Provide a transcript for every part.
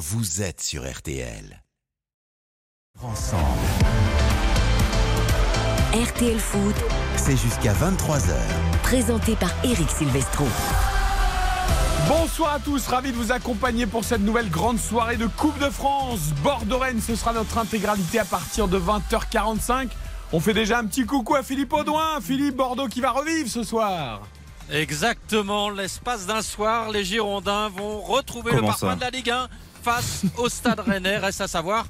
vous êtes sur RTL. Ensemble, RTL Foot, c'est jusqu'à 23h. présenté par Eric Silvestro. Bonsoir à tous, ravi de vous accompagner pour cette nouvelle grande soirée de Coupe de France. Bordeaux-Rennes, ce sera notre intégralité à partir de 20h45. On fait déjà un petit coucou à Philippe Audouin. Philippe Bordeaux qui va revivre ce soir. Exactement, l'espace d'un soir, les Girondins vont retrouver le parfum de la Ligue 1 face au Stade Rennais. Reste à savoir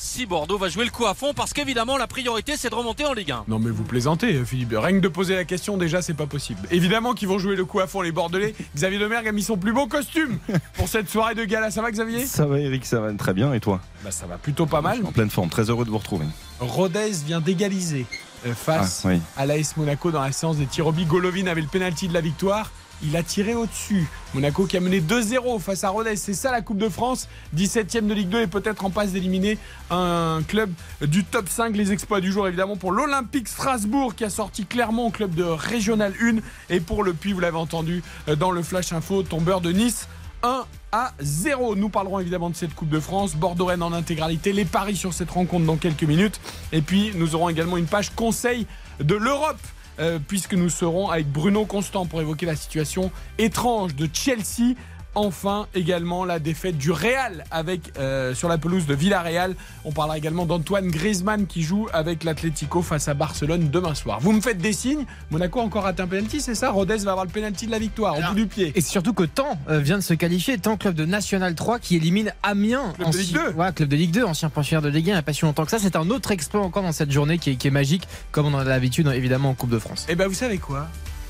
si Bordeaux va jouer le coup à fond parce qu'évidemment la priorité c'est de remonter en Ligue 1. Non mais vous plaisantez Philippe, rien que de poser la question déjà c'est pas possible. Évidemment qu'ils vont jouer le coup à fond les Bordelais. Xavier Demergue a mis son plus beau costume pour cette soirée de gala. Ça va Xavier? Ça va Eric, ça va très bien et toi? Bah ça va plutôt pas mal. En pleine forme, très heureux de vous retrouver. Rodez vient d'égaliser euh, Ah face oui. à l'AS Monaco dans la séance des tirs au but. Golovin avait le pénalty de la victoire. Il a tiré au-dessus. Monaco qui a mené 2-0 face à Rodez. C'est ça la Coupe de France. 17ème de Ligue 2 et peut-être en passe d'éliminer un club du top 5. Les exploits du jour évidemment pour l'Olympique Strasbourg qui a sorti clairement au club de Régional 1. Et pour le Puy, vous l'avez entendu euh, dans le Flash Info, tombeur de Nice. 1 à 0. Nous parlerons évidemment de cette Coupe de France. Bordeaux-Rennes en intégralité. Les paris sur cette rencontre dans quelques minutes. Et puis, nous aurons également une page conseil de l'Europe. Euh, puisque nous serons avec Bruno Constant pour évoquer la situation étrange de Chelsea. Enfin, également la défaite du Real avec euh, sur la pelouse de Villarreal. On parlera également d'Antoine Griezmann qui joue avec l'Atlético face à Barcelone demain soir. Vous me faites des signes. Monaco a encore raté un penalty, c'est ça? Rodez va avoir le penalty de la victoire au Alors, bout du pied. Et c'est surtout que Tant euh, vient de se qualifier, Tant club de National 3 qui élimine Amiens. Club de Ligue 2. Ouais, club de Ligue 2, ancien pensionnaire de Ligue 1, il n'y a pas si longtemps que ça. C'est un autre exploit encore dans cette journée qui est, qui est magique, comme on en a l'habitude évidemment en Coupe de France. Eh ben vous savez quoi?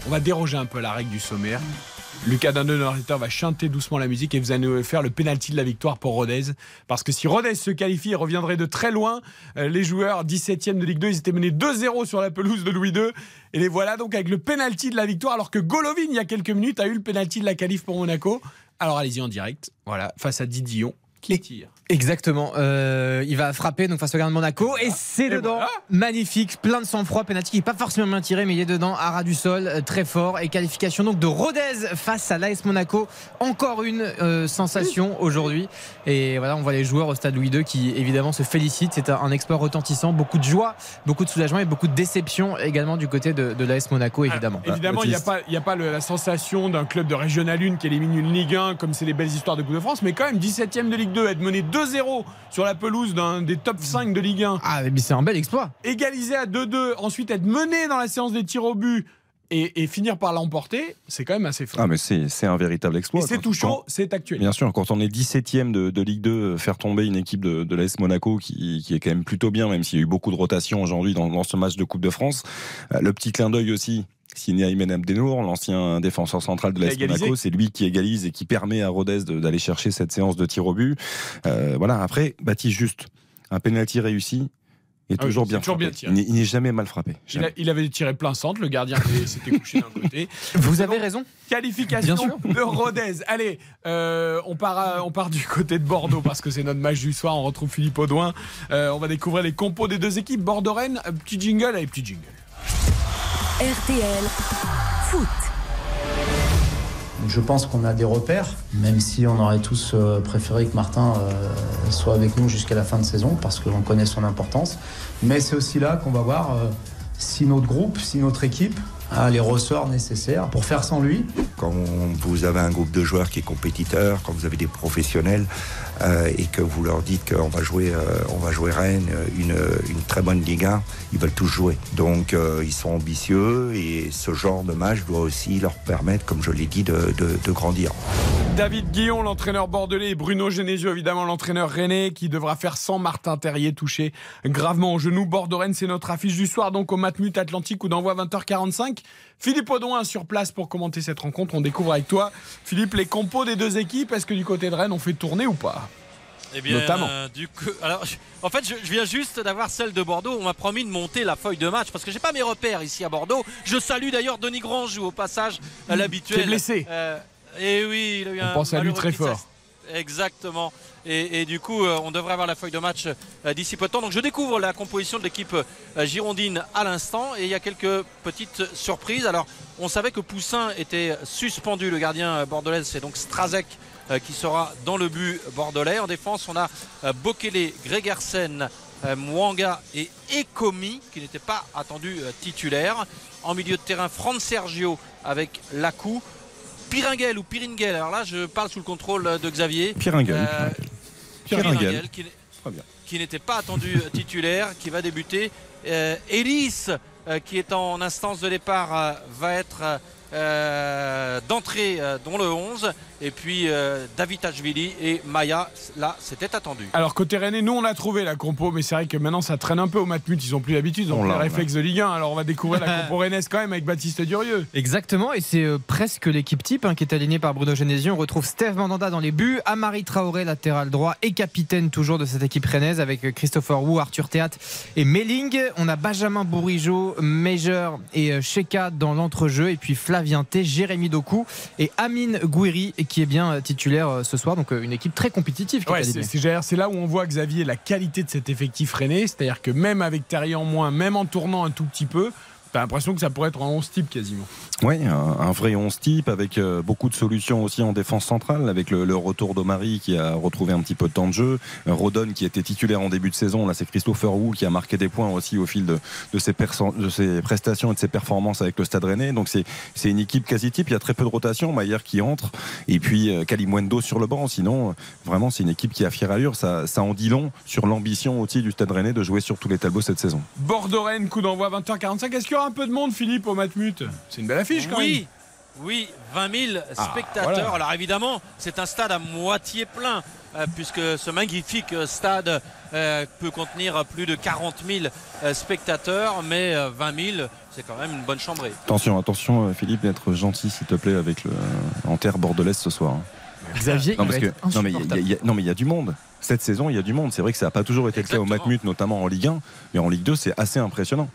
On va déroger un peu à la règle du sommaire. Lucas Dindon, va chanter doucement la musique et vous allez nous faire le pénalty de la victoire pour Rodez. Parce que si Rodez se qualifie, il reviendrait de très loin. Euh, les joueurs 17e de Ligue 2, ils étaient menés 2-0 sur la pelouse de Louis II. Et les voilà donc avec le pénalty de la victoire, alors que Golovin, il y a quelques minutes, a eu le pénalty de la qualif pour Monaco. Alors allez-y en direct. Voilà, face à Didion, qui tire. Exactement. Euh, il va frapper donc face au gardien de Monaco et c'est Et dedans. voilà. Magnifique, plein de sang-froid. Penalty qui n'est pas forcément bien tiré, mais il est dedans. à ras du sol, euh, très fort. Et qualification donc de Rodez face à l'AS Monaco. Encore une euh, sensation aujourd'hui. Et voilà, on voit les joueurs au stade Louis II qui évidemment se félicitent. C'est un, un exploit retentissant. Beaucoup de joie, beaucoup de soulagement et beaucoup de déception également du côté de, de l'AS Monaco, évidemment. Alors, évidemment, il n'y a pas, y a pas le- la sensation d'un club de Régional 1 qui élimine une Ligue 1 comme c'est les belles histoires de Coupe de France, mais quand même 17ème de Ligue 2, être mené 2-0 sur la pelouse d'un des top 5 de Ligue 1, Ah, mais c'est un bel exploit. égalisé à 2-2, ensuite être mené dans la séance des tirs au but et, et finir par l'emporter, c'est quand même assez fort. Ah mais c'est un véritable exploit. c'est tout chaud, c'est actuel. Bien sûr, quand on est 17ème de, de Ligue 2, faire tomber une équipe de, de l'AS Monaco qui, qui est quand même plutôt bien, même s'il y a eu beaucoup de rotation aujourd'hui dans, dans ce match de Coupe de France. Euh, Le petit clin d'œil aussi, signé Aymen Abdenour, l'ancien défenseur central de l'AS. Monaco, c'est lui qui égalise et qui permet à Rodez de- d'aller chercher cette séance de tir au but. Euh, voilà, après, Baptiste Juste, un penalty réussi. est Ah toujours bien toujours frappé. bien tiré. Il n'est- jamais mal frappé. Il, a- Jamais. il avait tiré plein centre, le gardien s'était couché d'un côté. Vous avez raison. Qualification Bien sûr. de Rodez. Allez, euh, on, part, à- on part du côté de Bordeaux parce que c'est notre match du soir. On retrouve Philippe Audouin. Euh, on va découvrir les compos des deux équipes. Bordeaux-Rennes, petit jingle. Allez, petit jingle. RTL Foot. Je pense qu'on a des repères, même si on aurait tous euh, préféré que Martin euh, soit avec nous jusqu'à la fin de saison, parce que l'on connaît son importance. Mais c'est aussi là qu'on va voir euh, si notre groupe, si notre équipe a les ressorts nécessaires pour faire sans lui. quand vous avez un groupe de joueurs qui est compétiteur, quand vous avez des professionnels euh, et que vous leur dites qu'on va jouer, euh, on va jouer Rennes, une, une très bonne Ligue 1, ils veulent tous jouer. Donc euh, ils sont ambitieux et ce genre de match doit aussi leur permettre, comme je l'ai dit, de, de- de grandir. David Guillon, l'entraîneur bordelais, et Bruno Genesio, évidemment, l'entraîneur rennais, qui devra faire sans Martin Terrier touché gravement au genou. Bordeaux-Rennes, c'est notre affiche du soir, donc au Matmut Atlantique, où d'envoi 20h45. Philippe Audouin sur place pour commenter cette rencontre. On découvre avec toi, Philippe, les compos des deux équipes. Est-ce que du côté de Rennes, on fait tourner ou pas? Eh bien, Notamment. euh, du coup, alors, je- en fait, je, je viens juste d'avoir celle de Bordeaux. On m'a promis de monter la feuille de match parce que j'ai pas mes repères ici à Bordeaux. Je salue d'ailleurs Denis Granjou au passage à l'habituel. Qui est blessé. Euh, et oui, il a eu On un pense à lui très fort. Exactement. Et, du coup, euh, on devrait avoir la feuille de match euh, d'ici peu de temps. Donc je découvre la composition de l'équipe euh, girondine à l'instant et il y a quelques petites surprises. Alors, on savait que Poussin était suspendu, le gardien bordelais, c'est donc Strazek qui sera dans le but bordelais. En défense, on a Bokele, Gregersen, Mwanga et Ekomi qui n'étaient pas attendus titulaires. En milieu de terrain, Franz Sergio avec Lacou. Piringel ou Piringel, alors là je parle sous le contrôle de Xavier. Piringel. Euh, qui n'était pas attendu euh, titulaire, qui va débuter. Euh, Ellis, euh, qui est en instance de départ, euh, va être euh, d'entrée euh, dans le 11. Et puis euh, David Ashvili et Maya, là c'était attendu. Alors côté Rennais, nous on a trouvé la compo, mais c'est vrai que maintenant ça traîne un peu au Matmut, ils ont plus l'habitude, ils ont On plus les l'a, réflexes de Ligue 1, alors on va découvrir la compo rennaise quand même avec Baptiste Durieux. Exactement, et c'est euh, presque l'équipe type hein, qui est alignée par Bruno Genesio. On retrouve Steve Mandanda dans les buts, Amari Traoré, latéral droit et capitaine toujours de cette équipe rennaise avec Christopher Wu, Arthur Théat et Melling. On a Benjamin Bourigeau, Major et euh, Sheka dans l'entrejeu, et puis Flavien T, Jérémy Doku et Amine Gouiri qui est bien euh, titulaire euh, ce soir. Donc euh, une équipe très compétitive. Ouais, c'est là où on voit Xavier la qualité de cet effectif rennais, c'est-à-dire que même avec Terrier en moins, même en tournant un tout petit peu, t'as l'impression que ça pourrait être un 11 type quasiment. Oui, un, vrai 11 type avec euh, beaucoup de solutions aussi en défense centrale, avec le, retour d'Omari qui a retrouvé un petit peu de temps de jeu, Rodon qui était titulaire en début de saison, là c'est Christopher Wu qui a marqué des points aussi au fil de, ses, prestations et de ses performances avec le Stade Rennais. Donc c'est une équipe quasi type, il y a très peu de rotation, Maillard qui entre, et puis euh, Kalimwendo sur le banc. Sinon, euh, vraiment c'est une équipe qui a fière allure, ça, ça en dit long sur l'ambition aussi du Stade Rennais de jouer sur tous les tableaux cette saison. Bordeaux-Rennes, coup d'envoi 20h45. Est-ce qu'il y aura un peu de monde, Philippe, au Matmut? C'est une belle affiche quand Oui, oui, 20 000 Ah, spectateurs. voilà. Alors évidemment, c'est un stade à moitié plein, euh, puisque ce magnifique euh, stade euh, peut contenir plus de 40 000 euh, spectateurs, mais euh, 20 000, c'est quand même une bonne chambrée. Attention, attention Philippe, d'être gentil s'il te plaît avec le, en terre bordelaise ce soir. hein. Xavier, Non, parce que, mais il y a- du monde. Cette saison, il y a du monde. C'est vrai que ça n'a pas toujours été le cas au. Matmut, notamment en Ligue 1, mais en Ligue 2, c'est assez impressionnant.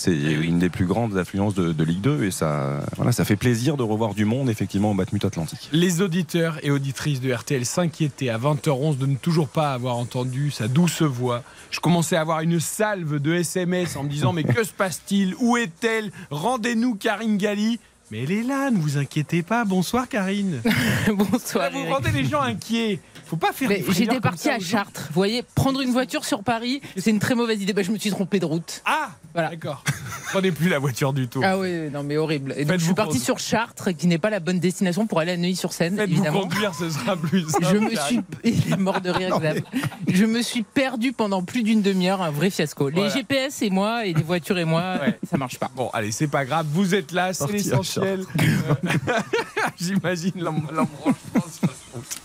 C'est une des plus grandes affluences de, de Ligue 2 et ça, voilà, ça fait plaisir de revoir du monde effectivement au Matmut Atlantique. Les auditeurs et auditrices de RTL s'inquiétaient à 20h11 de ne toujours pas avoir entendu sa douce voix. Je commençais à avoir une salve de SMS en me disant Mais que se passe-t-il? Où est-elle? Rendez-nous Karine Galli. Mais elle est là, ne vous inquiétez pas. Bonsoir Karine. Bonsoir. Là, vous Eric. rendez les gens inquiets. Faut pas faire Mais J'étais ça à. Chartres. Vous voyez, prendre une voiture sur Paris, c'est une très mauvaise idée. Bah, je me suis trompée de route. Ah Voilà. D'accord. Prenez plus la voiture du tout. Ah oui, non mais horrible. Et donc je suis partie conduire. sur Chartres, qui n'est pas la bonne destination pour aller à Neuilly-sur-Seine, évidemment. conduire, ce sera plus simple. Je me suis, il est mort de rire, Xav. Je me suis perdu pendant plus d'une demi-heure, un vrai fiasco. Les Voilà. GPS et moi, et les voitures et moi, Ouais. ça marche pas. Bon, allez, c'est pas grave, vous êtes là, c'est Parti l'essentiel. J'imagine l'em- l'embranchement.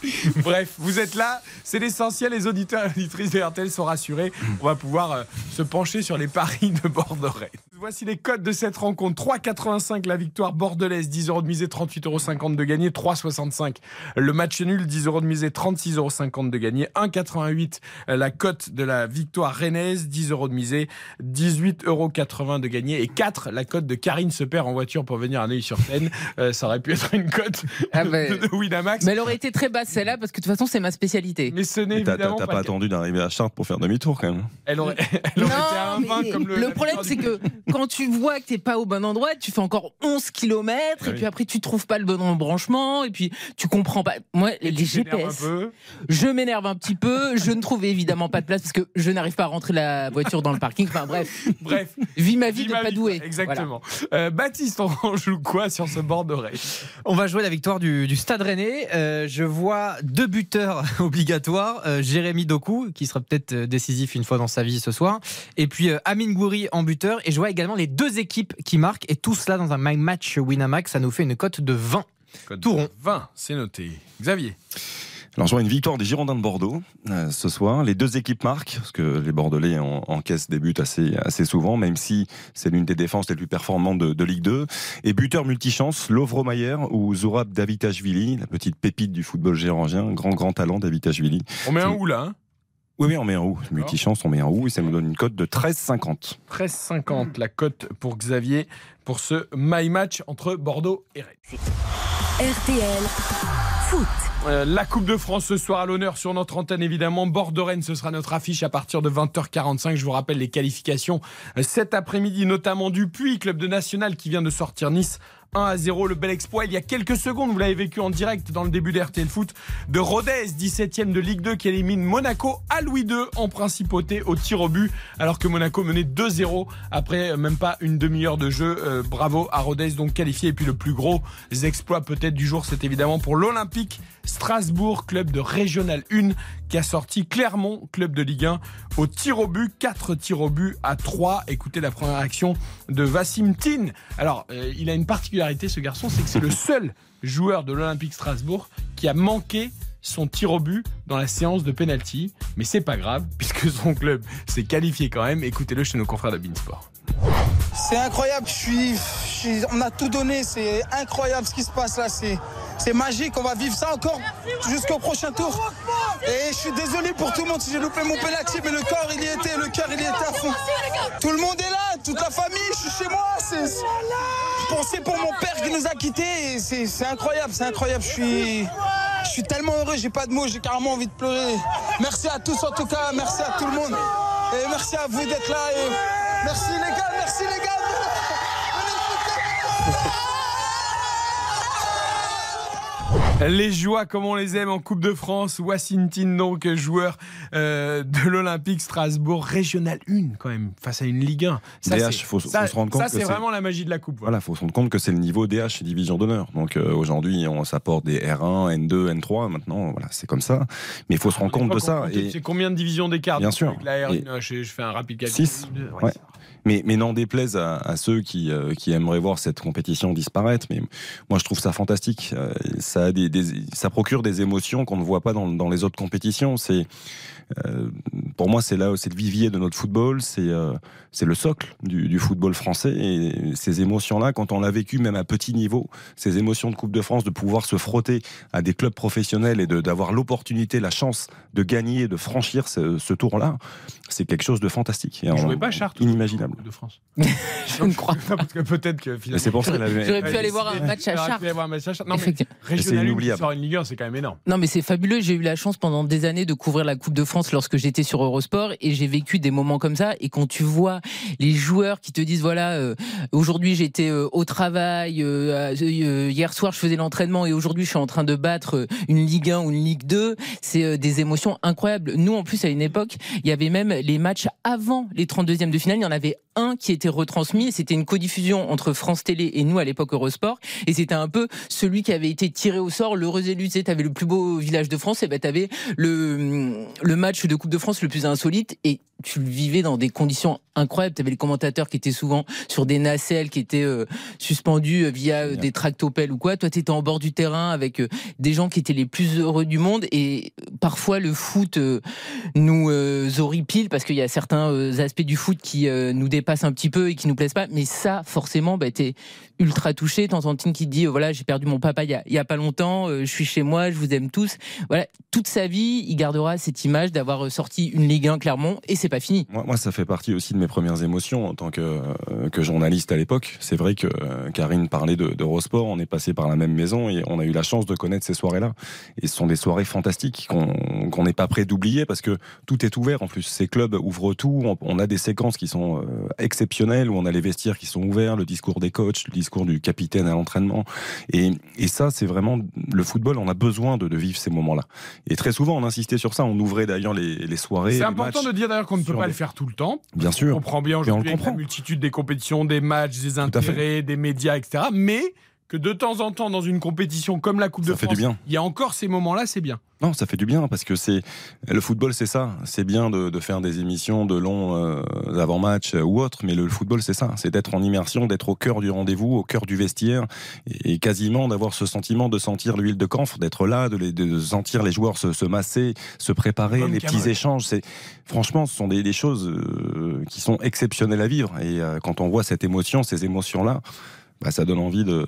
Bref, vous êtes là, c'est l'essentiel. Les auditeurs et auditrices de RTL sont rassurés. On va pouvoir euh, se pencher sur les paris de Bordeaux-Rennes. Voici les codes de cette rencontre 3,85 la victoire bordelaise, 10 euros de misée, 38,50 euros de gagné, 3,65 le match nul, 10 euros de misée, 36,50 euros de gagné, 1,88 la cote de la victoire rennaise, 10 euros de misée, 18,80 euros de gagné et 4 la cote de Karine se perd en voiture pour venir à Neuilly-sur-Seine. Euh, ça aurait pu être une cote Ah de Winamax. Mais elle aurait été très basse celle-là, parce que de toute façon, c'est ma spécialité. Mais ce n'est Et T'as pas, pas attendu d'arriver à Chartres pour faire demi-tour quand même. Elle aurait, elle aurait été à un mais 20 comme le. le problème, c'est que quand tu vois que t'es pas au bon endroit, tu fais encore 11 km, Ah et oui. puis après, tu trouves pas le bon embranchement, et puis tu comprends pas. Moi, les Tu t'énerves GPS, je m'énerve un petit peu, je ne trouve évidemment pas de place parce que je n'arrive pas à rentrer la voiture dans le parking. Enfin bref, Bref, vis ma vie de ma pas vie, doué. Exactement. Euh, Baptiste, on joue quoi sur ce bord d'oreille On va jouer la victoire du, du Stade Rennais. Euh, je vois deux buteurs obligatoires. Euh, Jérémy Doku, qui sera peut-être euh, décisif une fois dans sa vie ce soir. Et puis euh, Amine Gouiri en buteur. Et je vois également les deux équipes qui marquent. Et tout cela dans un My Match Winamax. Ça nous fait une cote de 20. Tout rond. 20, c'est noté. Xavier. Alors, je vois une victoire des Girondins de Bordeaux euh, ce soir. Les deux équipes marquent, parce que les Bordelais en- encaissent des buts assez, assez souvent, même si c'est l'une des défenses les plus performantes de, de Ligue 2. Et buteur multichance, Lovro Mayer ou Zourab Davitashvili, la petite pépite du football gérangien, grand grand talent Davitashvili. On met un ou là hein Oui, oui, on met un ou. Multichance, on met un ou et ça nous donne une cote de 13,50. 13,50 la cote pour Xavier pour ce My Match entre Bordeaux et Rennes. RTL Euh, la Coupe de France ce soir à l'honneur sur notre antenne évidemment. Bordeaux-Rennes, ce sera notre affiche à partir de 20h45. Je vous rappelle les qualifications euh, cet après-midi, notamment du Puy, club de national qui vient de sortir Nice 1 à 0, le bel exploit il y a quelques secondes, vous l'avez vécu en direct dans le début d'RTL Foot, de Rodez, 17ème de Ligue 2 qui élimine Monaco à Louis II en principauté au tir au but, alors que Monaco menait 2-0 après même pas une demi-heure de jeu. Euh, bravo à Rodez donc qualifié. Et puis le plus gros exploit peut-être du jour, c'est évidemment pour l'Olympique Strasbourg, club de Régional 1 qui a sorti Clermont, club de Ligue 1, au tir au but, 4 tirs au but à 3. Écoutez la première action de Vassim Tin. Alors, euh, il a une particularité, ce garçon, c'est que c'est le seul joueur de l'Olympique Strasbourg qui a manqué son tir au but dans la séance de penalty. Mais c'est pas grave, puisque son club s'est qualifié quand même. Écoutez-le chez nos confrères de Beansport. C'est incroyable, je suis, je suis- on a tout donné, c'est incroyable ce qui se passe là, c'est, c'est magique, on va vivre ça encore jusqu'au prochain tour. Et je suis désolé pour tout le monde si j'ai loupé mon penalty, mais le corps il y était, le cœur il y était à fond. Tout le monde est là, toute la famille, je suis chez moi, c'est, je pensais pour mon père qui nous a quittés, c'est incroyable, c'est incroyable, je suis, je suis tellement heureux, j'ai pas de mots, j'ai carrément envie de pleurer. Merci à tous en tout cas, merci à tout le monde, et merci à vous d'être là, et merci les gars, merci les gars. Les joies comme on les aime en Coupe de France. Wassintine, donc joueur euh, de l'Olympique Strasbourg, régional 1 quand même, face à une Ligue 1. Ça, DH, c'est- faut- se rendre compte ça, c'est vraiment la magie de la Coupe. voilà. Voilà, faut se rendre compte que c'est le niveau DH et division d'honneur. Donc euh, aujourd'hui, on s'apporte des R1, N2, N3. Maintenant, voilà, c'est comme ça. Mais il faut se rendre compte de ça. Et C'est combien de divisions d'écart Bien sûr. avec la R1, Et- je, je fais un rapide calcul. Six. Ouais, Ouais. Mais, mais n'en déplaise à, à ceux qui, euh, qui aimeraient voir cette compétition disparaître. Mais moi, je trouve ça fantastique. Euh, ça, a des, des- ça procure des émotions qu'on ne voit pas dans, dans les autres compétitions. C'est, euh, pour moi, c'est là, c'est le vivier de notre football. C'est, euh, c'est le socle du, du football français. Et ces émotions-là, quand on l'a vécu même à petit niveau, ces émotions de Coupe de France, de pouvoir se frotter à des clubs professionnels et d'avoir l'opportunité, la chance de gagner, de franchir ce, ce tour-là, c'est quelque chose de fantastique. Et Vous on- jouez pas Chartres Inimaginable. de France. Je ne crois pas. Parce que peut-être que finalement. c'est pour ça J'aurais pu aller voir un match à J'aurais pu Chartres. aller voir un match à Chartres. Non, mais Effectivement. régional C'est 1 qui inoubliable. sort une Ligue 1, c'est quand même énorme. Non, mais c'est fabuleux. J'ai eu la chance pendant des années de couvrir la Coupe de France lorsque j'étais sur Eurosport et j'ai vécu des moments comme ça. Et quand tu vois les joueurs qui te disent voilà, euh, aujourd'hui j'étais euh, au travail, euh, euh, hier soir je faisais l'entraînement et aujourd'hui je suis en train de battre une Ligue 1 ou une Ligue 2, c'est euh, des émotions incroyables. Nous, en plus, à une époque, il y avait même les matchs avant les 32e de finale. Il y en avait un qui était retransmis et c'était une codiffusion entre France Télé et nous à l'époque Eurosport et c'était un peu celui qui avait été tiré au sort l'heureux élu tu sais t'avais le plus beau village de France et ben t'avais le le match de Coupe de France le plus insolite et tu le vivais dans des conditions incroyables t'avais les commentateurs qui étaient souvent sur des nacelles qui étaient euh, suspendus euh, via euh, des tractopelles ou quoi toi t'étais en bord du terrain avec euh, des gens qui étaient les plus heureux du monde et euh, parfois le foot nous horripile parce qu'il y a certains aspects du foot qui nous dépassent un petit peu et qui nous plaisent pas. Mais ça, forcément, bah, t'es ultra touché. T'entends Tine qui te dit, voilà, j'ai perdu mon papa il y a, il y a pas longtemps, je suis chez moi, je vous aime tous. Voilà, toute sa vie, il gardera cette image d'avoir sorti une Ligue 1 Clermont et c'est pas fini. Moi, moi, ça fait partie aussi de mes premières émotions en tant que, euh, que journaliste à l'époque. C'est vrai que euh, Karine parlait de- d'Eurosport, on est passé par la même maison et on a eu la chance de connaître ces soirées-là. Et ce sont des soirées fantastiques qu'on n'est pas prêt d'oublier parce que tout est ouvert en plus. Ces clubs ouvrent tout, on, on a des séquences qui sont euh, exceptionnelles où on a les vestiaires qui sont ouverts, le discours des coachs, le discours du capitaine à l'entraînement. Et, et ça, c'est vraiment le football, on a besoin de, de vivre ces moments-là. Et très souvent, on insistait sur ça, on ouvrait d'ailleurs les, les soirées. C'est important matchs de dire d'ailleurs qu'on ne peut pas le faire tout le temps. Bien On sûr. comprend bien on aujourd'hui la multitude des compétitions, des matchs, des intérêts, des médias, etc. Mais que de temps en temps, dans une compétition comme la Coupe Ça de fait France, du bien. il y a encore ces moments-là, c'est bien. Non, ça fait du bien parce que c'est le football, c'est ça. C'est bien de, de faire des émissions de longs euh, avant-match ou autres, mais le football, c'est ça. C'est d'être en immersion, d'être au cœur du rendez-vous, au cœur du vestiaire, et, et quasiment d'avoir ce sentiment de sentir l'huile de camphre, d'être là, de, les- de sentir les joueurs se, se masser, se préparer, Comme les Cameroun. petits échanges. C'est franchement, ce sont des, des choses euh, qui sont exceptionnelles à vivre. Et euh, quand on voit cette émotion, ces émotions-là. Bah, ça donne envie de,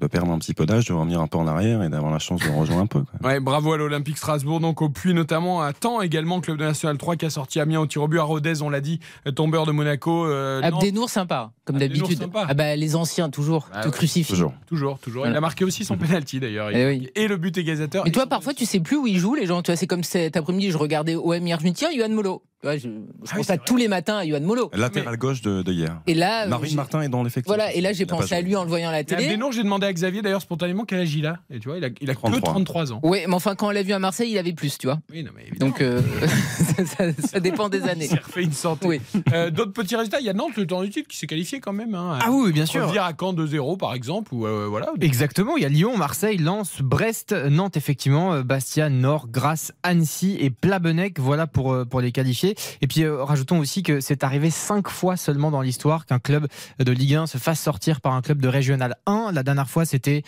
de perdre un petit peu d'âge, de revenir un peu en arrière et d'avoir la chance de rejoindre un peu. Quoi. Ouais, bravo à l'Olympique Strasbourg, donc au puits notamment, à Temps également, club de National 3 qui a sorti Amiens au tir au but, à Rodez, on l'a dit, tombeur de Monaco. Euh, Abdenour, sympa, comme d'habitude. Ah bah, les anciens, toujours, Ah te ouais. crucifient. Toujours. Toujours, toujours. Voilà. Il a marqué aussi son penalty d'ailleurs. Eh oui. Et le but égalisateur. Et toi, parfois, tu sais plus où ils jouent, les gens. Tu vois, c'est comme cet après-midi, je regardais OM hier, je me dis, tiens, Yohan Molo. Je, je pense à tous les matins à Yohan Molo. Latéral gauche de, de hier. Et là, euh, Marvin j'ai- Martin est dans l'effectif. Voilà, et là, j'ai Il pensé à lui en le voyant à la Et télé. Abdenour, j'ai demandé à Xavier d'ailleurs spontanément quel âge il a? Et tu vois, il a, il a que 33. 33 ans. Oui, mais enfin, quand on l'a vu à Marseille, il avait plus, tu vois. Oui, non, mais. Donc, euh, ça, ça- ça dépend des Il années. s'est refait une santé. Oui. Euh, D'autres petits résultats. Il y a Nantes, le temps du titre, qui s'est qualifié quand même. Hein, Ah oui, bien sûr. Revenir à Caen 2-0 par exemple. Ou euh, voilà. Exactement, il y a Lyon, Marseille, Lens, Brest, Nantes, effectivement, euh, Bastia, Nord, Grasse, Annecy et Plabenec, voilà pour, euh, pour les qualifier. Et puis euh, rajoutons aussi que c'est arrivé cinq fois seulement dans l'histoire qu'un club de Ligue 1 se fasse sortir par un club de Régional 1. La dernière fois, c'était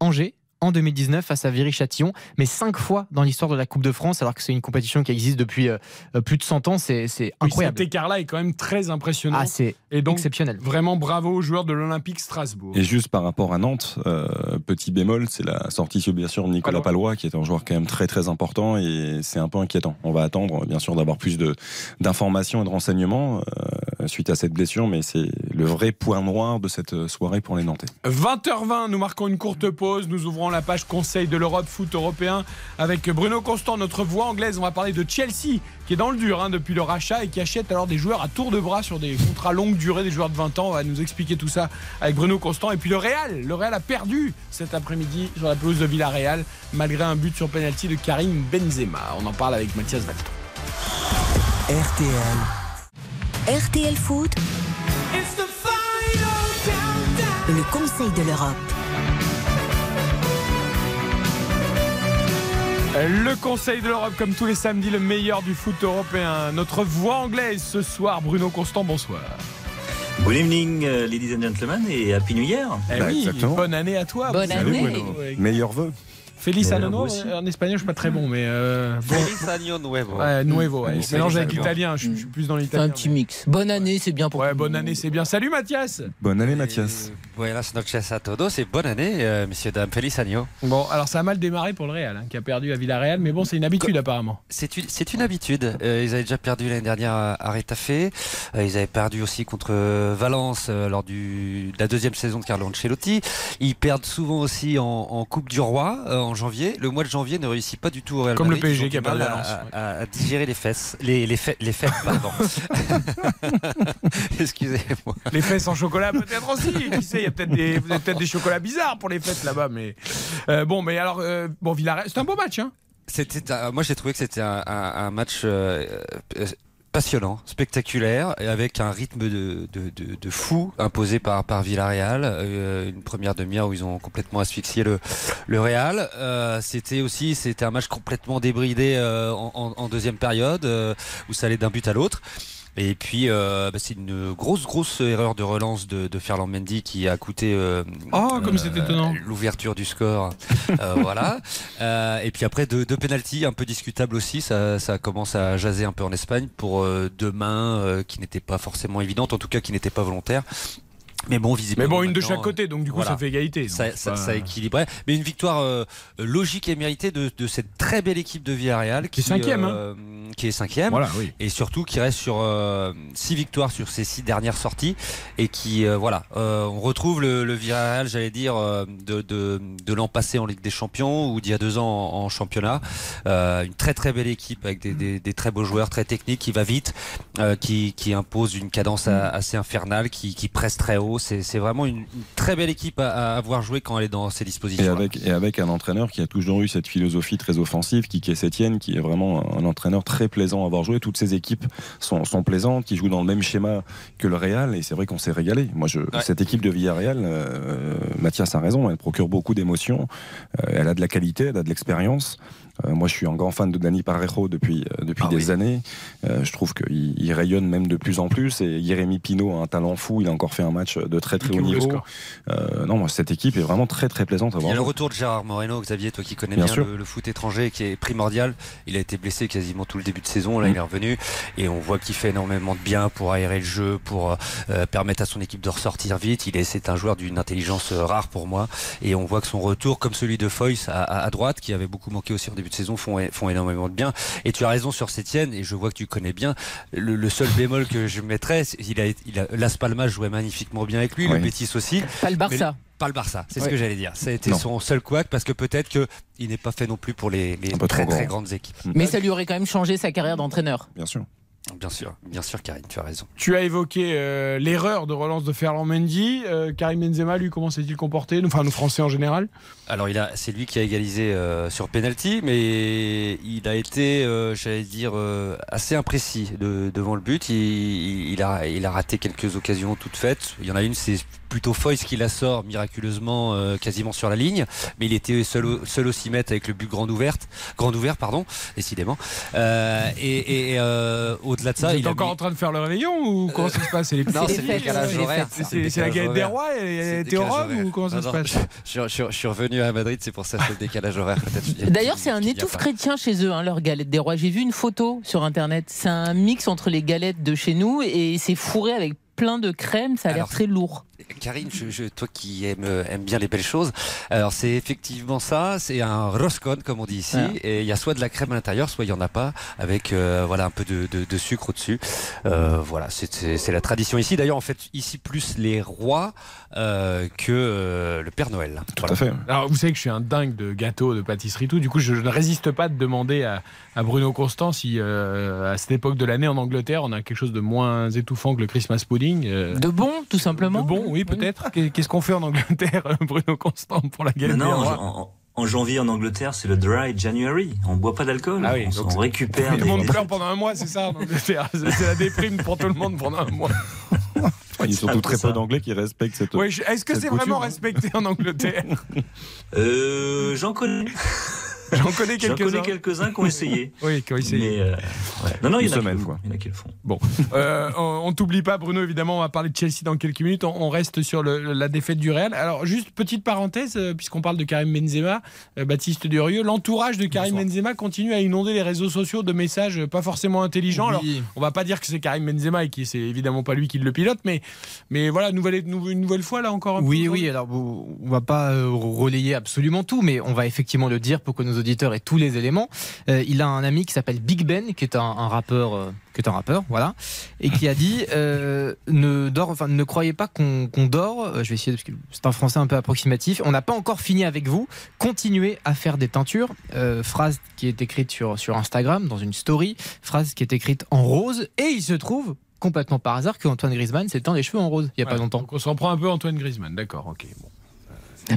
Angers. En 2019 face à Viry-Châtillon, mais cinq fois dans l'histoire de la Coupe de France, alors que c'est une compétition qui existe depuis euh, euh, plus de 100 ans, c'est c'est Oui, incroyable. cet écart-là est quand même très impressionnant. Ah, c'est Et donc, exceptionnel. vraiment bravo aux joueurs de l'Olympique Strasbourg. Et juste par rapport à Nantes, euh, petit bémol, c'est la sortie sur bien sûr de Nicolas Palois, qui est un joueur quand même très très important et c'est un peu inquiétant. On va attendre bien sûr d'avoir plus d'informations et de renseignements euh, suite à cette blessure, mais c'est le vrai point noir de cette soirée pour les Nantais. 20h20, nous marquons une courte pause. Nous ouvrons la page Conseil de l'Europe foot européen avec Bruno Constant, notre voix anglaise. On va parler de Chelsea, qui est dans le dur hein, depuis le rachat et qui achète alors des joueurs à tour de bras sur des contrats longue durée, des joueurs de 20 ans. On va nous expliquer tout ça avec Bruno Constant. Et puis le Real, le Real a perdu cet après-midi sur la pelouse de Villarreal, malgré un but sur penalty de Karim Benzema. On en parle avec Mathias Valton. RTL. RTL Foot. Le Conseil de l'Europe. Le Conseil de l'Europe, comme tous les samedis, le meilleur du foot européen. Notre voix anglaise ce soir, Bruno Constant, bonsoir. Good evening, uh, ladies and gentlemen, et Happy New Year. Eh Bah, oui, exactement. bonne année à toi. Bonne Salut, année. Meilleur vœu. Feliz Euh, Ano Nuevo, en espagnol, je suis pas très bon, mais euh, bon. Feliz año nuevo. Ouais, nuevo, ouais. Mélange avec l'italien, je, je suis plus dans C'est l'italien. un petit mix. Bonne année, c'est bien pour Ouais, bonne année, c'est bien. Salut Mathias. Bonne année Mathias. Eh, Buenas noches a todos et bonne année, euh, messieurs, dames. Feliz año. Bon, alors ça a mal démarré pour le Real, hein, qui a perdu à Villarreal, mais bon, c'est une habitude apparemment. C'est une, c'est une habitude. Euh, ils avaient déjà perdu l'année dernière à, Retafe. Euh, ils avaient perdu aussi contre euh, Valence euh, lors du, de la deuxième saison de Carlo Ancelotti. Ils perdent souvent aussi en, en Coupe du Roi euh, en janvier. Le mois de janvier ne réussit pas du tout au Real Comme le. PSG qui a perdu à, digérer les fesses. Les, les, fêtes, les fêtes, pardon. Excusez-moi. Les fesses en chocolat peut-être aussi. Qui sait, il y a peut-être des, chocolats bizarres pour les fêtes là-bas, mais euh, bon, mais alors euh, bon, Villarreal, c'est un beau match, hein. C'était, moi j'ai trouvé que c'était un, un- un match euh, passionnant, spectaculaire, avec un rythme de, de, de, fou imposé par, par Villarreal. Euh, une première demi-heure où ils ont complètement asphyxié le, le Real. Euh, c'était aussi c'était un match complètement débridé euh, en, en- deuxième période où ça allait d'un but à l'autre. Et puis, euh, bah, c'est une grosse, grosse erreur de relance de, de Ferland Mendy qui a coûté euh, Oh, comme étonnant. l'ouverture du score. Euh, voilà. Euh, et puis après, deux, deux pénalties un peu discutables aussi. Ça, ça commence à jaser un peu en Espagne pour euh, deux mains euh, qui n'étaient pas forcément évidentes, en tout cas qui n'étaient pas volontaires. Mais bon, visiblement. Mais bon, une de chaque côté, donc du coup, voilà. ça fait égalité. Ça, ça, pas- ça équilibrait. Mais une victoire euh, logique et méritée de, de cette très belle équipe de Villarreal. Qui est cinquième, hein. euh, Qui est cinquième. Voilà, oui. Et surtout qui reste sur euh, six victoires sur ses six dernières sorties. Et qui, euh, voilà, euh, on retrouve le, le Villarreal, j'allais dire, euh, de, de, de l'an passé en Ligue des Champions ou d'il y a deux ans en, en championnat. Euh, une très très belle équipe avec des, des, des très beaux joueurs, très techniques, qui va vite, euh, qui, qui impose une cadence a- assez infernale, qui, qui presse très haut. C'est c'est vraiment une, une très belle équipe à, à avoir joué quand elle est dans ses dispositions. Et avec, et avec un entraîneur qui a toujours eu cette philosophie très offensive, qui est Sétienne, qui est vraiment un entraîneur très plaisant à avoir joué. Toutes ces équipes sont, sont plaisantes, qui jouent dans le même schéma que le Real, et c'est vrai qu'on s'est régalé. Moi, je, cette équipe de Villarreal, euh, Mathias a raison, elle procure beaucoup d'émotions, Euh, elle a de la qualité, elle a de l'expérience. Euh, moi, je suis un grand fan de Dani Parejo depuis, euh, depuis Ah des oui. années. Euh, je trouve qu'il il rayonne même de plus en plus. Et Jérémy Pinault a un talent fou. Il a encore fait un match de très très haut niveau. non, moi, cette équipe est vraiment très très plaisante à Il y voir. a le retour de Gérard Moreno, Xavier, toi qui connais Bien le, le foot étranger, qui est primordial. Il a été blessé quasiment tout le début de saison, là Mm. il est revenu et on voit qu'il fait énormément de bien pour aérer le jeu, pour euh, permettre à son équipe de ressortir vite. Il est, c'est un joueur d'une intelligence rare pour moi et on voit que son retour, comme celui de Foyce à, à- à droite, qui avait beaucoup manqué aussi en début de saison, font, font énormément de bien. Et tu as raison sur Sétienne et je vois que tu connais bien. Le, le seul bémol que je mettrais, il a, il a, Las Palmas jouait magnifiquement bien avec lui, le Oui. Betis aussi. Pas le Barça. Pas le Barça, c'est ce que j'allais dire. Ça a été Non. son seul couac parce que peut-être qu'il n'est pas fait non plus pour les, les très très grand. grandes équipes. Mais ça lui aurait quand même changé sa carrière d'entraîneur. Bien sûr. Bien sûr, bien sûr, Karine, tu as raison. Tu as évoqué euh, l'erreur de relance de Ferland Mendy. Euh, Karim Benzema, lui, comment s'est-il comporté Enfin, nous Français en général? Alors il a, c'est lui qui a égalisé euh, sur penalty, mais il a été, j'allais dire, assez imprécis de- devant le but. Il a, il a raté quelques occasions toutes faites. Il y en a une, c'est plutôt Foyce qui la sort miraculeusement, euh, quasiment sur la ligne, mais il était seul, au- seul au 6 mètres avec le but grande ouverte, grande ouvert, pardon, décidément. Euh, et et, euh, au-delà de ça, Vous il a encore mis- en train de faire le révéillon ou comment ça se passe? C'est les Non, C'est le la galette des rois et C'est le était au horaire. ou comment ça Non, se passe? Je, je- je- je suis revenu à Madrid, c'est pour ça ce décalage horaire peut-être. D'ailleurs, c'est un étouffe chrétien chez eux, hein, leur galette des rois. J'ai vu une photo sur internet. C'est un mix entre les galettes de chez nous et c'est fourré avec plein de crème. Ça a l'air très lourd. Karine, je, je- toi qui aimes, aime bien les belles choses, alors c'est effectivement ça, c'est un roscon comme on dit ici, Ah. et il y a soit de la crème à l'intérieur, soit il y en a pas, avec euh, voilà un peu de, de- de sucre au-dessus. Euh, voilà, c'est- la tradition ici. D'ailleurs, on fait ici plus les rois euh, que euh, le Père Noël. Tout Voilà. à fait. Alors, vous savez que je suis un dingue de gâteaux, de pâtisserie, tout. Du coup, je ne résiste pas de demander à, à Bruno Constant si, euh, à cette époque de l'année en Angleterre, on a quelque chose de moins étouffant que le Christmas pudding. Euh, De bon, tout simplement. de bon, oui, peut-être. Qu'est- Qu'est-ce qu'on fait en Angleterre, Bruno Constant, pour la des en, janvier en Angleterre, c'est le dry January. On boit pas d'alcool. Ah oui, on, récupère Tout le monde pleure pendant un mois, c'est ça, en Angleterre. C'est la déprime pour tout le monde pendant un mois. Il y a surtout très ça. peu d'anglais qui respectent cette. Ouais, Est-ce que c'est vraiment hein. respecté en Angleterre? Euh, J'en connais. J'en connais J'en quelques-uns. connais quelques-uns qui ont essayé. Oui, qui ont essayé. Mais, euh, ouais. Non, non, il y en a qui semaine, le font. quoi. Il y en a qui le font. Bon, euh, on, on t'oublie pas, Bruno. Évidemment, on va parler de Chelsea dans quelques minutes. On, on reste sur le- la défaite du Real. Alors, juste petite parenthèse, euh, puisqu'on parle de Karim Benzema, euh, Baptiste Durieux, l'entourage de Karim Benzema continue à inonder les réseaux sociaux de messages pas forcément intelligents. Alors, on va pas dire que c'est Karim Benzema et que c'est évidemment pas lui qui le pilote, mais, mais voilà, nouvelle, une nouvelle fois là encore. Un peu Oui, aujourd'hui. oui, alors on va pas relayer absolument tout, mais on va effectivement le dire pour que nos auditeurs aient tous les éléments. Euh, il a un ami qui s'appelle Big Ben, qui est un, un rappeur, euh, qui est un rappeur, voilà, et qui a dit euh, ne enfin ne croyez pas qu'on dort. Je vais essayer parce que c'est un français un peu approximatif. On n'a pas encore fini avec vous. Continuez à faire des teintures. Phrase qui est écrite sur sur Instagram dans une story, phrase qui est écrite en rose, et il se trouve complètement par hasard que Antoine Griezmann s'est teint les cheveux en rose il y a pas longtemps. Donc, on s'en prend un peu Antoine Griezmann. D'accord, ok. Bon.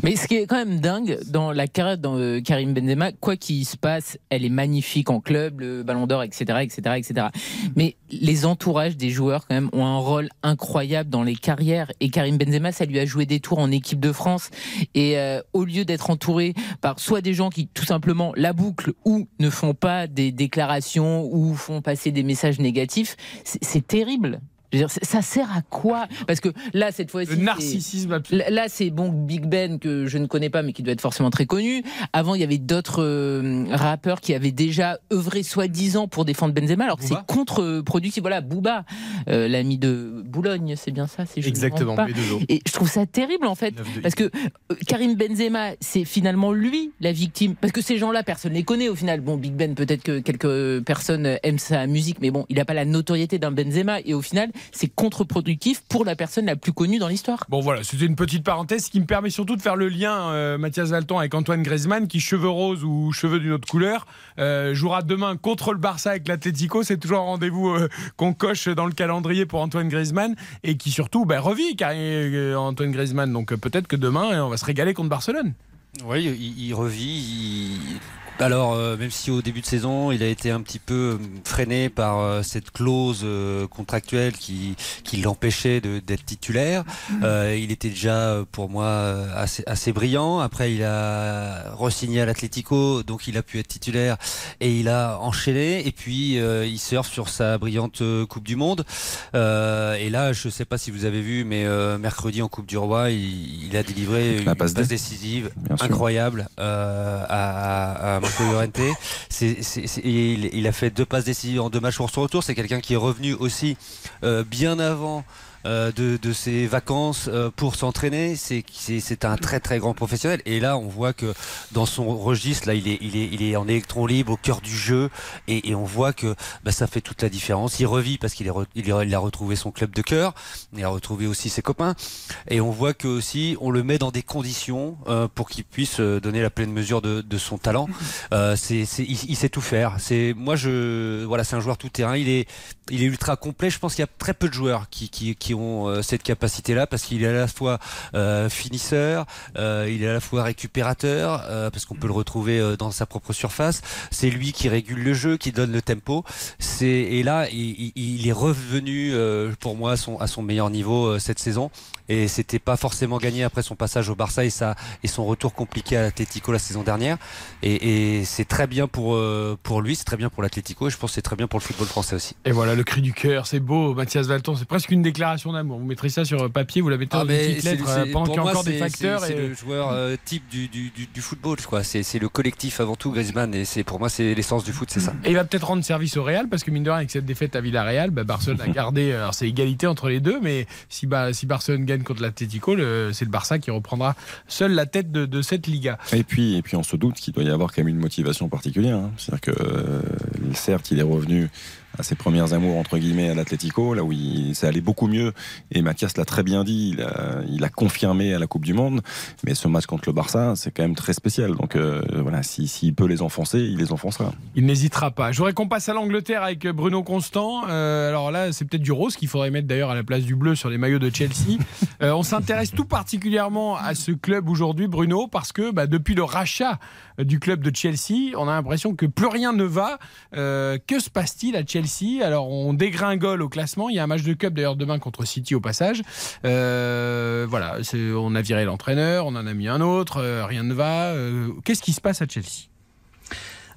Mais ce qui est quand même dingue dans la carrière de Karim Benzema, quoi qu'il se passe, elle est magnifique en club, le Ballon d'Or, etc., etc., etc. Mais les entourages des joueurs quand même ont un rôle incroyable dans les carrières. Et Karim Benzema, ça lui a joué des tours en équipe de France. Et euh, au lieu d'être entouré par soit des gens qui tout simplement la bouclent ou ne font pas des déclarations ou font passer des messages négatifs, c'est terrible. Je veux dire, ça sert à quoi? Parce que là, cette fois-ci, Le narcissisme absolu. Là, c'est bon Big Ben que je ne connais pas, mais qui doit être forcément très connu. Avant, il y avait d'autres euh, rappeurs qui avaient déjà œuvré soi-disant pour défendre Benzema, alors que c'est contre-productif. Voilà, Booba, euh, l'ami de Boulogne, c'est bien ça, si je Exactement. B2O. Et je trouve ça terrible en fait, 9 de parce que euh, Karim Benzema, c'est finalement lui la victime. Parce que ces gens-là, personne ne les connaît au final. Bon, Big Ben, peut-être que quelques personnes aiment sa musique, mais bon, il n'a pas la notoriété d'un Benzema. Et au final, c'est contre-productif pour la personne la plus connue dans l'histoire. Bon voilà, c'était une petite parenthèse qui me permet surtout de faire le lien, euh, Mathias Valton, avec Antoine Griezmann, qui cheveux roses ou cheveux d'une autre couleur, euh, jouera demain contre le Barça avec l'Atlético. C'est toujours un rendez-vous euh, qu'on coche dans le calendrier pour Antoine Griezmann et qui surtout ben, revit car, euh, Antoine Griezmann. Donc euh, peut-être que demain, on va se régaler contre Barcelone. Oui, il, il revit. il- Alors, euh, même si au début de saison, il a été un petit peu euh, freiné par euh, cette clause euh, contractuelle qui, qui l'empêchait d'être titulaire, euh, il était déjà pour moi euh, assez, assez brillant. Après, il a re-signé à l'Atlético, donc il a pu être titulaire et il a enchaîné. Et puis, euh, il surfe sur sa brillante euh, Coupe du Monde. Euh, et là, je ne sais pas si vous avez vu, mais euh, mercredi en Coupe du Roi, il, il a délivré une passe décisive incroyable euh, à, à Il a fait deux passes décisives en deux matchs pour son retour. C'est quelqu'un qui est revenu aussi euh, bien avant. Euh, de, de ses vacances euh, pour s'entraîner, c'est, c'est, c'est un très très grand professionnel. Et là, on voit que dans son registre, là, il est, il est, il est en électron libre au cœur du jeu, et, et on voit que bah, ça fait toute la différence. Il revit parce qu'il est re- il a, il a retrouvé son club de cœur, il a retrouvé aussi ses copains, et on voit que aussi on le met dans des conditions euh, pour qu'il puisse euh, donner la pleine mesure de, de son talent. Euh, c'est, c'est, il, il sait tout faire. C'est moi je voilà, c'est un joueur tout terrain. Il est il est ultra complet. Je pense qu'il y a très peu de joueurs qui qui, qui ont euh, cette capacité-là parce qu'il est à la fois euh, finisseur, euh, il est à la fois récupérateur parce qu'on peut le retrouver dans sa propre surface. C'est lui qui régule le jeu, qui donne le tempo. Et là il, est revenu pour moi à son meilleur niveau cette saison et c'était pas forcément gagné après son passage au Barça et et son retour compliqué à l'Atlético la saison dernière et, c'est très bien pour lui, c'est très bien pour l'Atlético et je pense c'est très bien pour le football français aussi. Et voilà, le cri du cœur, c'est beau, Mathias Valton, c'est presque une déclaration d'amour. Vous mettrez ça sur papier, vous la mettez dans mais une petite lettre c'est- euh, pendant pour qu'il y a moi, encore des c'est- facteurs. C'est et- le joueur euh, type du, du, du, du football, quoi. C'est c'est le collectif avant tout, Griezmann, et c'est pour moi c'est l'essence du foot, c'est ça. Et il va peut-être rendre service au Real parce que mine de rien avec cette défaite à Villarreal, bah, Barcelone a gardé. Alors c'est égalité entre les deux, mais si, bah, si Barcelone gagne contre l'Atlético, le- c'est le Barça qui reprendra seul la tête de, de cette Liga. Et puis, et puis on se doute qu'il doit y avoir quand même une motivation particulière. hein. C'est-à-dire que euh, certes, il est revenu à ses premières amours entre guillemets à l'Atlético, là où il, ça allait beaucoup mieux. Et Mathias l'a très bien dit, il a, il a confirmé à la Coupe du Monde. Mais ce match contre le Barça, c'est quand même très spécial. Donc euh, voilà, si- s'il peut les enfoncer, il les enfoncera. Il n'hésitera pas. Je voudrais qu'on passe à l'Angleterre avec Bruno Constant. Euh, alors là, c'est peut-être du rose qu'il faudrait mettre d'ailleurs à la place du bleu sur les maillots de Chelsea. Euh, on s'intéresse tout particulièrement à ce club aujourd'hui, Bruno, parce que bah, depuis le rachat du club de Chelsea, on a l'impression que plus rien ne va. Que se passe-t-il à Chelsea Alors on dégringole au classement. Il y a un match de cup d'ailleurs demain contre City au passage. Euh, voilà, on a viré l'entraîneur, on en a mis un autre, euh, rien ne va. Euh, Qu'est-ce qui se passe à Chelsea?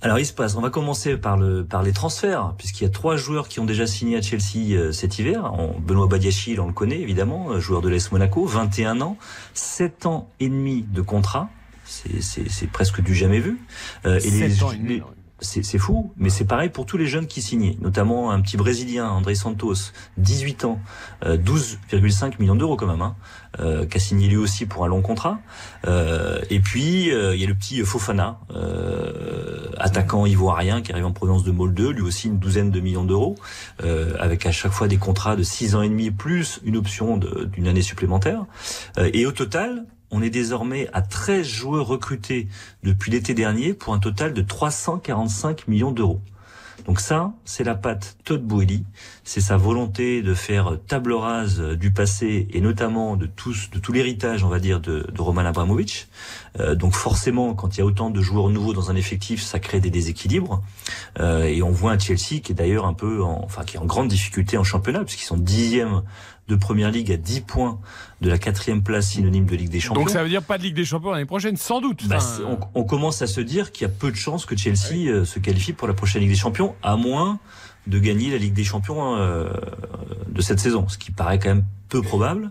Alors il se passe, on va commencer par, le, par les transferts, puisqu'il y a trois joueurs qui ont déjà signé à Chelsea cet hiver. Benoît Badiachil, on le connaît évidemment, joueur de l'AS Monaco, 21 ans, 7 ans et demi de contrat, c'est- presque du jamais vu. Euh, et les- ans et demi, les- c'est fou, mais c'est pareil pour tous les jeunes qui signaient, notamment un petit Brésilien, André Santos, 18 ans, euh, 12,5 millions d'euros quand même, hein, euh, qui a signé lui aussi pour un long contrat. Euh, et puis, euh, il y a le petit Fofana, euh, attaquant ivoirien qui arrive en provenance de Molde, lui aussi une douzaine de millions d'euros, euh, avec à chaque fois des contrats de 6 ans et demi plus une option d'une année supplémentaire. Et au total, on est désormais à 13 joueurs recrutés depuis l'été dernier pour un total de 345 millions d'euros. Donc ça, c'est la patte Todd Boehly, c'est sa volonté de faire table rase du passé et notamment de tous, de tout l'héritage, on va dire, de, de Roman Abramovich. Euh, donc forcément, quand il y a autant de joueurs nouveaux dans un effectif, ça crée des déséquilibres. Euh, et on voit un Chelsea qui est d'ailleurs un peu, en, enfin, qui est en grande difficulté en championnat puisqu'ils sont dixième de première ligue à 10 points de la quatrième place synonyme de Ligue des Champions. Donc ça veut dire pas de Ligue des Champions l'année prochaine, sans doute. Bah, on commence à se dire qu'il y a peu de chances que Chelsea euh, se qualifie pour la prochaine Ligue des Champions, à moins de gagner la Ligue des Champions euh, de cette saison, ce qui paraît quand même peu probable.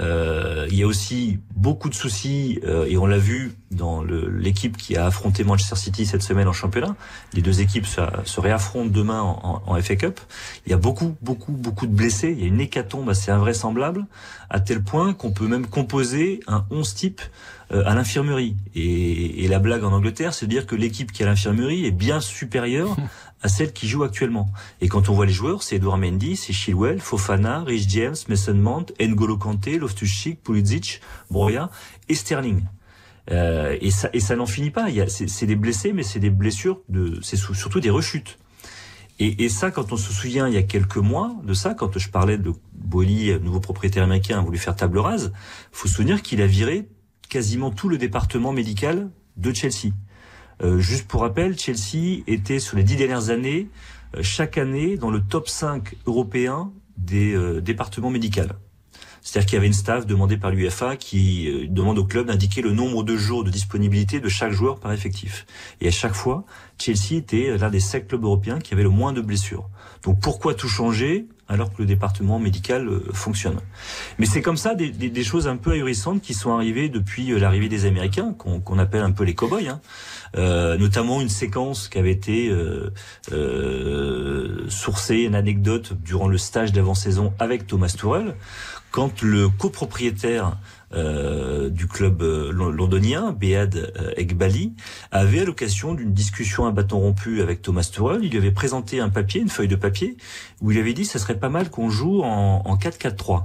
Euh, il y a aussi beaucoup de soucis, euh, et on l'a vu dans l'équipe qui a affronté Manchester City cette semaine en championnat. Les deux équipes se, se réaffrontent demain en, en- en FA Cup. Il y a beaucoup, beaucoup, beaucoup de blessés. Il y a une hécatombe assez invraisemblable, à tel point qu'on peut même composer un 11 type euh, à l'infirmerie. Et, et la blague en Angleterre, c'est de dire que l'équipe qui est à l'infirmerie est bien supérieure à celle qui joue actuellement. Et quand on voit les joueurs, c'est Edouard Mendy, c'est Chilwell, Fofana, Rich James, Mason Mount, N'Golo Kanté, Loftus-Cheek, Pulisic, Broya et Sterling. Euh, et ça, et ça n'en finit pas. C'est, des blessés, mais c'est des blessures de, c'est surtout des rechutes. Et, et ça, quand on se souvient, il y a quelques mois de ça, quand je parlais de Boily, nouveau propriétaire américain, a voulu faire table rase, faut se souvenir qu'il a viré quasiment tout le département médical de Chelsea. Euh, juste pour rappel, Chelsea était sur les dix dernières années, euh, chaque année, dans le top 5 européen des euh, départements médicaux. C'est-à-dire qu'il y avait une staff demandée par l'UFA qui demande au club d'indiquer le nombre de jours de disponibilité de chaque joueur par effectif. Et à chaque fois, Chelsea était l'un des sept clubs européens qui avait le moins de blessures. Donc pourquoi tout changer? Alors que le département médical euh, fonctionne Mais c'est comme ça des, des- des choses un peu ahurissantes qui sont arrivées depuis euh, l'arrivée des Américains, qu'on appelle un peu les cow-boys. hein. Euh, notamment une séquence qui avait été euh, euh, sourcée, une anecdote durant le stage d'avant-saison avec Thomas Tuchel, quand le copropriétaire euh, du club euh, lon- londonien, Bead euh, Egbali, avait à l'occasion d'une discussion à bâton rompu avec Thomas Tuchel, il lui avait présenté un papier, une feuille de papier, où il avait dit ça serait pas mal qu'on joue en, en 4-4-3.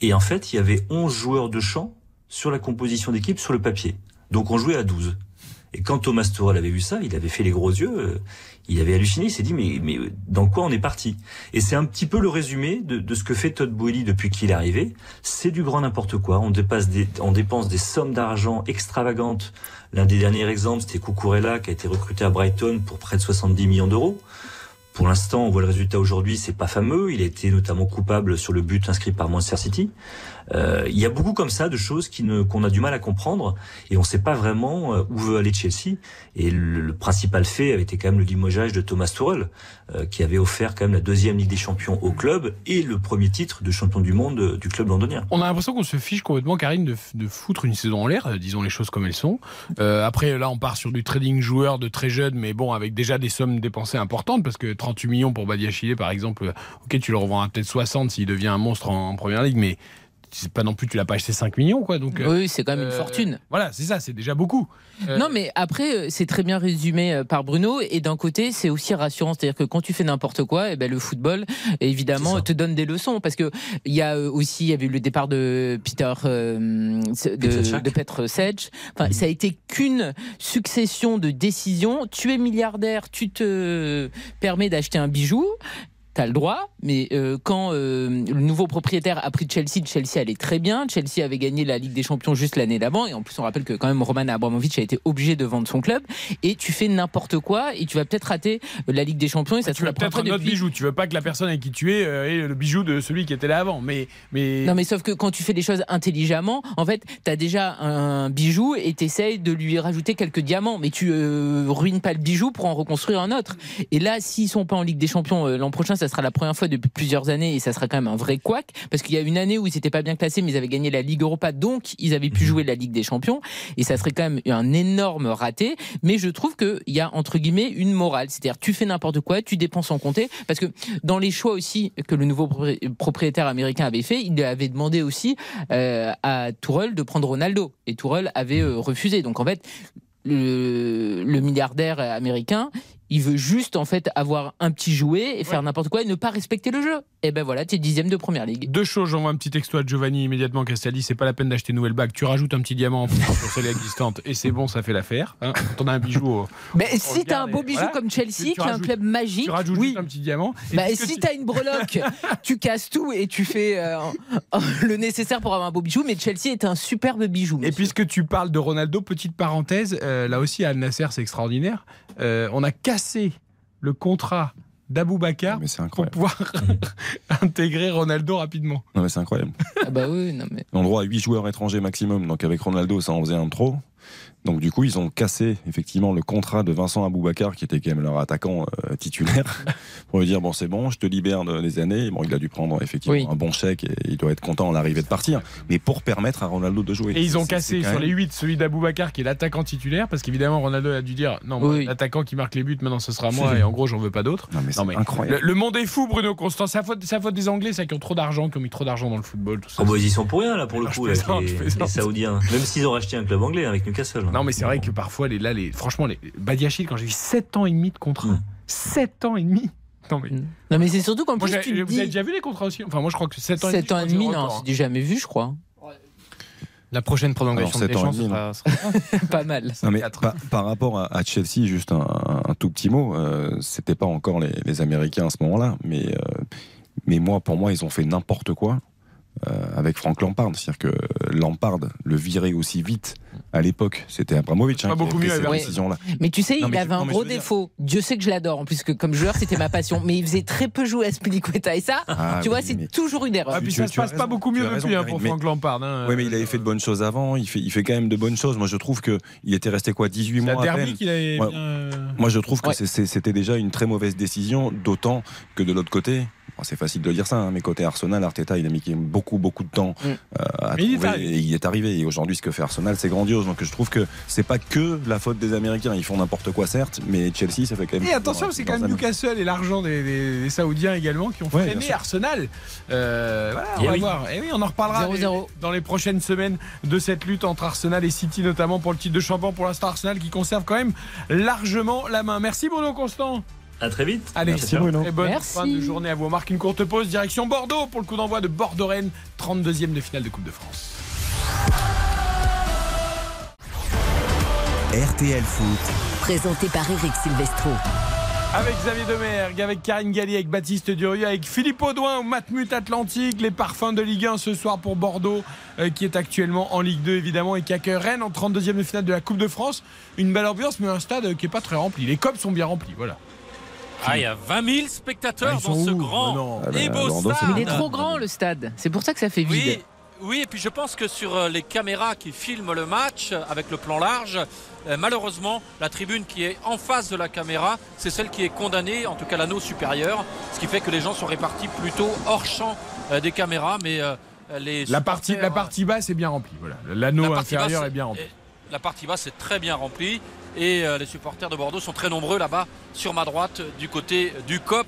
Et en fait, il y avait 11 joueurs de champ sur la composition d'équipe sur le papier. Donc on jouait à 12. Et quand Thomas Tuchel avait vu ça, il avait fait les gros yeux, euh, il avait halluciné, il s'est dit mais, mais dans quoi on est parti? Et c'est un petit peu le résumé de, de ce que fait Todd Boehly depuis qu'il est arrivé. C'est du grand n'importe quoi. On, dépasse des, on dépense des sommes d'argent extravagantes. L'un des derniers exemples, c'était Cucurella qui a été recruté à Brighton pour près de 70 millions d'euros. Pour l'instant, on voit le résultat aujourd'hui, c'est pas fameux. Il a été notamment coupable sur le but inscrit par Manchester City. Euh, il y a beaucoup comme ça de choses qu'on a du mal à comprendre et on ne sait pas vraiment euh, où veut aller Chelsea. Et le, principal fait avait été quand même le limogeage de Thomas Tuchel, euh, qui avait offert quand même la deuxième Ligue des Champions au club et le premier titre de champion du monde du club londonien. On a l'impression qu'on se fiche complètement, Karine, de, foutre une saison en l'air, disons les choses comme elles sont. Après, là, on part sur du trading joueur de très jeune, mais bon, avec déjà des sommes dépensées importantes, parce que 38 millions pour Badiachile, par exemple, ok, tu le revends peut-être 60 s'il devient un monstre en, en première ligue, mais c'est pas non plus, tu l'as pas acheté 5 millions, quoi. Donc, Oui, c'est quand même une euh, fortune. Voilà, c'est ça, c'est déjà beaucoup. Euh, Non, mais après, euh, c'est très bien résumé par Bruno. Et d'un côté, c'est aussi rassurant. C'est-à-dire que quand tu fais n'importe quoi, eh ben, le football, évidemment, te donne des leçons. Parce que il y a aussi, il y avait eu le départ de Peter, euh, de, Petr de Petr Sedge. Enfin, ça a été qu'une succession de décisions. Tu es milliardaire, tu te permets d'acheter un bijou. T'as le droit, mais euh, quand euh, le nouveau propriétaire a pris Chelsea, Chelsea allait très bien. Chelsea avait gagné la Ligue des Champions juste l'année d'avant, et en plus on rappelle que quand même Roman Abramovich a été obligé de vendre son club. Et tu fais n'importe quoi, et tu vas peut-être rater la Ligue des Champions, et ça tu veux la première peut-être un autre depuis- bijou. Tu veux pas que la personne avec qui tu es euh, ait le bijou de celui qui était là avant. Mais, mais... Non, mais sauf que quand tu fais les choses intelligemment, en fait, tu as déjà un bijou et tu essayes de lui rajouter quelques diamants, mais tu euh, ruines pas le bijou pour en reconstruire un autre. Et là, s'ils sont pas en Ligue des Champions euh, l'an prochain, ça sera la première fois depuis plusieurs années et ça sera quand même un vrai couac, parce qu'il y a une année où ils n'étaient pas bien classés, mais ils avaient gagné la Ligue Europa, donc ils avaient pu jouer la Ligue des Champions, et ça serait quand même un énorme raté. Mais je trouve qu'il y a entre guillemets une morale, c'est-à-dire tu fais n'importe quoi, tu dépenses en compter, parce que dans les choix aussi que le nouveau propri- propriétaire américain avait fait, il avait demandé aussi euh, à Tourelle de prendre Ronaldo, et Tourelle avait euh, refusé. Donc en fait, le, le milliardaire américain, il veut juste en fait avoir un petit jouet et faire n'importe quoi et ne pas respecter le jeu. Et ben voilà, t'es dixième de première ligue. Deux choses, j'envoie un petit texto à Giovanni immédiatement Castaldi, c'est pas la peine d'acheter une nouvelle bague, tu rajoutes un petit diamant sur celle existante et c'est bon, ça fait l'affaire. Hein. T'en as un bijou. au- Mais si t'as un beau bijou voilà. comme Chelsea, Tu- qui tu est un club magique, Tu rajoutes oui. juste un petit diamant. Et Bah, si tu- t'as une breloque, tu casses tout et tu fais euh, le nécessaire pour avoir un beau bijou. Mais Chelsea est un superbe bijou. Et puisque tu parles de Ronaldo, petite parenthèse, euh, là aussi à Al Nasser c'est extraordinaire. Euh, on a cassé le contrat d'Abou Bakar pour pouvoir intégrer Ronaldo rapidement. Non, mais c'est incroyable. Ah bah oui, non mais. On a le droit à 8 joueurs étrangers maximum, donc avec Ronaldo, ça en faisait un trop. Donc du coup, ils ont cassé effectivement le contrat de Vincent Aboubakar, qui était quand même leur attaquant euh, titulaire, pour lui dire bon c'est bon, je te libère de- des années. Bon, il a dû prendre effectivement Oui. un bon chèque et il doit être content à l'arrivée de partir, mais pour permettre à Ronaldo de jouer. Et ils ont cassé sur même- les 8 celui d'Abou Bakar qui est l'attaquant titulaire parce qu'évidemment Ronaldo a dû dire non Oui. l'attaquant qui marque les buts maintenant ce sera moi et en gros j'en veux pas d'autres. Non mais c'est incroyable. Le, le monde est fou Bruno Constant, c'est la faute, c'est la faute des Anglais, c'est qui ont trop d'argent, qui ont mis trop d'argent dans le football tout ça. Oh bah, ils y sont pour rien là pour le coup, là, plaisante, les, Saoudiens. Même s'ils ont racheté un club anglais avec Newcastle. Non mais c'est vrai que parfois les là les franchement les Badiachil quand j'ai vu 7 ans et demi de contrat. 7 ans et demi. Non mais Non mais c'est surtout qu'en Moi, plus tu vous avez déjà vu les contrats aussi? Enfin moi je crois que 7 ans 7 ans et je crois que demi, c'est le non, record, c'est du jamais vu, je crois. La prochaine prolongation Alors, ans et demi, ce sera- sera- Pas mal. Non, mais par, par rapport à, à Chelsea, juste un, un tout petit mot, euh, c'était pas encore les, les Américains à ce moment-là, mais, euh, mais moi, pour moi, ils ont fait n'importe quoi avec Frank Lampard. C'est-à-dire que Lampard, le virer aussi vite À l'époque, c'était Abramovic hein, Pas qui beaucoup mieux cette décision-là. Mais tu sais, Non, il mais avait un mais gros dire- défaut. Dieu sait que je l'adore, en plus que comme joueur, c'était ma passion. Mais il faisait très peu jouer à Spilicueta. Et ça, Ah tu vois, c'est mais- toujours une erreur. Ah, puis Tu- ça tu se as passe pas beaucoup mieux depuis raison, hein, pour Karine, Frank Lampard. hein. Oui, mais il avait fait de bonnes choses avant. Il fait, il fait quand même de bonnes choses. Moi, je trouve que il était resté quoi, 18 C'est mois la à derby peine. qu'il avait bien, euh, Moi, je trouve que Ouais. c'était déjà une très mauvaise décision, d'autant que de l'autre côté, c'est facile de dire ça, hein, mais côté Arsenal, Arteta, il a mis beaucoup, beaucoup de temps Mm. euh, à Mais il est arrivé. et il est arrivé. Et aujourd'hui, ce que fait Arsenal, c'est grandiose. Donc, je trouve que c'est pas que la faute des Américains. Ils font n'importe quoi, certes, mais Chelsea, ça fait quand même. Et attention, c'est quand même Newcastle et l'argent des, des- des Saoudiens également qui ont Ouais, freiné. Arsenal. Euh, voilà, on Eh va oui. voir. Et oui, on en reparlera 0-0. les- dans les prochaines semaines de cette lutte entre Arsenal et City, notamment pour le titre de champion. Pour l'instant, Arsenal qui conserve quand même largement la main. Merci Bruno Constant. À très vite. Allez, Merci, Bruno. Et bonne Merci. fin de journée à vous. On marque une courte pause. Direction Bordeaux pour le coup d'envoi de Bordeaux-Rennes, 32e de finale de Coupe de France. RTL Foot, Présenté par Eric Silvestro. Avec Xavier Demergue, avec Karine Galli, avec Baptiste Durieux, avec Philippe Audouin au Matmut Atlantique, les parfums de Ligue 1 ce soir pour Bordeaux, euh, qui est actuellement en Ligue 2 évidemment, et qui accueille Rennes en 32e de finale de la Coupe de France. Une belle ambiance, mais un stade euh, qui est pas très rempli. Les copes sont bien remplis, voilà. Ah, il y a 20 000 spectateurs Ah, dans ce où grand Non. Ah bah, et beau Bordeaux, c'est stade. Mais il est trop grand le stade. C'est pour ça que ça fait vide. Oui, oui, et puis je pense que sur euh, les caméras qui filment le match euh, avec le plan large, euh, malheureusement, la tribune qui est en face de la caméra, c'est celle qui est condamnée, en tout cas l'anneau supérieur, ce qui fait que les gens sont répartis plutôt hors champ des caméras, mais les La partie, la partie basse est bien remplie. Voilà. L'anneau inférieur basse est bien rempli. est- La partie basse est très bien remplie et euh, les supporters de Bordeaux sont très nombreux là-bas sur ma droite du côté du COP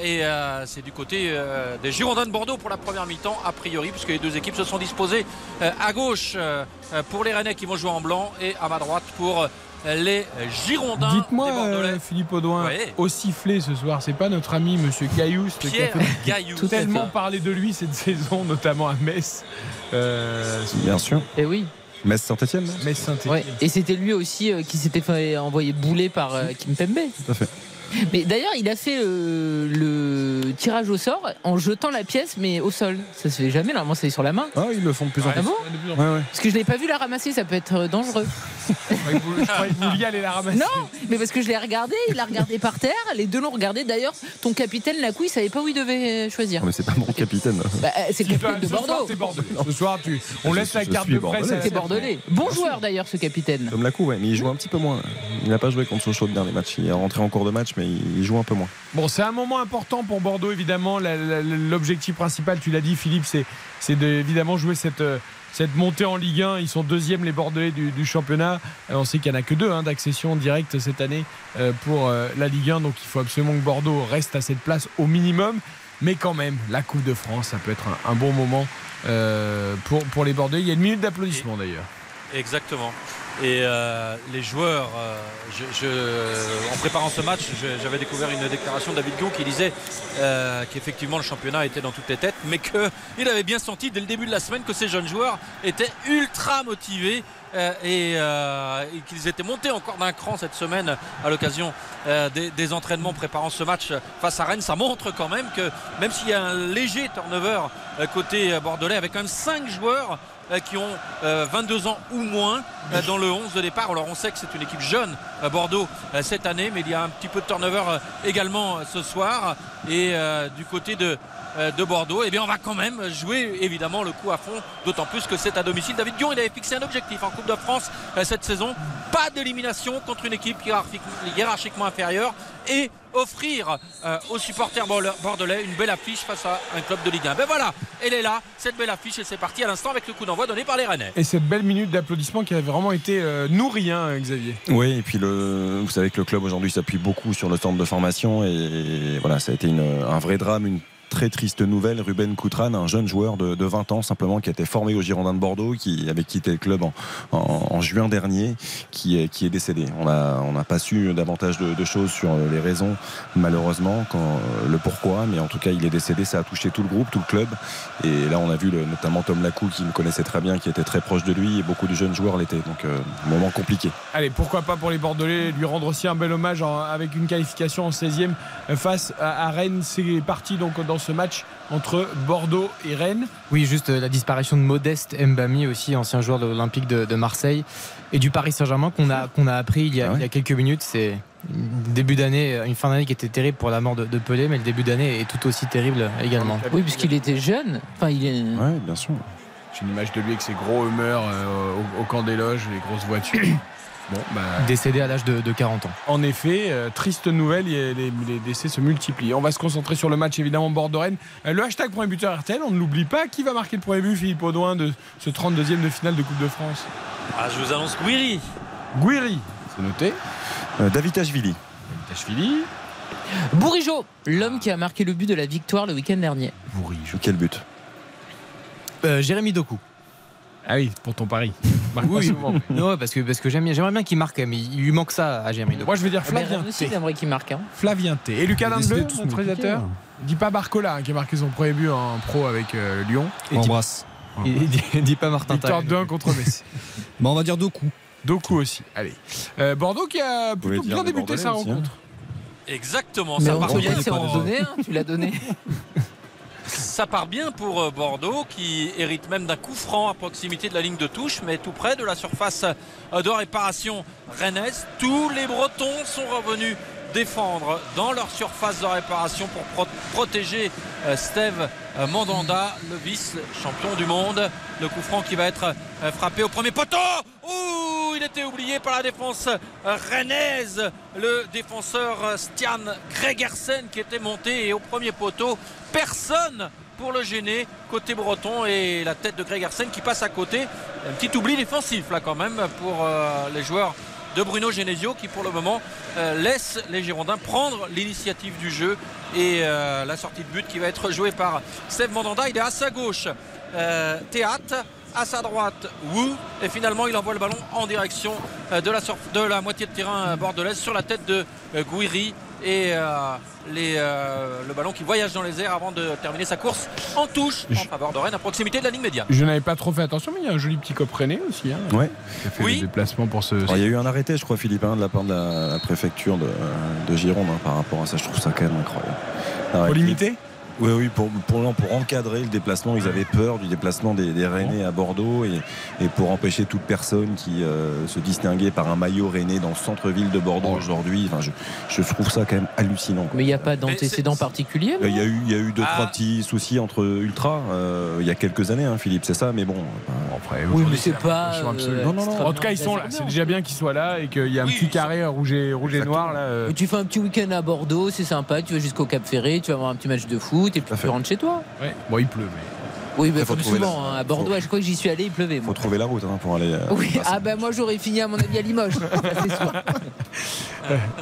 et euh, c'est du côté euh, des Girondins de Bordeaux pour la première mi-temps a priori puisque les deux équipes se sont disposées euh, à gauche pour les Rennais qui vont jouer en blanc et à ma droite pour les Girondins Dites-moi, Philippe Audouin, Ouais. au sifflet ce soir, c'est pas notre ami Monsieur Gaillous qui a Pierre fait. Tout à tellement parlé de lui cette saison, notamment à Metz. Euh, Bien sûr. Et oui. Metz Saint-Etienne Metz Saint-Étienne. Ouais. Et c'était lui aussi euh, qui s'était fait envoyer bouler par euh, Kim Pembe. Tout à fait. Mais d'ailleurs, il a fait euh, le tirage au sort en jetant la pièce, mais au sol. Ça se fait jamais, normalement, c'est sur la main. Ah, ils le font de plus en Ouais, plus. Ah bon plus en plus. Ouais, ouais. Parce que je l'ai pas vu la ramasser, ça peut être euh, dangereux. Je croyais que vous- vouliez aller la ramasser. Non, mais parce que je l'ai regardé, il l'a regardé par terre, les deux l'ont regardé. D'ailleurs, ton capitaine, Lacou, il savait pas où il devait euh, choisir. Non, mais c'est pas mon capitaine. Bah, c'est le capitaine de soir, Bordeaux. Bordelais. Ce soir, tu, on laisse la je carte de presse. C'est bordelais. Bon joueur d'ailleurs, ce capitaine. Comme la coup, ouais, mais il joue un petit peu moins. Il n'a pas joué contre Sochaux bien les matchs. Il est rentré en cours de match, mais il joue un peu moins. Bon, c'est un moment important pour Bordeaux, évidemment. L'objectif principal, tu l'as dit, Philippe, c'est c'est de évidemment jouer cette, euh, cette montée en Ligue 1. Ils sont deuxième, les Bordelais du, du championnat. Euh, On sait qu'il n'y en a que deux hein, d'accession directe cette année euh, pour euh, la Ligue 1. Donc il faut absolument que Bordeaux reste à cette place au minimum. Mais quand même, la Coupe de France, ça peut être un, un bon moment euh, pour, pour les Bordelais. Il y a une minute d'applaudissement d'ailleurs. Exactement. Et euh, les joueurs, euh, en préparant ce match, j'avais découvert une déclaration de David Guillon qui disait euh, qu'effectivement le championnat était dans toutes les têtes, mais qu'il avait bien senti dès le début de la semaine que ces jeunes joueurs étaient ultra motivés et, euh, et qu'ils étaient montés encore d'un cran cette semaine à l'occasion euh, des, entraînements préparant ce match face à Rennes. Ça montre quand même que même s'il y a un léger turnover euh, côté euh, bordelais, avec quand même 5 joueurs euh, qui ont euh, 22 ans ou moins euh, dans le 11 de départ. Alors on sait que c'est une équipe jeune à Bordeaux euh, cette année, mais il y a un petit peu de turnover euh, également euh, ce soir. Et euh, du côté de, euh, de Bordeaux, eh bien on va quand même jouer évidemment le coup à fond, d'autant plus que c'est à domicile. David Dion, il avait fixé un objectif en Coupe de France euh, cette saison, pas d'élimination contre une équipe hiérarchique- hiérarchiquement inférieure et offrir euh, aux supporters bordelais une belle affiche face à un club de Ligue 1. Ben voilà, elle est là, cette belle affiche, et c'est parti à l'instant avec le coup d'envoi donné par les Rennais. Et cette belle minute d'applaudissement qui a vraiment été euh, nourrie, hein, Xavier. Oui, et puis le, vous savez que le club aujourd'hui s'appuie beaucoup sur le centre de formation et voilà, ça a été une- un vrai drame, une très triste nouvelle. Ruben Koutran, un jeune joueur de, de 20 ans simplement qui a été formé au Girondins de Bordeaux, qui avait quitté le club en, juin dernier, qui est, décédé. On n'a pas su davantage de, choses sur les raisons, malheureusement, quand, le pourquoi, mais en tout cas il est décédé, ça a touché tout le groupe, tout le club. Et là on a vu notamment Tom Lacou qui le connaissait très bien, qui était très proche de lui, et beaucoup de jeunes joueurs l'étaient. Donc euh, moment compliqué. Allez, pourquoi pas pour les Bordelais lui rendre aussi un bel hommage avec une qualification en 16e face à, à Rennes. C'est parti donc dans ce match entre Bordeaux et Rennes. Oui, juste euh, la disparition de Modeste Mbami aussi, ancien joueur de l'Olympique de, de Marseille et du Paris Saint-Germain qu'on a, qu'on a appris il y a, Ah ouais. il y a quelques minutes. C'est début d'année, une fin d'année qui était terrible pour la mort de, de Pelé, mais le début d'année est tout aussi terrible également. Oui, puisqu'il était jeune. Enfin, il est. Ouais, bien sûr. J'ai une image de lui avec ses gros humeurs euh, au, au camp des loges, les grosses voitures. Bon, bah, Décédé à l'âge de, de 40 ans. En effet, euh, triste nouvelle, les, les décès se multiplient. On va se concentrer sur le match évidemment Bordeaux-Rennes. Euh, le hashtag premier buteur RTL, on ne l'oublie pas. Qui va marquer le premier but, Philippe Audouin, de ce 32e de finale de Coupe de France? Ah, je vous annonce Guiri. Guiri, c'est noté. Euh, David Ashvili. Tachvili, Bourigeau, l'homme qui a marqué le but de la victoire le week-end dernier. Bourigeau. Quel but? Euh, Jérémy Doku. Ah oui, pour ton pari. Marque Oui, souvent. non, parce que, parce que j'aimerais bien qu'il marque, mais il lui manque ça à Jérémy. Moi, je vais dire Mais Flavien T. j'aimerais qu'il marque. Hein. Flavien T. Et Lucas de notre réalisateur. Dis pas Barcola hein, qui a marqué son premier but en pro avec euh, Lyon. Et On embrasse. Il, dit, il dit pas Martin Victoire. 2-1 contre Messi. Bah, on va dire deux coups. Doku aussi. Allez. Euh, Bordeaux qui a plutôt bien débuté sa hein. rencontre. Exactement. Mais Ça on en un, tu l'as donné. ça part bien pour euh, Bordeaux qui hérite même d'un coup franc à proximité de la ligne de touche, mais tout près de la surface euh, de réparation rennaise. Tous les Bretons sont revenus défendre dans leur surface de réparation pour pro- protéger euh, Steve Mandanda, le vice-champion du monde. Le coup franc qui va être frappé au premier poteau. Ouh, il était oublié par la défense rennaise. Le défenseur Stian Gregersen qui était monté et au premier poteau, personne pour le gêner côté breton et la tête de Gregersen qui passe à côté. Un petit oubli défensif là quand même pour euh, les joueurs de Bruno Genesio qui pour le moment euh, laisse les Girondins prendre l'initiative du jeu et euh, la sortie de but qui va être jouée par Steve Mandanda. Il est à sa gauche, Théâtre, à sa droite, Wu et finalement il envoie le ballon en direction de, la de la moitié de terrain bordelaise sur la tête de Gouiri et euh, les, euh, le ballon qui voyage dans les airs avant de terminer sa course en touche en faveur de Rennes à proximité de la ligne médiane. Je n'avais pas trop fait attention, mais il y a un joli petit cop rennais aussi. Hein, Ouais. qui a fait Oui. le déplacement pour ce. Alors, il y a eu un arrêté, je crois, Philippe, hein, de la part de la, la préfecture de, de Gironde hein, par rapport à ça. Je trouve ça quand même incroyable. Pour limiter Oui, oui, pour, pour, pour encadrer le déplacement, ils avaient peur du déplacement des, des Rennais à Bordeaux et, et pour empêcher toute personne qui euh, se distinguait par un maillot Rennais dans le centre-ville de Bordeaux aujourd'hui. Enfin, je, je trouve ça quand même hallucinant. quoi. Mais il n'y a pas d'antécédent particulier. Euh, Il y a eu, il y a eu deux Ah. trois petits soucis entre ultras euh, il y a quelques années, hein, Philippe, c'est ça. Mais bon, euh, Après, Oui, mais c'est pas. Euh, Non, non, non. En tout cas, ils sont là. C'est déjà bien qu'ils soient là et qu'il y a un Oui, petit carré rouge et, rouge et noir là. euh, tu fais un petit week-end à Bordeaux, c'est sympa, tu vas jusqu'au Cap Ferré, tu vas voir un petit match de foot et puis à tu fait. rentres chez toi. ouais. Bon, il pleut, mais. Oui, bah, Faut comme souvent, la- hein, à Bordeaux, faut- chaque fois que j'y suis allé, il pleuvait. faut moi. trouver la route hein, pour aller. euh, Oui, ah ben moi j'aurais fini à mon avis à Limoges, c'est sûr.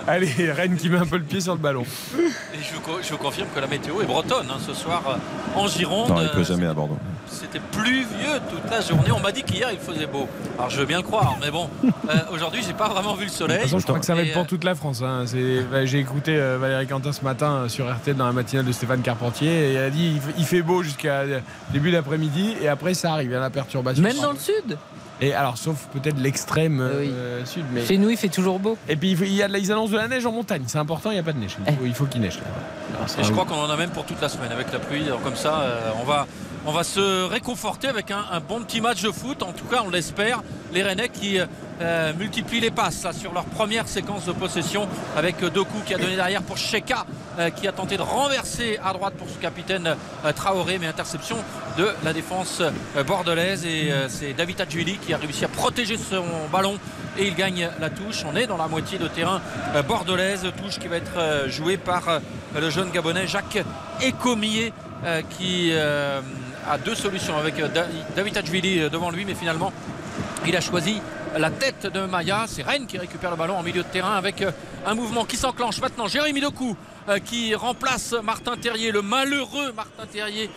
Allez, Rennes qui met un peu le pied sur le ballon. Et je vous, co- je vous confirme que la météo est bretonne hein, ce soir euh, en Gironde. Non, il pleut Euh, jamais à Bordeaux. C'était pluvieux toute la journée. On m'a dit qu'hier il faisait beau. Alors je veux bien le croire, mais bon, euh, aujourd'hui j'ai pas vraiment vu le De toute soleil. façon, je crois que ça va être pour euh, toute la France. hein. Bah, J'ai écouté euh, Valérie Quentin ce matin euh, sur RTL dans la matinale de Stéphane Carpentier et elle a dit il fait- il fait beau jusqu'à euh, début d'après-midi et après ça arrive, il y a la perturbation. Même dans le sud. Et alors, sauf peut-être l'extrême Euh, oui. euh, sud. Mais... Chez nous, il fait toujours beau. Et puis il y a de la, ils annoncent de la neige en montagne. C'est important, il n'y a pas de neige. Il faut, il faut qu'il neige. Et je crois qu'on en a même pour toute la semaine avec la pluie. Alors comme ça, euh, on, va, on va se réconforter avec un, bon petit match de foot. En tout cas, on l'espère. Les Rennais qui euh, multiplient les passes sur leur première séquence de possession avec euh, Doku qui a donné derrière pour Sheka euh, qui a tenté de renverser à droite pour son capitaine euh, Traoré, mais interception de la défense bordelaise. Et c'est David Adjuli qui a réussi à protéger son ballon et il gagne la touche. On est dans la moitié de terrain bordelaise, touche qui va être jouée par le jeune Gabonais Jacques Ecomier euh, qui a deux solutions avec euh, Da- David euh, devant lui, mais finalement il a choisi la tête de Maya. C'est Rennes qui récupère le ballon en milieu de terrain avec euh, un mouvement qui s'enclenche maintenant. Jérémy Doku qui remplace Martin Terrier, le malheureux Martin Terrier,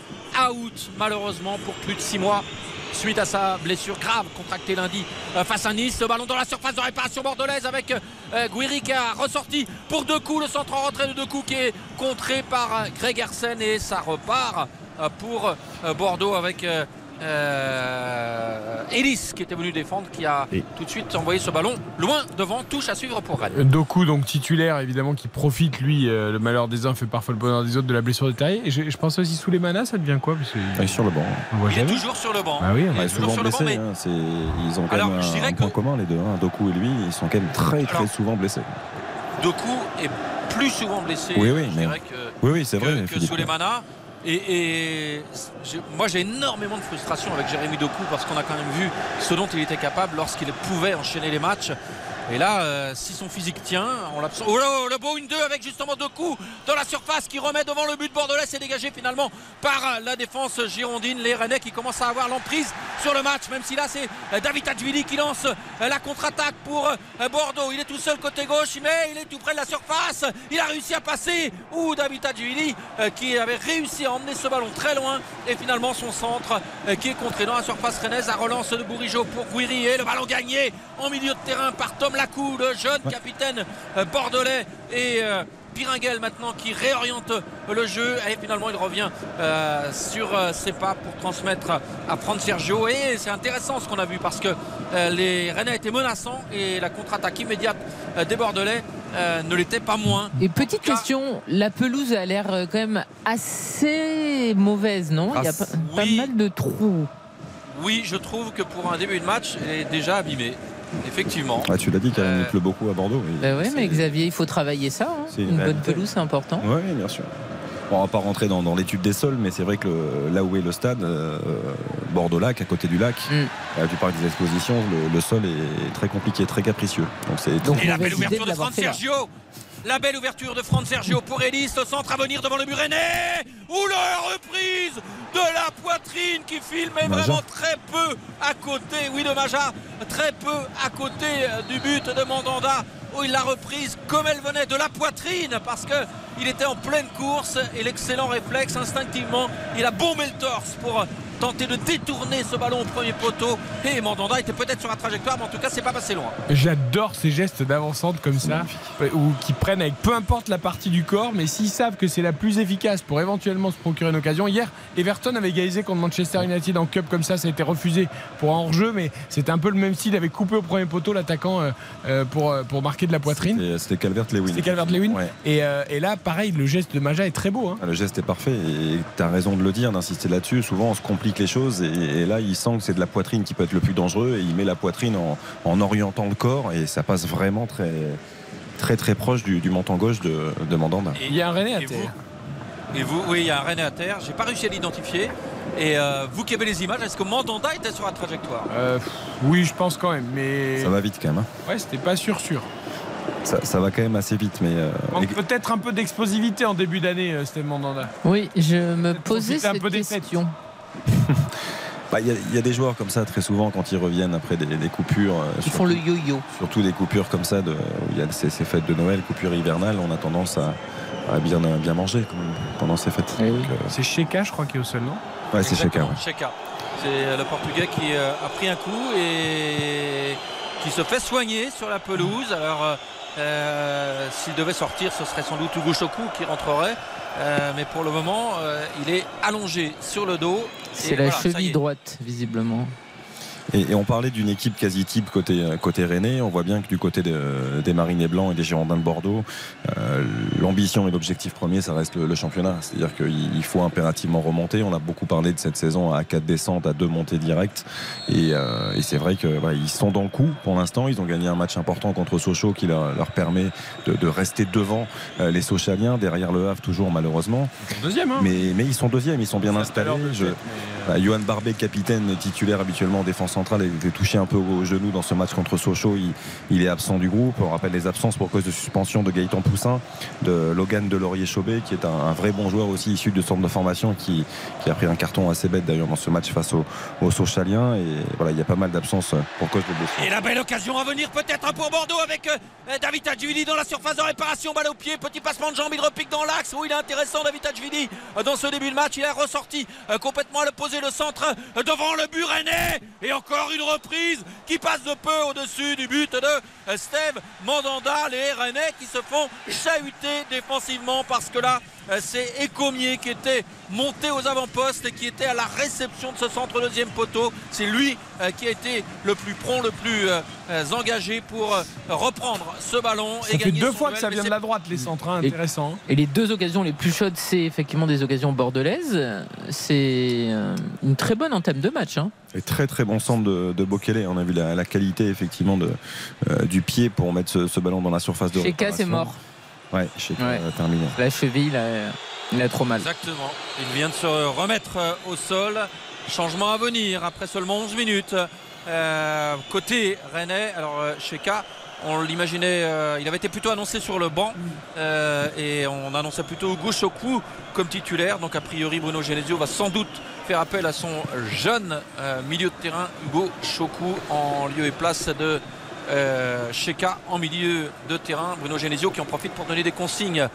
out malheureusement pour plus de six mois suite à sa blessure grave contractée lundi face à Nice. Le ballon dans la surface de réparation bordelaise avec Guiri qui a ressorti pour deux coups. Le centre en retrait de deux qui est contré par Greg Hersen et ça repart pour euh, Bordeaux avec euh, euh, Ellis qui était venu défendre, qui a tout de suite envoyé ce ballon loin devant, touche à suivre pour Rennes. Doku, donc titulaire, évidemment, qui profite, lui, euh, le malheur des uns fait parfois le bonheur des autres de la blessure de Terrier. Et je, je pense aussi sous les manas, ça devient quoi Parce que- Il est sur le banc. on Il est toujours sur le banc. Ah oui, Il est souvent sur le banc, blessés. mais hein, ils ont quand Alors, même un, un point commun, les deux. hein. Doku et lui, ils sont quand même très, très Alors, souvent blessés. Doku est plus souvent blessé. Oui, oui, je mais- dirais que Oui, oui, c'est que, vrai. que Philippe. Souleymana. Et, moi j'ai énormément de frustration avec Jérémy Doku parce qu'on a quand même vu ce dont il était capable lorsqu'il pouvait enchaîner les matchs. Et là, euh, si son physique tient, on l'absent. Oh là, le beau 1-2 avec justement Doku dans la surface qui remet devant le but bordelais. C'est dégagé finalement par la défense girondine. Les Rennais qui commencent à avoir l'emprise sur le match, même si là c'est David Adjvili qui lance la contre-attaque pour Bordeaux. Il est tout seul côté gauche, mais il est tout près de la surface. Il a réussi à passer. Ou David Adjvili euh, qui avait réussi à emmener ce ballon très loin. Et finalement son centre euh, qui est contré dans la surface rennaise. La relance de Bourigeau pour Guiri et le ballon gagné en milieu de terrain par Tom Lacou, le jeune capitaine euh, bordelais. Et euh, Piringuel maintenant qui réoriente le jeu et finalement il revient euh, sur ses pas pour transmettre à Franck Sergio et c'est intéressant ce qu'on a vu parce que euh, les Rennais étaient menaçants et la contre-attaque immédiate des Bordelais euh, ne l'était pas moins. Et petite question, la pelouse a l'air quand même assez mauvaise, non? Il y a pas, pas Oui. mal de trous. Oui, je trouve que pour un début de match, elle est déjà abîmée. Effectivement. Ah, tu l'as dit, quand même, Euh, il pleut beaucoup à Bordeaux. Bah ouais, c'est- mais Xavier, il faut travailler ça. hein. une Une bonne pelouse, c'est important. Oui, bien sûr. Bon, on va pas rentrer dans, dans l'étude des sols, mais c'est vrai que le- là où est le stade, euh, Bordeaux-Lac, à côté du lac, Mm. à du parc des expositions, le, le sol est très compliqué, très capricieux. Donc c'est Donc, Et la belle ouverture de de là. Sergio la belle ouverture de Franck Sergio pour Ellis, le centre à venir devant le rennais. Ou la reprise de la poitrine qui mais Maja. vraiment très peu à côté, oui de Maja, très peu à côté euh, du but de Mandanda. Où il l'a reprise comme elle venait de la poitrine parce que il était en pleine course et l'excellent réflexe instinctivement il a bombé le torse pour tenter de détourner ce ballon au premier poteau et Mandanda était peut-être sur la trajectoire mais en tout cas c'est pas passé loin. J'adore ces gestes d'avant-centre comme ça, ou qui prennent avec peu importe la partie du corps, mais s'ils savent que c'est la plus efficace pour éventuellement se procurer une occasion. Hier, Everton avait égalisé contre Manchester United en Cup comme ça, ça a été refusé pour un hors-jeu, mais c'était un peu le même style, il avait coupé au premier poteau l'attaquant euh, euh, pour, euh, pour marquer de la poitrine. C'était- C'était Calvert-Lewin. C'était Calvert-Lewin. Ouais. Et, euh, et là, pareil, le geste de Maja est très beau. hein. Ah, Le geste est parfait et tu as raison de le dire, d'insister là-dessus. Souvent, on se complique les choses et, et là, il sent que c'est de la poitrine qui peut être le plus dangereux et il met la poitrine en, en orientant le corps et ça passe vraiment très très très proche du, du menton gauche de, de Mandanda. Et- Il y a un René à et terre. vous- Et vous, oui, il y a un René à terre. J'ai pas réussi à l'identifier. Et euh, vous qui avez les images, est-ce que Mandanda était sur la trajectoire? Euh, oui, je pense quand même, mais Ça va vite quand même. hein. ouais, c'était pas sûr sûr. Ça, ça va quand même assez vite, mais euh, peut-être un peu d'explosivité en début d'année, euh, Stéphane Mandanda. Oui, je me posais cette peu bah, il y, a- il y a des joueurs comme ça très souvent quand ils reviennent après des, des coupures. euh, Ils surtout- font le yo-yo. surtout des coupures comme ça, de, où il y a ces, ces fêtes de Noël, coupures hivernales, on a tendance à, à bien, bien manger pendant ces fêtes. Eh oui. Euh, C'est Sheka, je crois, qui est au sol, non? Ouais, c'est Sheka. C'est le Portugais qui euh, a pris un coup et qui se fait soigner sur la pelouse. Alors, euh, euh, s'il devait sortir, ce serait sans doute Hugo Choku qui rentrerait. Euh, mais pour le moment, euh, il est allongé sur le dos. C'est la voilà, cheville droite, visiblement. Et, et on parlait d'une équipe quasi type côté, côté Rennais. On voit bien que du côté de- des Marinés Blancs et des Girondins de Bordeaux, euh, l'ambition et l'objectif premier, ça reste le, le championnat. C'est-à-dire qu'il il faut impérativement remonter. On a beaucoup parlé de cette saison à 4 descentes, à 2 montées directes. Et, euh, et c'est vrai que voilà, ils sont dans le coup pour l'instant. Ils ont gagné un match important contre Sochaux qui leur, leur permet de, de rester devant euh, les Sochaliens, derrière le Havre toujours malheureusement. Deuxième, hein Mais, mais ils sont deuxièmes, ils sont bien installés. Je- mais, euh, bah, Johan Barbet, capitaine titulaire habituellement en défense centrale, a touché un peu au genou dans ce match contre Sochaux. Il, est absent du groupe. On rappelle les absences pour cause de suspension de Gaëtan Poussin, de Logan Delorier-Chaubet, qui est un, un vrai bon joueur aussi issu de centre de formation, qui, a pris un carton assez bête d'ailleurs dans ce match face aux, aux Sochaliens. Et voilà, il y a pas mal d'absences pour cause de blessures. Et la belle occasion à venir peut-être pour Bordeaux avec euh, David Adjvili dans la surface de réparation, balle au pied, petit passement de jambe, il repique dans l'axe. où il est intéressant David Adjvili euh, dans ce début de match. Il est ressorti euh, complètement à l'opposé, le centre devant le but. Et encore une reprise qui passe de peu au-dessus du but de Steve Mandanda. Les Rennais qui se font chahuter défensivement parce que là, c'est Écomier qui était monté aux avant-postes et qui était à la réception de ce centre deuxième poteau. C'est lui qui a été le plus prompt, le plus engagé pour reprendre ce ballon. Ça fait deux fois que ça vient de la droite, les centres, hein, intéressant. Et les deux occasions les plus chaudes, c'est effectivement des occasions bordelaises. C'est une très bonne entame de match. Hein. Et très très bon centre de, de Bokele. On a vu la, la qualité effectivement de, euh, du pied pour mettre ce, ce, ballon dans la surface de Cheka c'est mort. Ouais, Cheka ouais. terminé. La cheville, il a, il a, trop mal. Exactement. Il vient de se remettre euh, au sol. Changement à venir après seulement 11 minutes. Euh, côté Rennais, alors Cheka on l'imaginait, euh, il avait été plutôt annoncé sur le banc euh, et on annonçait plutôt Gauchoku comme titulaire. Donc a priori Bruno Genesio va sans doute faire appel à son jeune euh, milieu de terrain Hugo Choku en lieu et place de Sheka en milieu de terrain. Bruno Genesio qui en profite pour donner des consignes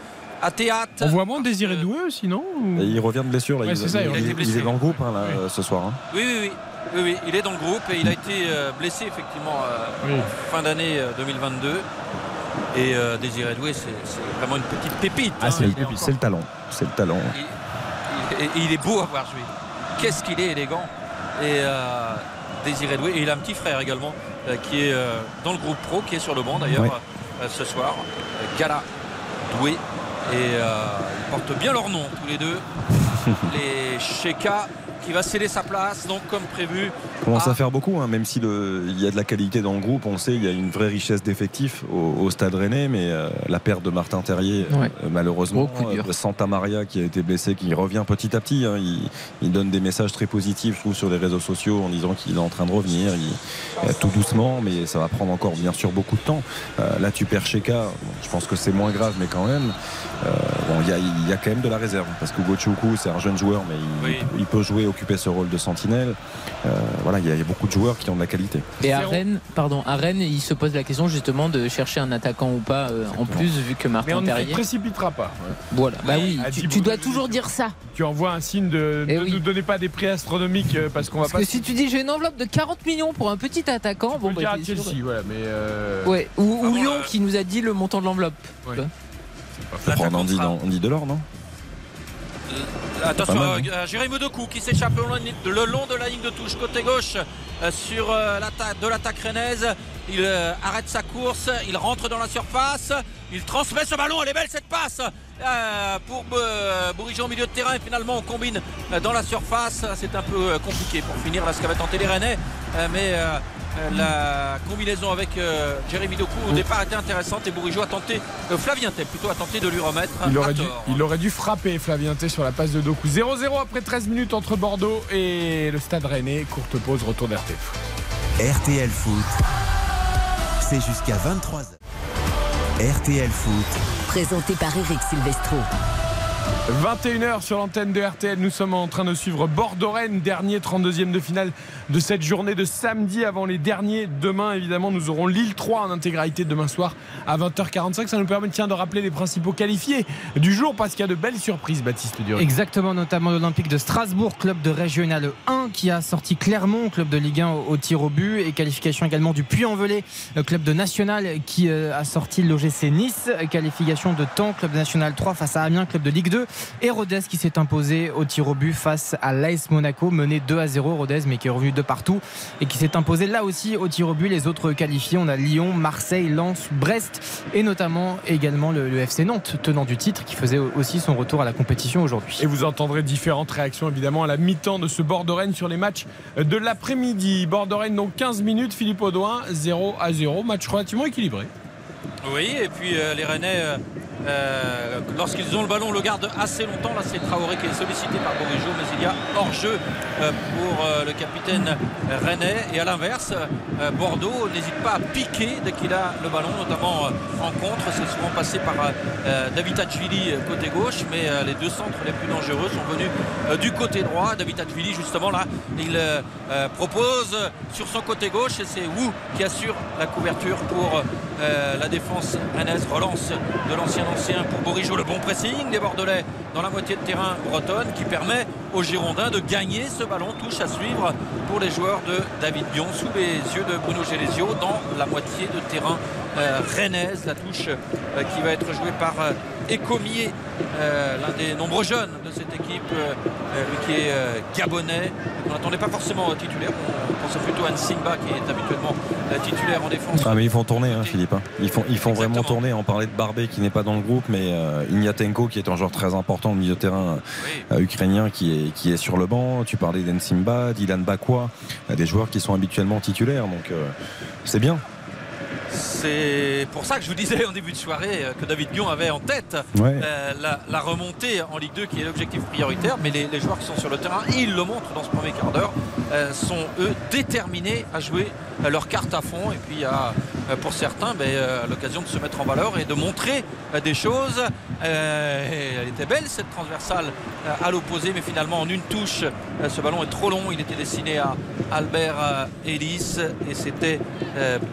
à théâtre. On voit moins Désiré Doué aussi, non Ou... Il revient de blessure là. Ouais, il, ça, il, il, il, est dans le groupe hein, là, oui. ce soir. Hein. Oui, oui, oui. Oui, oui, il est dans le groupe et il a été euh, blessé effectivement euh, oui. fin d'année euh, 2022. Et euh, Désiré Doué, c'est vraiment une petite pépite. Ah, hein, c'est le, le, talent. C'est le talent. Il, et, il est beau à voir jouer. Qu'est-ce qu'il est élégant. Et euh, Désiré Doué, et il a un petit frère également euh, qui est dans le groupe pro, qui est sur le banc d'ailleurs ouais. ce soir. Gala Doué. Et ils portent bien leur nom tous les deux. Les Sheka qui va céder sa place, donc comme prévu. Commence à, à faire beaucoup, hein, même s'il y a de la qualité dans le groupe. On sait il y a une vraie richesse d'effectifs au, au, Stade Rennais, mais euh, la perte de Martin Terrier, ouais. euh, malheureusement, euh, Santa Maria qui a été blessé, qui revient petit à petit. Hein, il, il, donne des messages très positifs, je trouve, sur les réseaux sociaux en disant qu'il est en train de revenir, il, tout doucement, mais ça va prendre encore bien sûr beaucoup de temps. là, tu perds Sheka, je pense que c'est moins grave, mais quand même, bon, il y, a, il y, a quand même de la réserve parce que Gochoukou, c'est un jeune joueur, mais il, oui. il peut jouer occuper ce rôle de sentinelle. Euh, voilà, il y, y, a beaucoup de joueurs qui ont de la qualité. Et à Rennes, pardon, à Rennes, il se pose la question justement de chercher un attaquant ou pas euh, en plus, vu que Martin Mais on Terrier. ne précipitera pas. Ouais. Voilà, bah oui, tu, tu dois toujours dire ça. Tu envoies un signe de ne oui. nous donnez pas des prix astronomiques euh, parce qu'on va parce pas. Que si tu dis j'ai une enveloppe de 40 millions pour un petit attaquant, tu bon, bah, dire à Chelsea, sûr. voilà, mais. Euh... Ouais, ou, ah, ou Lyon qui nous a dit le montant de l'enveloppe. Ouais. On dit, on dit de l'or, non Euh, attention, euh, Jérémy Doku qui s'échappe le, le, long de la ligne de touche côté gauche euh, sur de l'attaque rennaise. Il euh, arrête sa course, il rentre dans la surface, il transmet ce ballon, elle est belle cette passe euh, pour Bourigeau au milieu de terrain et finalement on combine dans la surface. C'est un peu compliqué pour finir là ce qu'avait tenté les Rennais, mais la combinaison avec euh, Jérémy Doku au départ était intéressante et Bourigeau a tenté, euh, Flavien plutôt a tenté de lui remettre. Il aurait, dû, il aurait dû frapper Flavien T sur la passe de Doku. 0-0 après 13 minutes entre Bordeaux et le Stade Rennais. Courte pause, retour d'RTF. RTL Foot, c'est jusqu'à 23h. RTL Foot, présenté par Eric Silvestro. 21h sur l'antenne de RTL, nous sommes en train de suivre Bordeaux-Rennes, dernier 32e de finale de cette journée de samedi avant les derniers. Demain, évidemment, nous aurons Lille 3 en intégralité demain soir à 20h45. Ça nous permet tiens, de rappeler les principaux qualifiés du jour parce qu'il y a de belles surprises, Baptiste Durier. Exactement, notamment l'Olympique de Strasbourg, club de Régional 1 qui a sorti Clermont, club de Ligue 1 au, tir au but et qualification également du Puy-en-Velay, club de National qui euh, a sorti l'OGC Nice, qualification de temps, club de National 3 face à Amiens, club de Ligue 2 et Rodez qui s'est imposé au tir au but face à l'AS Monaco, mené 2 à 0 Rodez mais qui est revenu de partout et qui s'est imposé là aussi au tir au but. Les autres qualifiés, on a Lyon, Marseille, Lens, Brest et notamment également le, le, FC Nantes, tenant du titre, qui faisait aussi son retour à la compétition aujourd'hui. Et vous entendrez différentes réactions évidemment à la mi-temps de ce Bordeaux-Rennes sur les matchs de l'après-midi. Bordeaux-Rennes donc 15 minutes, Philippe Audouin 0 à 0, match relativement équilibré. Oui, et puis euh, les Rennais, euh, euh, lorsqu'ils ont le ballon, le gardent assez longtemps. Là, c'est Traoré qui est sollicité par Bourigeau, mais il y a hors-jeu euh, pour euh, le capitaine Rennais. Et à l'inverse, Bordeaux n'hésite pas à piquer dès qu'il a le ballon, notamment en contre. C'est souvent passé par David Hatchvili côté gauche, mais les deux centres les plus dangereux sont venus du côté droit. David Hatchvili, justement, là, il propose sur son côté gauche et c'est Wu qui assure la couverture pour la défense rennaise. Relance de l'ancien lancé un pour Bourigeau. Le bon pressing des Bordelais dans la moitié de terrain bretonne qui permet aux Girondins de gagner ce ballon. Touche à suivre pour les joueurs de David Bion sous les yeux de Bruno Genesio dans la moitié de terrain euh, rennaise. La touche euh, qui va être jouée par euh, Écomier, euh, l'un des nombreux jeunes de cette équipe, euh, euh, lui qui est euh, gabonais. On n'attendait pas forcément titulaire. On pensait plutôt à Nsimba qui est habituellement euh, titulaire en défense. Ah mais ils font tourner hein, Philippe. hein. Ils font, ils font vraiment tourner. On parlait de Barbet qui n'est pas dans le groupe, mais euh, Ignatenko qui est un joueur très important au milieu de terrain euh, ukrainien qui est, qui est sur le banc. Tu parlais d'Ensimba, Dylan Bakwa, des joueurs qui sont habituellement titulaires. Donc euh, c'est bien. C'est pour ça que je vous disais en début de soirée euh, que David Bion avait en tête Ouais. euh, la, la remontée en Ligue 2 qui est l'objectif prioritaire. Mais les, les joueurs qui sont sur le terrain, ils le montrent dans ce premier quart d'heure, euh, sont eux déterminés à jouer leur carte à fond. Et puis euh, pour certains ben, l'occasion de se mettre en valeur et de montrer des choses. Euh, et elle était belle cette transversale à l'opposé, mais finalement en une touche, ce ballon est trop long. Il était destiné à Albert Ellis et c'était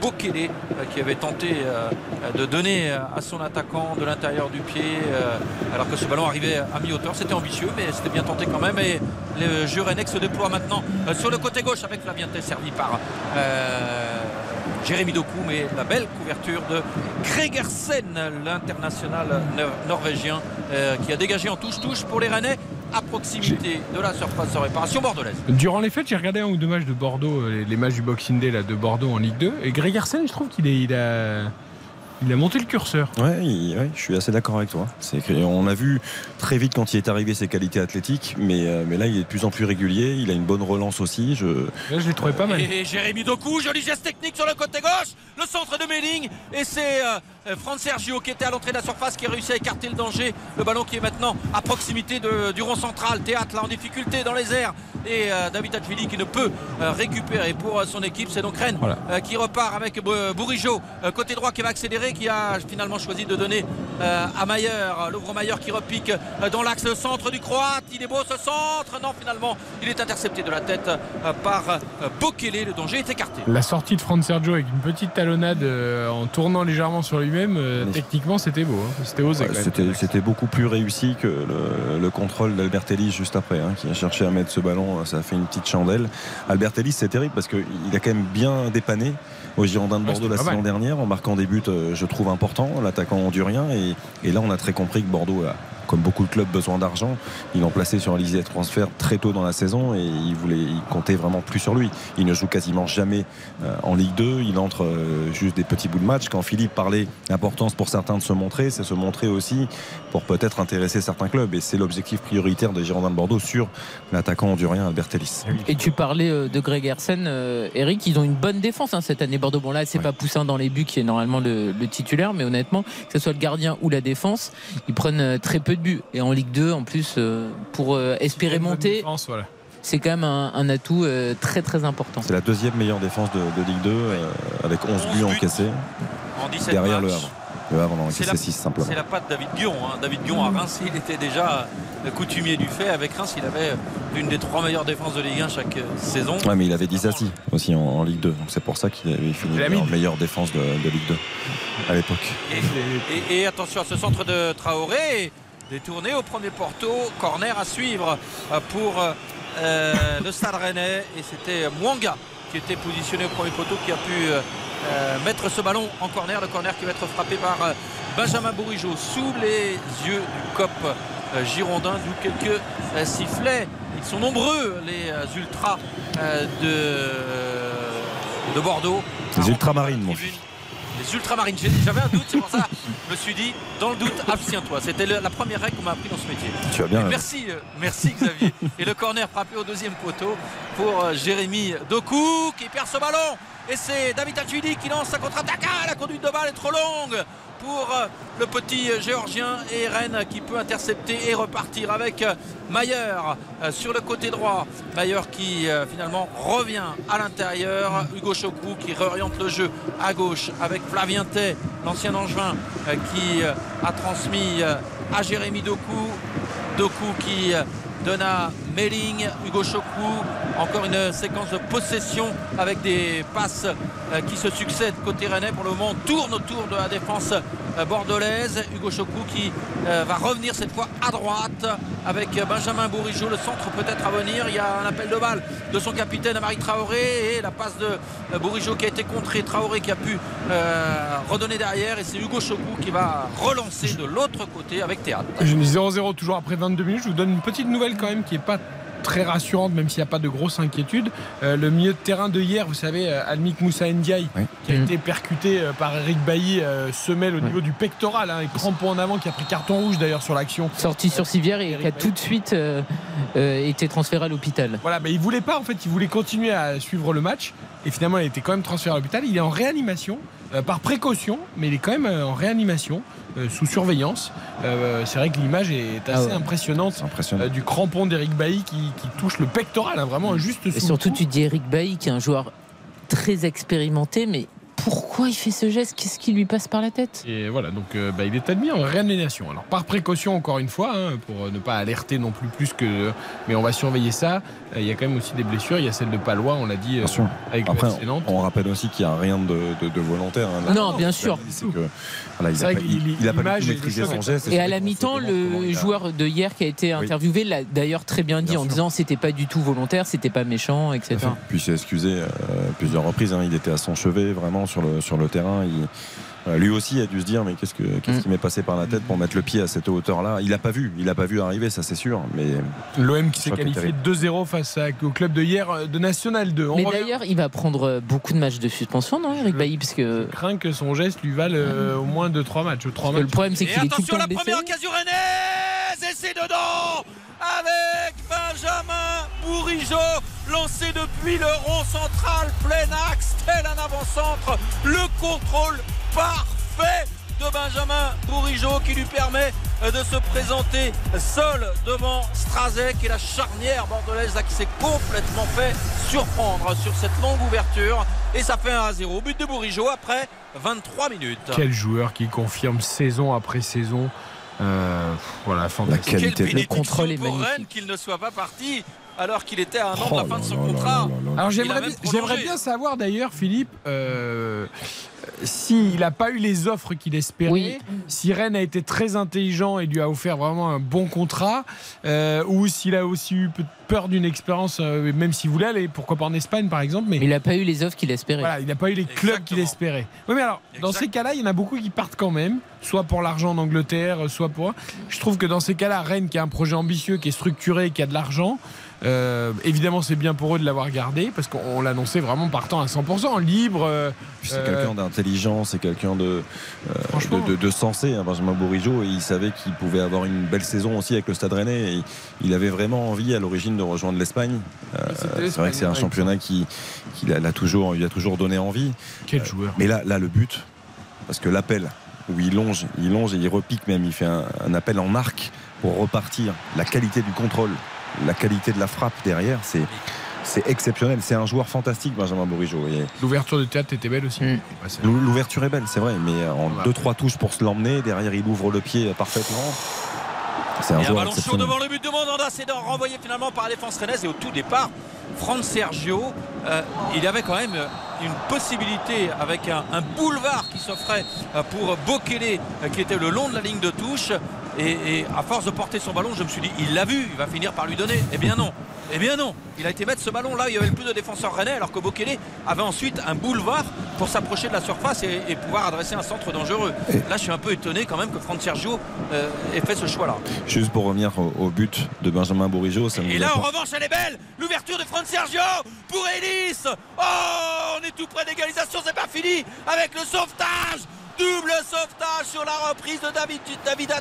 Bokele qui avait tenté euh, de donner euh, à son attaquant de l'intérieur du pied euh, alors que ce ballon arrivait à mi-hauteur. C'était ambitieux, mais c'était bien tenté quand même. Et le jeu rennais se déploie maintenant sur le côté gauche avec Flavien Tess servi par Jérémy Doku, mais la belle couverture de Gregersen, l'international nor- norvégien, qui a dégagé en touche-touche pour les Rennais à proximité de la surface de réparation bordelaise. Durant les fêtes, j'ai regardé un ou deux matchs de Bordeaux, euh, les, les matchs du Boxing Day là, de Bordeaux en Ligue 2. Et Gregersen, je trouve qu'il est- il a, il a monté le curseur. Ouais, il- ouais, je suis assez d'accord avec toi. Que on a vu très vite quand il est arrivé ses qualités athlétiques, mais, euh, mais là il est de plus en plus régulier. Il a une bonne relance aussi. Je... Là, je l'ai trouvé pas mal. Et Jérémy Doku, joli geste technique sur le côté gauche, le centre de Melling, et c'est euh, euh, Franck Sergio qui était à l'entrée de la surface qui a réussi à écarter le danger. Le ballon qui est maintenant à proximité de- du rond central. Théâtre là en difficulté dans les airs. Et euh, David qui ne peut euh, récupérer pour euh, son équipe. C'est donc Rennes Voilà. qui repart avec Bou- Bourigeau, côté droit qui va accélérer, qui a finalement choisi de donner à Mayer. Louvre Mayer qui repique dans l'axe centre du Croate. Il est beau ce centre. Non, finalement, il est intercepté de la tête par Bokele. Le danger est écarté. La sortie de Franck Sergio avec une petite talonnade en tournant légèrement sur lui-même, euh, techniquement c'était beau, hein. c'était osé. Ouais, beaucoup plus réussi que le, le contrôle d'Albertelli juste après, hein, qui a cherché à mettre ce ballon. Ça a fait une petite chandelle. Albertelli, c'est terrible parce qu'il a quand même bien dépanné aux Girondins de Ouais, Bordeaux la saison dernière en marquant des buts, euh, je trouve importants, l'attaquant hondurien. Et, et là, on a très compris que Bordeaux a, comme beaucoup de clubs, besoin d'argent. Ils l'ont placé sur un lisier de transfert très tôt dans la saison et il voulait, il comptait vraiment plus sur lui. Il ne joue quasiment jamais euh, en Ligue 2. Il entre euh, juste des petits bouts de match. Quand Philippe parlait d'importance pour certains de se montrer, c'est se montrer aussi pour peut-être intéresser certains clubs. Et c'est l'objectif prioritaire des Girondins de Bordeaux sur l'attaquant hondurien Albert Ellis. Et tu parlais euh, de Greg Hersen, Eric, ils ont une bonne défense hein, cette année Bordeaux. Bon là, c'est pas Poussin dans les buts qui est normalement le, le titulaire, mais honnêtement, que ce soit le gardien ou la défense, ils prennent très peu de buts. Et en Ligue 2, en plus, euh, pour euh, espérer monter, voilà. c'est quand même un, un atout euh, très très important. C'est la deuxième meilleure défense de, de Ligue 2 euh, avec 11 buts encaissés En 17 derrière le matchs. Havre. Le Havre en encaissé la, 6 simplement. c'est la patte David Guillon. hein. David Guillon à Reims, il était déjà coutumier du fait. Avec Reims, il avait l'une des trois meilleures défenses de Ligue 1 chaque saison. Ouais, mais il avait 10 assis aussi en, en Ligue 2. Donc c'est pour ça qu'il avait fini Il a en mis- meilleure défense de, de Ligue 2 à l'époque. Et, et- et attention à ce centre de Traoré, détourné au premier porto, corner à suivre euh, pour euh, euh, le Stade Rennais. Et c'était Mwanga qui était positionné au premier poteau qui a pu mettre ce ballon en corner. Le corner qui va être frappé par Benjamin Bourigeau sous les yeux du COP girondin, d'où quelques sifflets. Ils sont nombreux les ultras de, de Bordeaux. Les ultramarines, mon. Les ultramarines, j'avais un doute, c'est pour ça je me suis dit, dans le doute, abstiens-toi. C'était la première règle qu'on m'a appris dans ce métier. Tu as bien Et raison. merci, euh, merci Xavier. Et le corner frappé au deuxième poteau pour euh, Jérémy Doku qui perd ce ballon. Et c'est David Atuidi qui lance sa contre-attaque. Ah, la conduite de balle est trop longue pour euh, le petit géorgien et Rennes qui peut intercepter et repartir avec euh, Mayer euh, sur le côté droit. Mayer qui finalement revient à l'intérieur. Hugo Chocou qui réoriente le jeu à gauche avec Flavien Tay, l'ancien Angevin, qui a transmis à Jérémy Doku. Doku qui à Melling, Hugo Chocou. Encore une séquence de possession avec des passes euh, qui se succèdent côté rennais. Pour le moment, on tourne autour de la défense bordelaise. Hugo Chocou qui euh, va revenir cette fois à droite avec Benjamin Bourigeau. Le centre peut-être à venir. Il y a un appel de balle de son capitaine Marie Traoré et la passe de euh, Bourigeau qui a été contrée. Traoré qui a pu euh, redonner derrière et c'est Hugo Chocou qui va relancer de l'autre côté avec Théâtre. Je dis 0-0 toujours après 22 minutes. Je vous donne une petite nouvelle quand même qui est pas très rassurante, même s'il n'y a pas de grosses inquiétudes. Euh, le milieu de terrain de hier, vous savez, euh, Almik Moussa Ndiaye, qui a Mm. été percuté euh, par Eric Bailly, euh, semelle au niveau du pectoral, hein, et crampon en avant, qui a pris carton rouge d'ailleurs sur l'action. Sorti sur civière et qui a tout de suite euh, euh, été transféré à l'hôpital. Voilà, mais il voulait pas en fait, il voulait continuer à suivre le match et finalement il était quand même transféré à l'hôpital. Il est en réanimation euh, par précaution, mais il est quand même euh, en réanimation sous surveillance. Euh, c'est vrai que l'image est assez Ah ouais. impressionnante impressionnant. euh, du crampon d'Eric Bailly qui, qui touche le pectoral, hein, vraiment juste sous Et surtout, tu dis Eric Bailly, qui est un joueur très expérimenté, mais pourquoi il fait ce geste? Qu'est-ce qui lui passe par la tête? Et voilà, donc euh, bah, il est admis en réanimation. Alors par précaution encore une fois, hein, pour euh, ne pas alerter non plus plus que, mais on va surveiller ça. Euh, Il y a quand même aussi des blessures. Il y a celle de Palois, on l'a dit, euh, Bien sûr. avec Après, on rappelle aussi qu'il n'y a rien de, de- de volontaire. hein. Non, bien sûr. C'est que, voilà, il a pas, que il, il a pas maîtrisé son est- geste. Et à la mi-temps, le joueur de hier qui a été Oui. interviewé l'a d'ailleurs très bien dit Bien en sûr. disant c'était pas du tout volontaire, c'était pas méchant, etc. Puis il s'est excusé euh, plusieurs reprises. hein. Il était à son chevet vraiment sur le, sur le terrain. Il- voilà, lui aussi a dû se dire mais qu'est-ce que qu'est-ce Mm. qui m'est passé par la tête pour mettre le pied à cette hauteur-là? Il a pas vu, il a pas vu arriver, ça c'est sûr. Mais L'OM qui s'est qualifié terrible. 2-0 face à- au club de hier euh, de National 2. On Mais revient. d'ailleurs, il va prendre euh, beaucoup de matchs de suspension, non, Eric Bailly? Parce que, Je crains que son geste lui vale euh, au moins 2-3 matchs. 3 parce que matchs. le problème, c'est Et qu'il est tout le attention temps la blessé. première occasion rennaise et c'est dedans avec Benjamin Bourigeau lancé depuis le rond central plein axe tel un avant-centre le contrôle parfait de Benjamin Bourigeau qui lui permet euh, de se présenter seul devant Strazek et la charnière bordelaise là, qui s'est complètement fait surprendre sur cette longue ouverture et ça fait un à 0 but de Bourigeau après 23 minutes Quel joueur qui confirme saison après saison. Euh, voilà, fantastique. qualité de- Quelle Le bénédiction contrôle est magnifique. qu'il ne soit pas parti alors qu'il était à un an Oh de la fin là de son là là contrat. là là là. Alors j'aimerais bien, savoir d'ailleurs, Philippe, euh, s'il n'a pas eu les offres qu'il espérait, Oui. si Rennes a été très intelligent et lui a offert vraiment un bon contrat, euh, ou s'il a aussi eu peu- peur d'une expérience, euh, même s'il voulait aller, pourquoi pas en Espagne par exemple, mais Mais il n'a pas eu les offres qu'il espérait. voilà, il n'a pas eu les clubs qu'il espérait. Oui, mais alors, dans ces cas-là, il y en a beaucoup qui partent quand même, soit pour l'argent en Angleterre, soit pour. Je trouve que dans ces cas-là, Rennes, qui a un projet ambitieux, qui est structuré, qui a de l'argent, euh, évidemment, c'est bien pour eux de l'avoir gardé, parce qu'on l'annonçait vraiment partant à 100%, libre. euh, c'est quelqu'un d'intelligent, c'est quelqu'un de, euh, Franchement. de, de- de sensé, hein, Benjamin Bourigeau, et il savait qu'il pouvait avoir une belle saison aussi avec le Stade Rennais. Et il avait vraiment envie à l'origine de rejoindre l'Espagne. C'est vrai que c'est un championnat qui, qui l'a, l'a toujours, il a toujours donné envie. Quel joueur. Mais là, là, le but, parce que l'appel où il longe, il longe et il repique même, il fait un, un appel en arc pour repartir. La qualité du contrôle, la qualité de la frappe derrière, c'est c'est exceptionnel. C'est un joueur fantastique, Benjamin Bourigeau. L'ouverture de théâtre était belle aussi. Mm. L'ouverture est belle, c'est vrai, mais en Voilà. deux trois touches pour se l'emmener, derrière il ouvre le pied parfaitement. C'est un Et un joueur ballon chaud devant le but de Mandanda, c'est renvoyé finalement par la défense rennaise. Et au tout départ, Franck Sergio, euh, il avait quand même euh, une possibilité avec un, un boulevard qui s'offrait euh, pour Bokele, euh, qui était le long de la ligne de touche. Et, et à force de porter son ballon, je me suis dit, il l'a vu, il va finir par lui donner. Eh bien non. Eh bien non, il a été mettre ce ballon là, il y avait le plus de défenseurs rennais alors que Bokele avait ensuite un boulevard pour s'approcher de la surface et, et pouvoir adresser un centre dangereux. Là je suis un peu étonné quand même que Franck Sergio euh, ait fait ce choix là. Juste pour revenir au, au but de Benjamin Bourigeau, ça Et là, en revanche, elle est belle. L'ouverture de Franck Sergio pour Ellis. Oh, on est tout près d'égalisation. C'est pas fini avec le sauvetage. Double sauvetage sur la reprise de David, David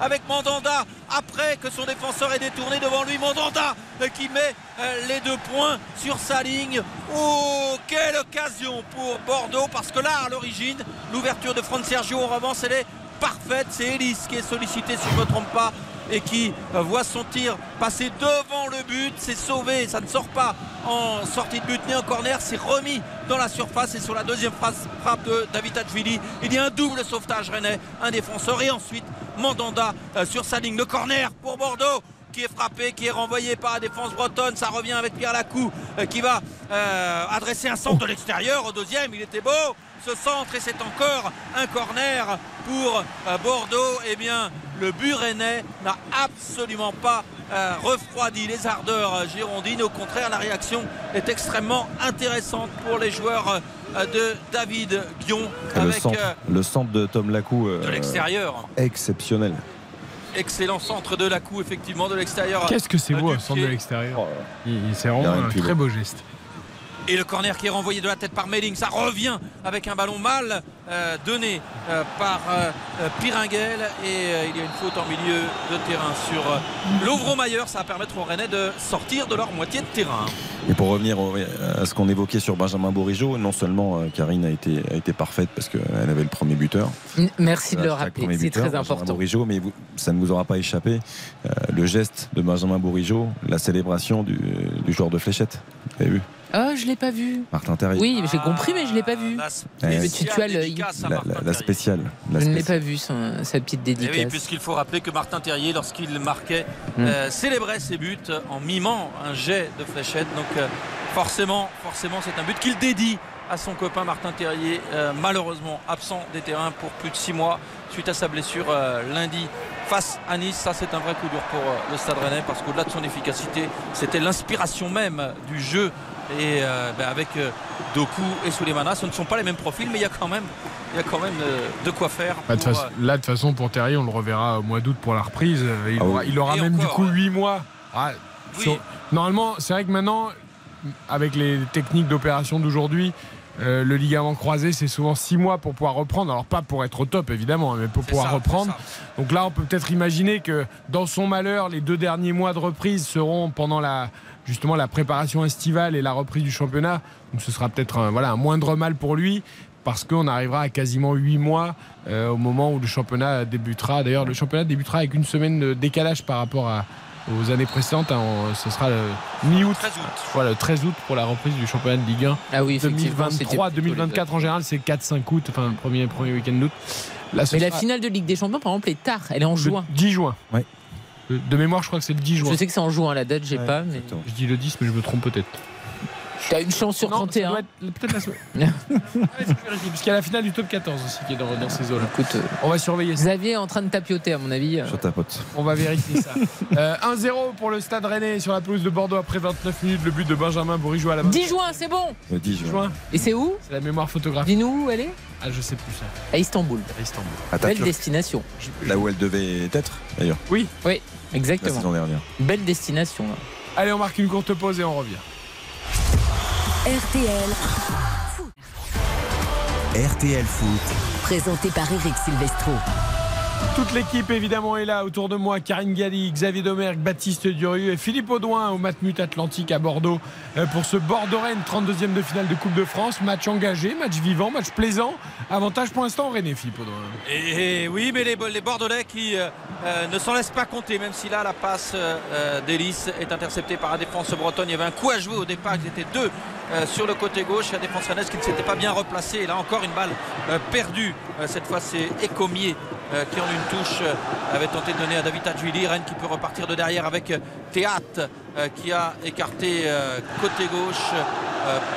avec Mandanda après que son défenseur est détourné devant lui. Mandanda euh, qui met euh, les deux points sur sa ligne. Oh, quelle occasion pour Bordeaux parce que là, à l'origine, l'ouverture de Franck Sergio en revanche, elle est parfaite. C'est Ellis qui est sollicité, si je ne me trompe pas, et qui euh, voit son tir passer devant le but. C'est sauvé, ça ne sort pas en sortie de but ni en corner. C'est remis dans la surface et sur la deuxième frappe de David Hatchvili, il y a un double sauvetage rennais, un défenseur et ensuite Mandanda euh, sur sa ligne. Le corner pour Bordeaux. qui est frappé, qui est renvoyé par la défense bretonne. Ça revient avec Pierre Lacou euh, qui va adresser un centre de l'extérieur au deuxième. Il était beau ce centre et c'est encore un corner pour Bordeaux. Eh bien, le but rennais n'a absolument pas euh, refroidi les ardeurs euh, girondines. Au contraire, la réaction est extrêmement intéressante pour les joueurs euh, de David Guion le, avec centre, euh, le centre de Tom Lacou. euh, de l'extérieur. Exceptionnel. Excellent centre de la coup, effectivement, de l'extérieur. Qu'est-ce que c'est beau, centre de l'extérieur. Oh, C'est a vraiment un très beau. beau geste. Et le corner qui est renvoyé de la tête par Melling, ça revient avec un ballon mal euh, donné euh, par euh, euh, Piringuel et euh, il y a une faute en milieu de terrain sur euh, Lovro-Mayer. Ça va permettre aux Rennais de sortir de leur moitié de terrain. Et pour revenir au- à ce qu'on évoquait sur Benjamin Bourigeau, non seulement euh, Karine a été, a été parfaite parce qu'elle avait le premier buteur. Merci de le rappeler, c'est buteur, très Benjamin important. Bourigeau, mais vous- ça ne vous aura pas échappé. euh, le geste de Benjamin Bourigeau, la célébration du, du joueur de fléchette. Vous avez vu Ah, je l'ai pas vu. Martin Terrier. Oui, j'ai compris, mais je l'ai pas vu. La Eh, Mais tu, tu as l'œil. La, spéciale. la Je ne l'ai pas vu, son- sa petite Eh oui, dédicace. puisqu'il faut rappeler que Martin Terrier, lorsqu'il marquait, Mm. euh, célébrait ses buts en mimant un jet de fléchette. Donc euh, forcément, forcément, c'est un but qu'il dédie à son copain Martin Terrier, euh, malheureusement absent des terrains pour plus de six mois suite à sa blessure euh, lundi face à Nice. Ça, c'est un vrai coup dur pour euh, le Stade Rennais parce qu'au-delà de son efficacité, c'était l'inspiration même du jeu. Et euh, ben, avec euh, Doku et Souleymana, ce ne sont pas les mêmes profils, mais il y a quand même, il y a quand même euh, de quoi faire. Bah, de pour, façon- euh, là, de toute façon, pour Terrier, on le reverra au mois d'août pour la reprise. Euh, Il Ah aura, il aura même du coup ouais. 8 mois. Ah, Oui. sur- Normalement, c'est vrai que maintenant, avec les techniques d'opération d'aujourd'hui, euh, le ligament croisé, c'est souvent 6 mois pour pouvoir reprendre. Alors, pas pour être au top, évidemment, hein, mais pour pouvoir ça, reprendre. Donc là, on peut peut-être imaginer que dans son malheur, les deux derniers mois de reprise seront pendant la justement la préparation estivale et la reprise du championnat. Donc ce sera peut-être un, voilà, un moindre mal pour lui parce qu'on arrivera à quasiment 8 mois euh, au moment où le championnat débutera. D'ailleurs, le championnat débutera avec une semaine de décalage par rapport à- aux années précédentes. hein. On- ce sera le mi-août. 13 août. Voilà, le 13 août pour la reprise du championnat de Ligue 1. Ah oui, effectivement. c'était 2023, plutôt les 2024 en général, c'est 4-5 août, enfin le premier, premier week-end d'août. Mais la finale de Ligue des Champions, par exemple, est tard. Elle est en le juin. 10 juin. Ouais. De- mémoire, je crois que c'est le 10 juin. Je sais que c'est en juin, la date, j'ai Ouais, pas, mais. Je dis le 10, mais je me trompe peut-être. T'as une chance sur Non, ça 31. doit être peut-être la semaine. Je vérifie, Parce qu'il y a la finale du top 14 aussi qui est dans, dans ces eaux-là. Écoute, euh, On va surveiller ça. Xavier est en train de tapioter, à mon avis. Sur ta pote. On va vérifier ça. Euh, 1-0 pour le stade rennais sur la pelouse de Bordeaux après 29 minutes. Le but de Benjamin Bourigeau à la 10 juin, c'est bon. Le 10 juin. juin. Et c'est où C'est la mémoire photographique. Dis-nous où elle est Ah, je sais plus ça. À Istanbul. À Istanbul. À Belle destination. là où elle devait être, d'ailleurs, Oui, la exactement. saison dernière. Belle destination. là. Allez, on marque une courte pause et on revient. RTL, RTL Foot. présenté par Eric Silvestro. Toute l'équipe évidemment est là autour de moi. Karine Galli, Xavier Domergue, Baptiste Durieux et Philippe Audouin au Matmut Atlantique à Bordeaux euh, pour ce Bordeaux-Rennes 32e de finale de Coupe de France. Match engagé, match vivant, match plaisant. Avantage pour l'instant René Philippe Audouin. Et, oui, mais les, Bordelais qui euh, euh, ne s'en laissent pas compter, même si là la passe euh, est interceptée par la défense bretonne. Il y avait un coup à jouer au départ, ils étaient deux euh, sur le côté gauche. La défense rennaise qui ne s'était pas bien replacée. Et là encore une balle euh, perdue. Euh, cette fois c'est Écomier euh, qui en une touche avait tenté de donner à David Adjuili. Rennes qui peut repartir de derrière avec euh, qui a écarté côté gauche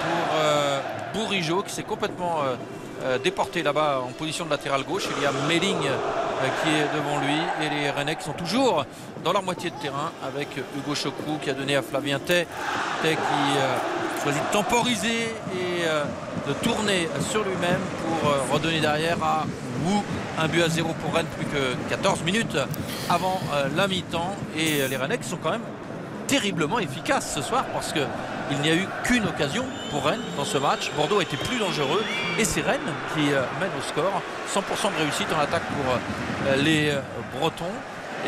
pour Bourigeau qui s'est complètement déporté là-bas en position de latéral gauche. Il y a Melling qui est devant lui et les Rennais qui sont toujours dans leur moitié de terrain avec Hugo Chocrou qui a donné à Flavien Tay. Tay qui choisit de temporiser et euh, de tourner sur lui-même pour euh, redonner derrière à Wu un but à zéro pour Rennes plus que 14 minutes avant euh, la mi-temps et les Rennais qui sont quand même terriblement efficaces ce soir parce que il n'y a eu qu'une occasion pour Rennes dans ce match. Bordeaux a été plus dangereux et c'est Rennes qui mène au score. 100% de réussite en attaque pour les Bretons.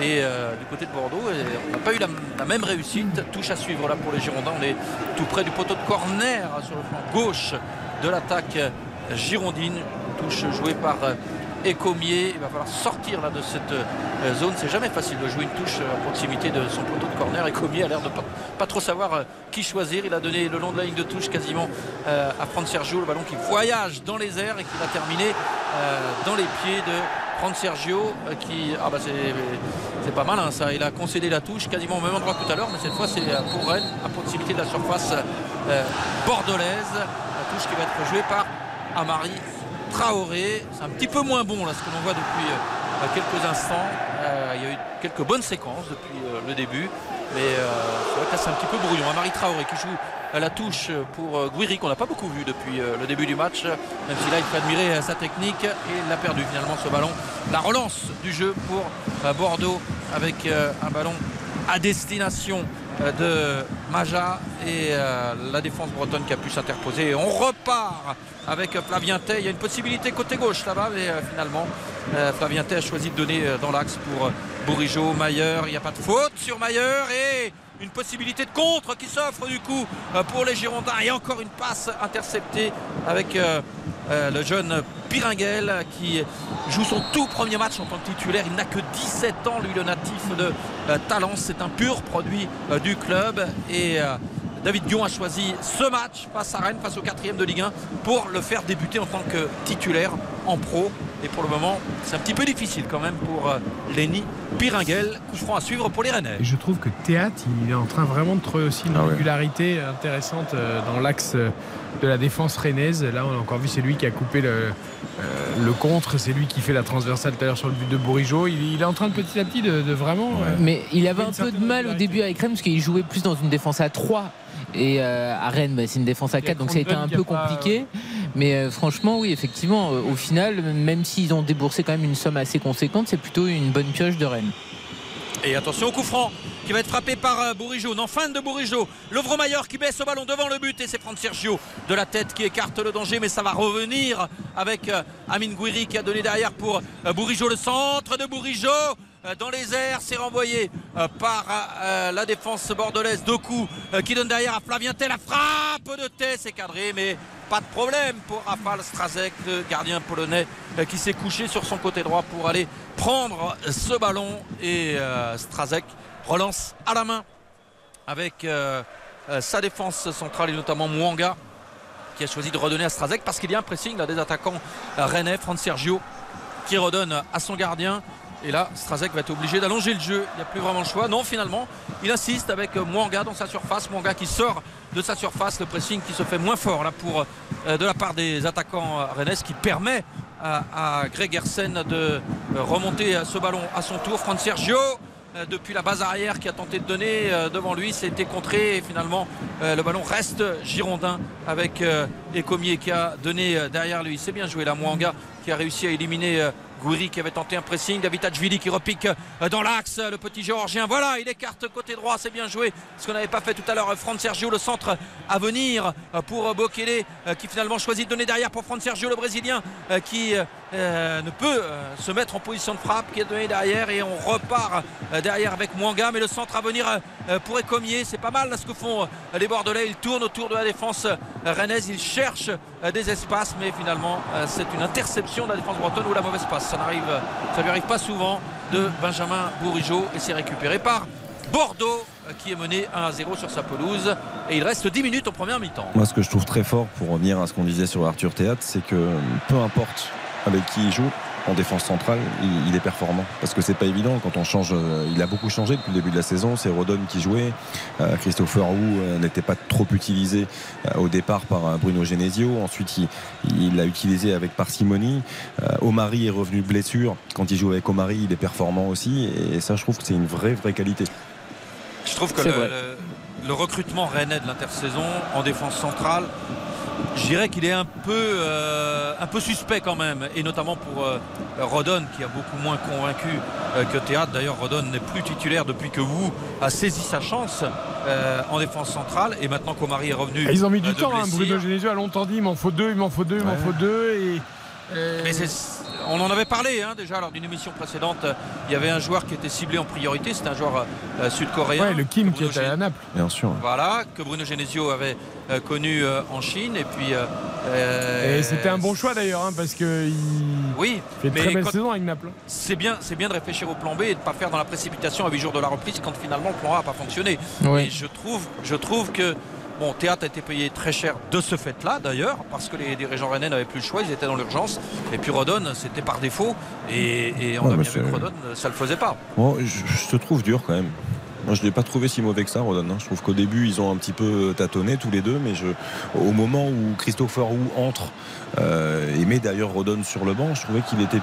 Et euh, du côté de Bordeaux, on n'a pas eu la, même réussite. Touche à suivre là pour les Girondins. On est tout près du poteau de corner sur le flanc gauche de l'attaque girondine. Touche jouée par euh, Écomier. Il va falloir sortir là de cette euh, zone. C'est jamais facile de jouer une touche à proximité de son poteau de corner. Écomier a l'air de pas, pas trop savoir qui choisir. Il a donné le long de la ligne de touche quasiment à Franck Sergio. Le ballon qui voyage dans les airs et qui va terminer dans les pieds de Franck Sergio qui ah bah c'est C'est pas malin ça. Il a concédé la touche quasiment au même endroit que tout à l'heure, mais cette fois c'est pour Rennes, à proximité de la surface euh, bordelaise. La touche qui va être jouée par Amari Traoré. C'est un petit peu moins bon là ce que l'on voit depuis euh, quelques instants. Euh, il y a eu quelques bonnes séquences depuis le début. Mais euh, c'est vrai là c'est un petit peu brouillon. Amari Traoré qui joue à la touche pour euh, Guiri qu'on n'a pas beaucoup vu depuis euh, le début du match. Même si là il faut admirer sa technique et l'a perdu finalement ce ballon. La relance du jeu pour Bordeaux avec un ballon à destination de Maja et euh, la défense bretonne qui a pu s'interposer. On repart avec euh, Flavien Tay. Il y a une possibilité côté gauche là-bas, mais euh, finalement euh, Flavien Tay a choisi de donner euh, dans l'axe pour euh, Bourigeau, Mailleur. Il n'y a pas de faute sur Mailleur et une possibilité de contre qui s'offre du coup euh, pour les Girondins. Et encore une passe interceptée avec euh, le jeune Piringuel qui joue son tout premier match en tant que titulaire. Il n'a que 17 ans, lui le natif de euh, Talence. C'est un pur produit euh, du club. Et David Dion a choisi ce match face à Rennes, face au quatrième de Ligue 1, pour le faire débuter en tant que titulaire en pro. Et pour le moment, c'est un petit peu difficile quand même pour euh, Lenny Piringuel. Coup franc à suivre pour les Rennais. Et je trouve que Théâtre, il est en train vraiment de trouver aussi une Ah ouais. régularité intéressante euh, dans l'axe euh, de la défense rennaise. Là, on a encore vu, c'est lui qui a coupé le, euh, le contre, c'est lui qui fait la transversale tout à l'heure sur le but de Bourigeau. Il, il est en train de petit à petit de, de vraiment. euh, Mais il avait un peu de mal au début avec Rennes parce qu'il jouait plus dans une défense à 3 et euh, à Rennes bah, c'est une défense à Il y a 4 donc ça a été un peu pas- compliqué mais euh, franchement oui effectivement euh, au final même s'ils ont déboursé quand même une somme assez conséquente c'est plutôt une bonne pioche de Rennes Et attention au coup franc qui va être frappé par euh, Bourigeau. Non, fin de Bourigeau. Lovromailleur qui baisse au ballon devant le but et c'est Franck Sergio de la tête qui écarte le danger, mais ça va revenir avec Amine Gouiri qui a donné derrière pour Bourigeau le centre de Bourigeau. Euh, Dans les airs, c'est renvoyé euh, par euh, la défense bordelaise. Doku euh, qui donne derrière à Flavien Tell. La frappe de Tell, c'est cadré, mais pas de problème pour Rafal Strazek, le gardien polonais qui s'est couché sur son côté droit pour aller prendre ce ballon. Et Strazek relance à la main avec sa défense centrale et notamment Mwanga qui a choisi de redonner à Strazek parce qu'il y a un pressing là, des attaquants rennais, Franck Sergio qui redonne à son gardien. Et là, Strazek va être obligé d'allonger le jeu. Il n'y a plus vraiment le choix. Non, finalement, il insiste avec euh, Mwanga dans sa surface. Mwanga qui sort de sa surface. Le pressing qui se fait moins fort là pour euh, de la part des attaquants euh, rennais, ce qui permet à, Greg Hersen de remonter ce ballon à son tour. Franck Sergio depuis la base arrière qui a tenté de donner devant lui, c'était contré et finalement le ballon reste girondin avec Ecomier qui a donné derrière lui. C'est bien joué là, Mwanga qui a réussi à éliminer Gouiri qui avait tenté un pressing, David Tachvili qui repique euh, dans l'axe, le petit géorgien. Voilà, il écarte côté droit, c'est bien joué. Ce qu'on n'avait pas fait tout à l'heure, Franck Sergio, le centre à venir euh, pour Bokele euh, qui finalement choisit de donner derrière pour Franck Sergio, le brésilien qui euh, ne peut euh, se mettre en position de frappe, qui est donné derrière et on repart euh, derrière avec Mwanga. Mais le centre à venir pour Ecomier, c'est pas mal là, ce que font les Bordelais. Ils tournent autour de la défense rennaise, ils cherchent des espaces, mais finalement c'est une interception de la défense bretonne ou la mauvaise passe. Ça n'arrive, ça lui arrive pas souvent de Benjamin Bourigeau et c'est récupéré par Bordeaux qui est mené 1 à 0 sur sa pelouse et il reste 10 minutes en première mi-temps. Moi, ce que je trouve très fort, pour revenir à ce qu'on disait sur Arthur Théâtre, c'est que peu importe avec qui il joue, en défense centrale, il, il est performant. Parce que c'est pas évident quand on change. euh, il a beaucoup changé depuis le début de la saison. C'est Rodon qui jouait. Euh, Christopher Wu euh, n'était pas trop utilisé euh, au départ par euh, Bruno Genesio. Ensuite, il l'a utilisé avec parcimonie. Euh, Omari est revenu de blessure. Quand il joue avec Omari, il est performant aussi. Et ça, je trouve que c'est une vraie, vraie qualité. Je trouve que le- le recrutement rennais de l'intersaison en défense centrale, je dirais qu'il est un peu, euh, un peu suspect quand même, et notamment pour euh, Rodon qui a beaucoup moins convaincu euh, que Théâtre. D'ailleurs, Rodon n'est plus titulaire depuis que Wu a saisi sa chance en défense centrale, et maintenant qu'Omari est revenu. Ah, Ils ont mis du temps. Hein. Bruno Genesio a longtemps dit il m'en faut deux, il m'en faut deux, il m'en faut deux. Et, Mais c'est- on en avait parlé hein, déjà lors d'une émission précédente. Il y avait un joueur qui était ciblé en priorité, c'était un joueur euh, sud-coréen. ouais, le Kim qui allé à Naples. Bien sûr. Voilà, que Bruno Genesio avait euh, connu euh, en Chine. Et puis. Et c'était un bon choix d'ailleurs, hein, parce qu'il Oui, fait une mais très belle quand- saison avec Naples. c'est bien, c'est bien de réfléchir au plan B et de ne pas faire dans la précipitation à 8 jours de la reprise quand finalement le plan A n'a pas fonctionné. Oui. Et je trouve, je trouve que Bon, Théâtre a été payé très cher de ce fait-là, d'ailleurs, parce que les dirigeants rennais n'avaient plus le choix, ils étaient dans l'urgence. Et puis Rodon, c'était par défaut. Et, et on Ouais, a bien vu que Rodon, ça le faisait pas. Bon, je, je te trouve dur quand même. Moi, je l'ai pas trouvé si mauvais que ça, Rodon. hein. Je trouve qu'au début, ils ont un petit peu tâtonné tous les deux, mais je, au moment où Christopher Wu entre euh, et met d'ailleurs Rodon sur le banc, je trouvais qu'il était,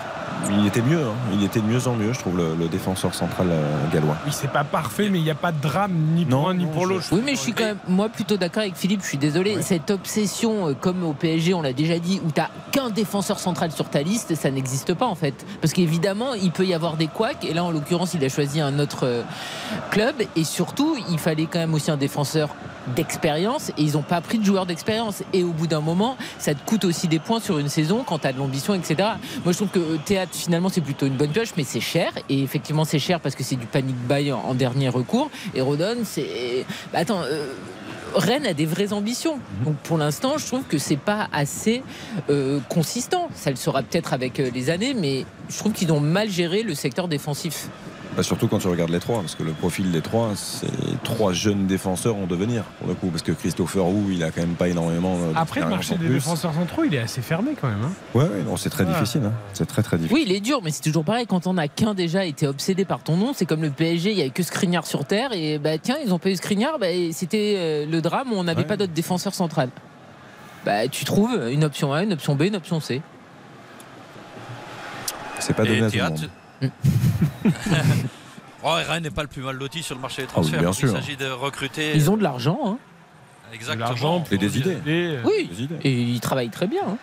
il était mieux. hein. Il était de mieux en mieux, je trouve, le, le défenseur central euh, gallois. Oui, c'est pas parfait, mais il n'y a pas de drame ni pour Non, un ni pour l'autre. Oui, mais je suis quand même, moi, plutôt d'accord avec Philippe. Je suis désolé. Cette obsession, euh, comme au PSG, on l'a déjà dit, où t'as qu'un défenseur central sur ta liste, ça n'existe pas en fait. Parce qu'évidemment, il peut y avoir des couacs. Et là, en l'occurrence, il a choisi un autre club. Et surtout, il fallait quand même aussi un défenseur d'expérience. Et ils n'ont pas pris de joueur d'expérience. Et au bout d'un moment, ça te coûte aussi des points sur une saison quand t'as de l'ambition, etc. Moi, je trouve que euh, Théâtre, finalement, c'est plutôt une bonne pioche, mais c'est cher. Et effectivement, c'est cher parce que c'est du panic buy en, en dernier recours. Et Rodon, c'est. Bah, attends. euh, Rennes a des vraies ambitions. Donc pour l'instant, je trouve que c'est pas assez euh, consistant. Ça le sera peut-être avec les années, mais je trouve qu'ils ont mal géré le secteur défensif. Bah, surtout quand tu regardes les trois, parce que le profil des trois, c'est trois jeunes défenseurs en devenir, pour le coup. Parce que Christopher Wu, il a quand même pas énormément. euh, Après, le marché des plus. défenseurs centraux, il est assez fermé quand même. hein. Ouais, ouais, non, c'est très Ah. difficile. hein. C'est très très difficile. Oui, il est dur, mais c'est toujours pareil. Quand on a qu'un déjà été obsédé par ton nom, c'est comme le PSG, il y avait que Skriniar sur terre, et bah tiens, ils ont pas eu Skriniar, bah, et c'était euh, le drame où on n'avait Ouais. pas d'autre défenseur central. Bah, tu trouves une option A, une option B, une option C. C'est pas donné Et à tout le monde. Oh, Rennes n'est pas le plus mal loti sur le marché des Ah oui, transferts. bien Il s'agit de recruter. Ils ont de l'argent, hein. Exactement. L'argent Et des idées. Et, euh, Oui, Des idées. et ils travaillent très bien. hein.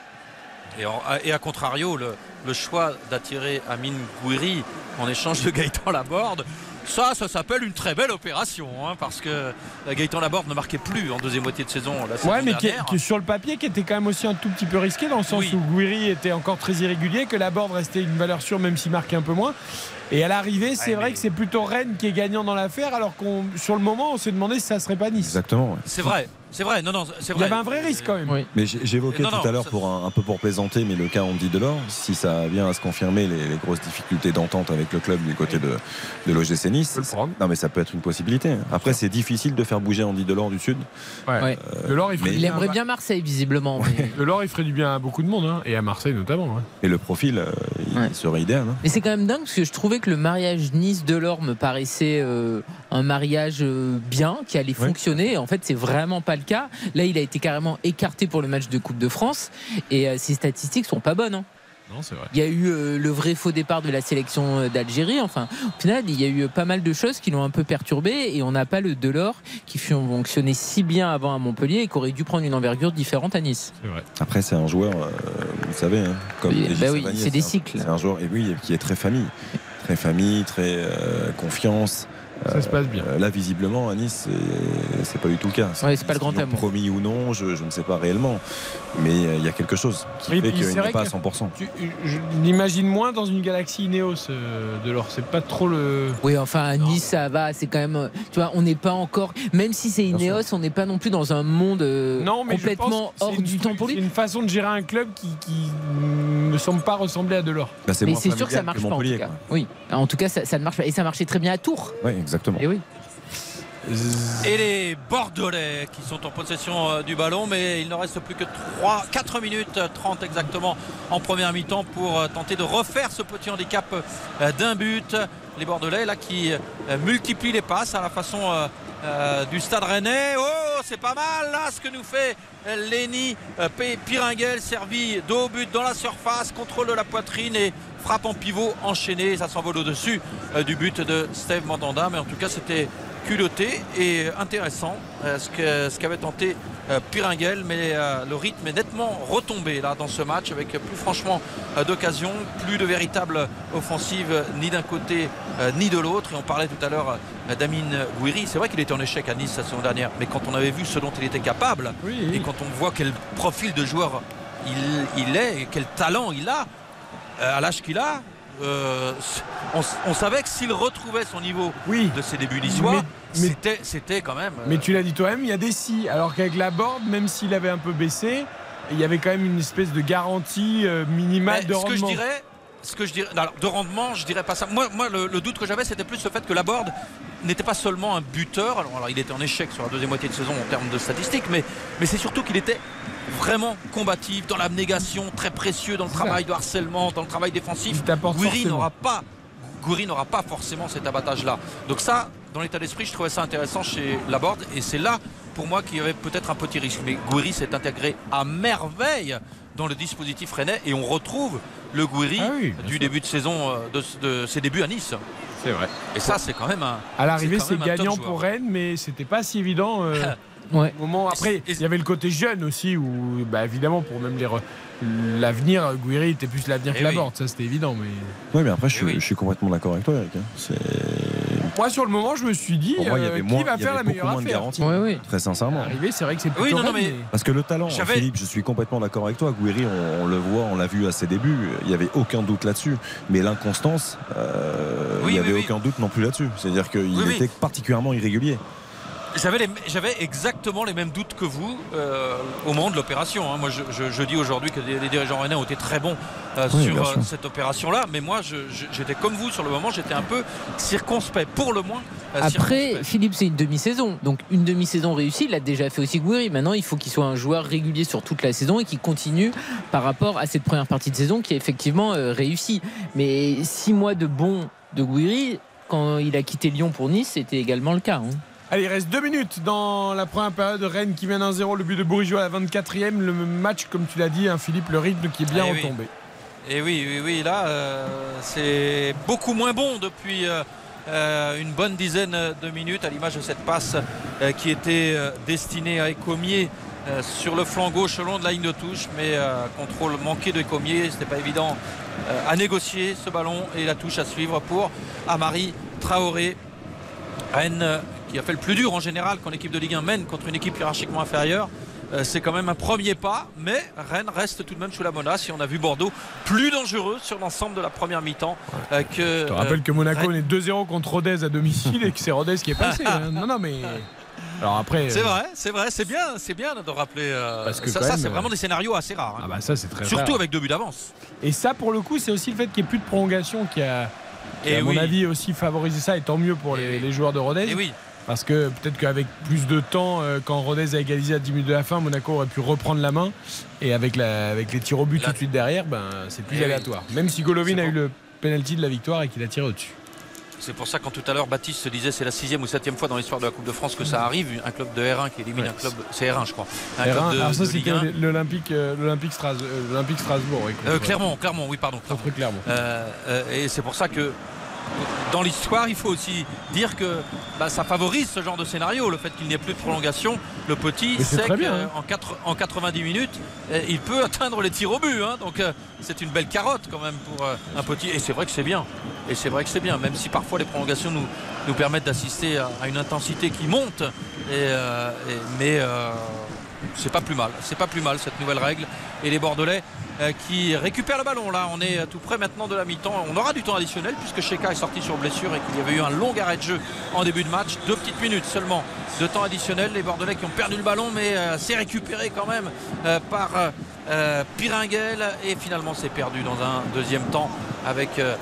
Et, en- et à contrario, le, le choix d'attirer Amine Gouiri en échange de Gaëtan Laborde, ça, ça s'appelle une très belle opération, hein, parce que euh, Gaëtan Laborde ne marquait plus en deuxième moitié de saison la saison Ouais, mais qui, sur le papier, qui était quand même aussi un tout petit peu risqué, dans le sens Oui. où Guiri était encore très irrégulier, que Laborde restait une valeur sûre, même s'il marquait un peu moins. Et à l'arrivée, c'est Ouais, vrai mais- que c'est plutôt Rennes qui est gagnant dans l'affaire, alors qu'on, sur le moment, on s'est demandé si ça serait pas Nice. Exactement. ouais. C'est vrai, c'est vrai, non, non, c'est Il vrai. y avait un vrai risque quand même. Oui. Mais j'évoquais tout non, à l'heure pour un, un peu pour plaisanter, mais le cas Andy Delors, si ça vient à se confirmer les, les grosses difficultés d'entente avec le club du côté de, de l'OGC Nice, non mais ça peut être une possibilité. Après c'est difficile de faire bouger Andy Delors du sud. Ouais. Ouais. Delors, il, ferait mais- du Il bien aimerait à- bien Marseille, visiblement. mais- Delors, il ferait du bien à beaucoup de monde, hein, et à Marseille notamment. hein. Et le profil, euh, il Ouais. serait idéal. hein. Mais c'est quand même dingue parce que je trouvais que le mariage Nice-Delors me paraissait euh, un mariage euh, bien, qui allait Ouais. fonctionner. Et en fait, c'est vraiment pas le cas. Là, il a été carrément écarté pour le match de Coupe de France. Et euh, ses statistiques sont pas bonnes. hein. Non, c'est vrai. Il y a eu euh, le vrai faux départ de la sélection euh, d'Algérie. Enfin, au final, il y a eu pas mal de choses qui l'ont un peu perturbé. Et on n'a pas le Delors qui fonctionnait si bien avant à Montpellier et qui aurait dû prendre une envergure différente à Nice. Vrai. Après c'est un joueur, euh, vous savez, hein, comme bah oui, c'est des cycles. C'est un joueur, et oui, qui est très famille, très famille, très euh, confiance. Ça se passe bien. Euh, là, visiblement, à Nice, c'est- c'est pas du tout le cas. Ouais, c'est pas le grand amour. Promis ou non, je, je ne sais pas réellement. Mais euh, il y a quelque chose qui Oui, fait qu'il c'est n'est pas à que- 100%. Tu- je l'imagine moins dans une galaxie Ineos, euh, Delors. C'est pas trop le. Oui, enfin, à Nice, ça va. C'est quand même. Tu vois, on n'est pas encore. Même si c'est Ineos, on n'est pas non plus dans un monde euh, Non, mais je complètement c'est hors du temps pour C'est lui. une façon de gérer un club qui, qui ne semble pas ressembler à Delors. Bah, Mais c'est sûr que ça marche pas en tout cas. Oui, en tout cas, ça, ça ne marche pas. Et ça marchait très bien à Tours. Exactement. Et oui. Et les Bordelais qui sont en possession euh, du ballon, mais il ne reste plus que 3, 4 minutes euh, 30 exactement en première mi-temps pour euh, tenter de refaire ce petit handicap euh, d'un but. Les Bordelais là qui multiplient les passes à la façon euh, du stade rennais. Oh, c'est pas mal là ce que nous fait Lenny Piringuel, servi de haut but dans la surface, contrôle de la poitrine et frappe en pivot enchaîné. Ça s'envole au-dessus euh, du but de Steve Mandanda, mais en tout cas c'était culotté et intéressant euh, ce qu'avait tenté euh, Piringuel mais euh, le rythme est nettement retombé là dans ce match avec plus franchement euh, d'occasions plus de véritable offensive euh, ni d'un côté euh, ni de l'autre et on parlait tout à l'heure euh, d'Amine Gouiri c'est vrai qu'il était en échec à Nice la saison dernière mais quand on avait vu ce dont il était capable Oui, et quand on voit quel profil de joueur il, il est et quel talent il a euh, à l'âge qu'il a euh, on, on savait que s'il retrouvait son niveau oui. de ses débuts niçois, mais- c'était, quand même. euh, Mais tu l'as dit toi-même, il y a des si. Alors qu'avec la board, même s'il avait un peu baissé, il y avait quand même une espèce de garantie euh, minimale mais de ce que je rendement. dirais, ce que je dirais, alors, de rendement, je dirais pas ça. Moi, moi le, le doute que j'avais, c'était plus le fait que la board n'était pas seulement un buteur. Alors, alors, il était en échec sur la deuxième moitié de saison en termes de statistiques, mais, mais c'est surtout qu'il était vraiment combatif dans l'abnégation, très précieux dans le travail de harcèlement, dans le travail défensif. Guiri n'aura pas, Gouiri n'aura pas forcément cet abattage-là. Donc ça, dans l'état d'esprit, je trouvais ça intéressant chez Laborde, et c'est là pour moi qu'il y avait peut-être un petit risque. Mais Gouiri s'est intégré à merveille dans le dispositif rennais et on retrouve le Gouiri Ah du début de saison euh, de, de ses débuts à Nice. C'est vrai. Et ça, c'est quand même un. À l'arrivée, c'est gagnant pour Rennes, mais c'était pas si évident. euh, Ouais. au moment après, il y avait le côté jeune aussi, où bah, évidemment pour même les re- l'avenir, Guiri était plus l'avenir Eh que la oui. Borde, ça c'était évident. Mais Oui, mais après, je, Eh oui. je suis complètement d'accord avec toi, Eric. hein. C'est... moi sur le moment, je me suis dit il y euh, avait qui moins, va faire avait la meilleure moins de affaire. Ouais. Très sincèrement. C'est vrai que c'est Oui, non, non, Rennes, mais- mais- Parce que le talent, Philippe, je suis complètement d'accord avec toi. Gouiri, on, on le voit, on l'a vu à ses débuts, il n'y avait aucun doute là-dessus. Mais l'inconstance, euh, Oui, il n'y avait oui. aucun doute non plus là-dessus. C'est-à-dire qu'il Oui, oui. était particulièrement irrégulier. J'avais, exactement les mêmes doutes que vous euh, au moment de l'opération. hein. Moi, je, je- je dis aujourd'hui que les, les dirigeants rennais ont été très bons euh, Oui, sur euh, cette opération-là, mais moi, j'étais comme vous sur le moment. J'étais un peu circonspect, pour le moins. Après, circonspect. Philippe, c'est une demi-saison. Donc, une demi-saison réussie, il l'a déjà fait aussi Gouiri. Maintenant, il faut qu'il soit un joueur régulier sur toute la saison et qu'il continue par rapport à cette première partie de saison qui est effectivement réussie. Mais six mois de bon de Gouiri, quand il a quitté Lyon pour Nice, c'était également le cas. hein. Allez, il reste deux minutes dans la première période. Rennes qui mène 1-0, le but de Bourigeau à la 24e. Le match, comme tu l'as dit, hein, Philippe, le rythme qui est bien Eh oui. retombé. Et oui, oui, oui, là, euh, c'est beaucoup moins bon depuis euh, euh, une bonne dizaine de minutes, à l'image de cette passe euh, qui était euh, destinée à Écomier sur le flanc gauche le long de la ligne de touche, mais contrôle manqué de Écomier, c'était pas évident à négocier ce ballon et la touche à suivre pour Amari Traoré. Rennes qui a fait le plus dur en général quand l'équipe de Ligue 1 mène contre une équipe hiérarchiquement inférieure. Euh, C'est quand même un premier pas, mais Rennes reste tout de même sous la menace et on a vu Bordeaux plus dangereux sur l'ensemble de la première mi-temps euh, que. Je te rappelle euh, que Monaco Rennes. est 2-0 contre Rodez à domicile et que c'est Rodez qui est passé. hein. Non, non, mais. Alors après. C'est vrai, c'est vrai, c'est bien, c'est bien de rappeler. euh, Parce que ça, ça, c'est vraiment des scénarios assez rares. hein. Ah bah ça, c'est très Surtout rare. avec deux buts d'avance. Et ça, pour le coup, c'est aussi le fait qu'il n'y ait plus de prolongation qui a, qui Et à mon avis, aussi favorisé ça, et tant mieux pour les, les joueurs de Rodez. Et oui. Parce que peut-être qu'avec plus de temps, euh, quand Rodez a égalisé à 10 minutes de la fin, Monaco aurait pu reprendre la main. Et avec, la, avec les tirs au but Là- tout de suite derrière, ben, c'est plus Eh aléatoire. Même si Golovin a bon. eu le penalty de la victoire et qu'il a tiré au-dessus. C'est pour ça quand tout à l'heure Baptiste se disait c'est la sixième ou septième fois dans l'histoire de la Coupe de France que ça arrive, un club de R1 qui élimine Ouais. un club, c'est R1 je crois, un R1, club de, alors ça, de Ligue c'était 1. l'Olympique, l'Olympique Stras- l'Olympique Strasbourg. oui, Euh, contre- Clermont, Clermont, oui pardon. Clermont. Clermont. Euh, euh, et c'est pour ça que dans l'histoire, il faut aussi dire que bah, ça favorise ce genre de scénario, le fait qu'il n'y ait plus de prolongation. Le petit sait bien, hein. qu'en en 90 minutes, euh, il peut atteindre les tirs au but. hein. donc euh, c'est une belle carotte quand même pour euh, un petit. Et c'est vrai que c'est bien. Et c'est vrai que c'est bien, même si parfois les prolongations nous, nous permettent d'assister à, une intensité qui monte. Et, euh, et- mais euh, c'est pas plus mal. C'est pas plus mal cette nouvelle règle. Et les Bordelais qui récupèrent le ballon. Là, on est euh, tout près maintenant de la mi-temps. On aura du temps additionnel puisque Sheka est sorti sur blessure et qu'il y avait eu un long arrêt de jeu en début de match. Deux petites minutes seulement de temps additionnel. Les Bordelais qui ont perdu le ballon, mais euh, c'est récupéré quand même euh, par euh, euh, Piringuel. Et finalement, c'est perdu dans un deuxième temps avec. euh,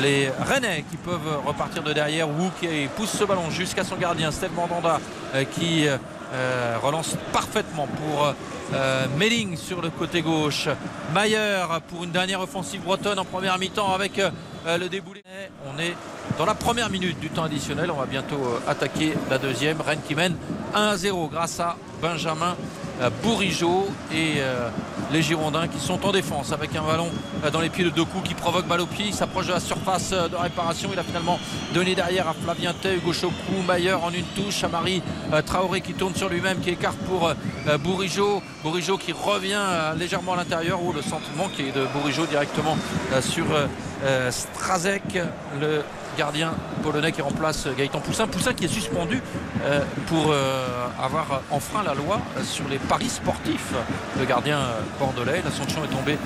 les Rennais qui peuvent repartir de derrière. Wu qui pousse ce ballon jusqu'à son gardien, Stel Mandanda, euh, qui euh, euh, relance parfaitement pour euh, Melling sur le côté gauche. Mayer pour une dernière offensive bretonne en première mi-temps avec euh, le déboulé. On est dans la première minute du temps additionnel. On va bientôt euh, attaquer la deuxième. Rennes qui mène 1-0 grâce à Benjamin euh, Bourigeau et euh, les Girondins qui sont en défense avec un ballon euh, dans les pieds de Doku qui provoque balle au pied. Il s'approche de la surface euh, de réparation. Il a finalement donné derrière à Flavien Tay, Hugo Chokou, Mayer en une touche. Amari euh, Traoré qui tourne sur lui-même, qui écarte pour euh, Bourigeau. Bourigeau qui revient euh, légèrement à l'intérieur où le centre manqué de Bourigeau directement euh, sur euh, Strazek, le gardien polonais qui remplace Gaëtan Poussin. Poussin qui est suspendu euh, pour euh, avoir enfreint la loi sur les paris sportifs. Le gardien bordelais, la sanction est tombée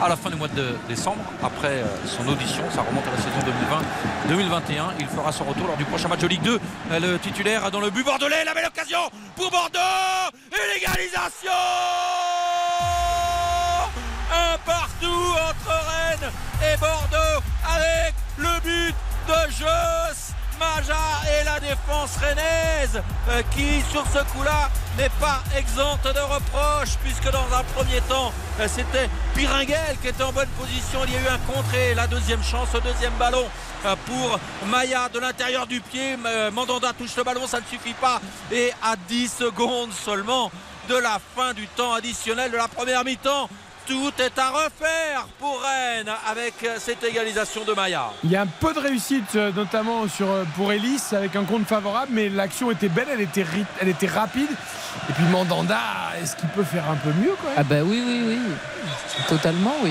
à la fin du mois de décembre après son audition. Ça remonte à la saison 2020-2021. Il fera son retour lors du prochain match de Ligue 2. Euh, Le titulaire dans le but bordelais. La belle occasion pour Bordeaux. Et l'égalisation un partout Bordeaux avec le but de Joss Maja et la défense rennaise euh, qui sur ce coup-là n'est pas exempte de reproches puisque dans un premier temps euh, c'était Piringuel qui était en bonne position. Il y a eu un contré, la deuxième chance, le deuxième ballon euh, pour Maya de l'intérieur du pied. Mandanda touche le ballon, ça ne suffit pas. Et à 10 secondes seulement de la fin du temps additionnel de la première mi-temps. Tout est à refaire pour Rennes avec cette égalisation de Maya. Il y a un peu de réussite, euh, notamment sur, euh, pour Ellis, avec un compte favorable, mais l'action était belle, elle était, elle était rapide. Et puis Mandanda, est-ce qu'il peut faire un peu mieux quand même? Ah bah oui, oui, oui. Totalement, oui.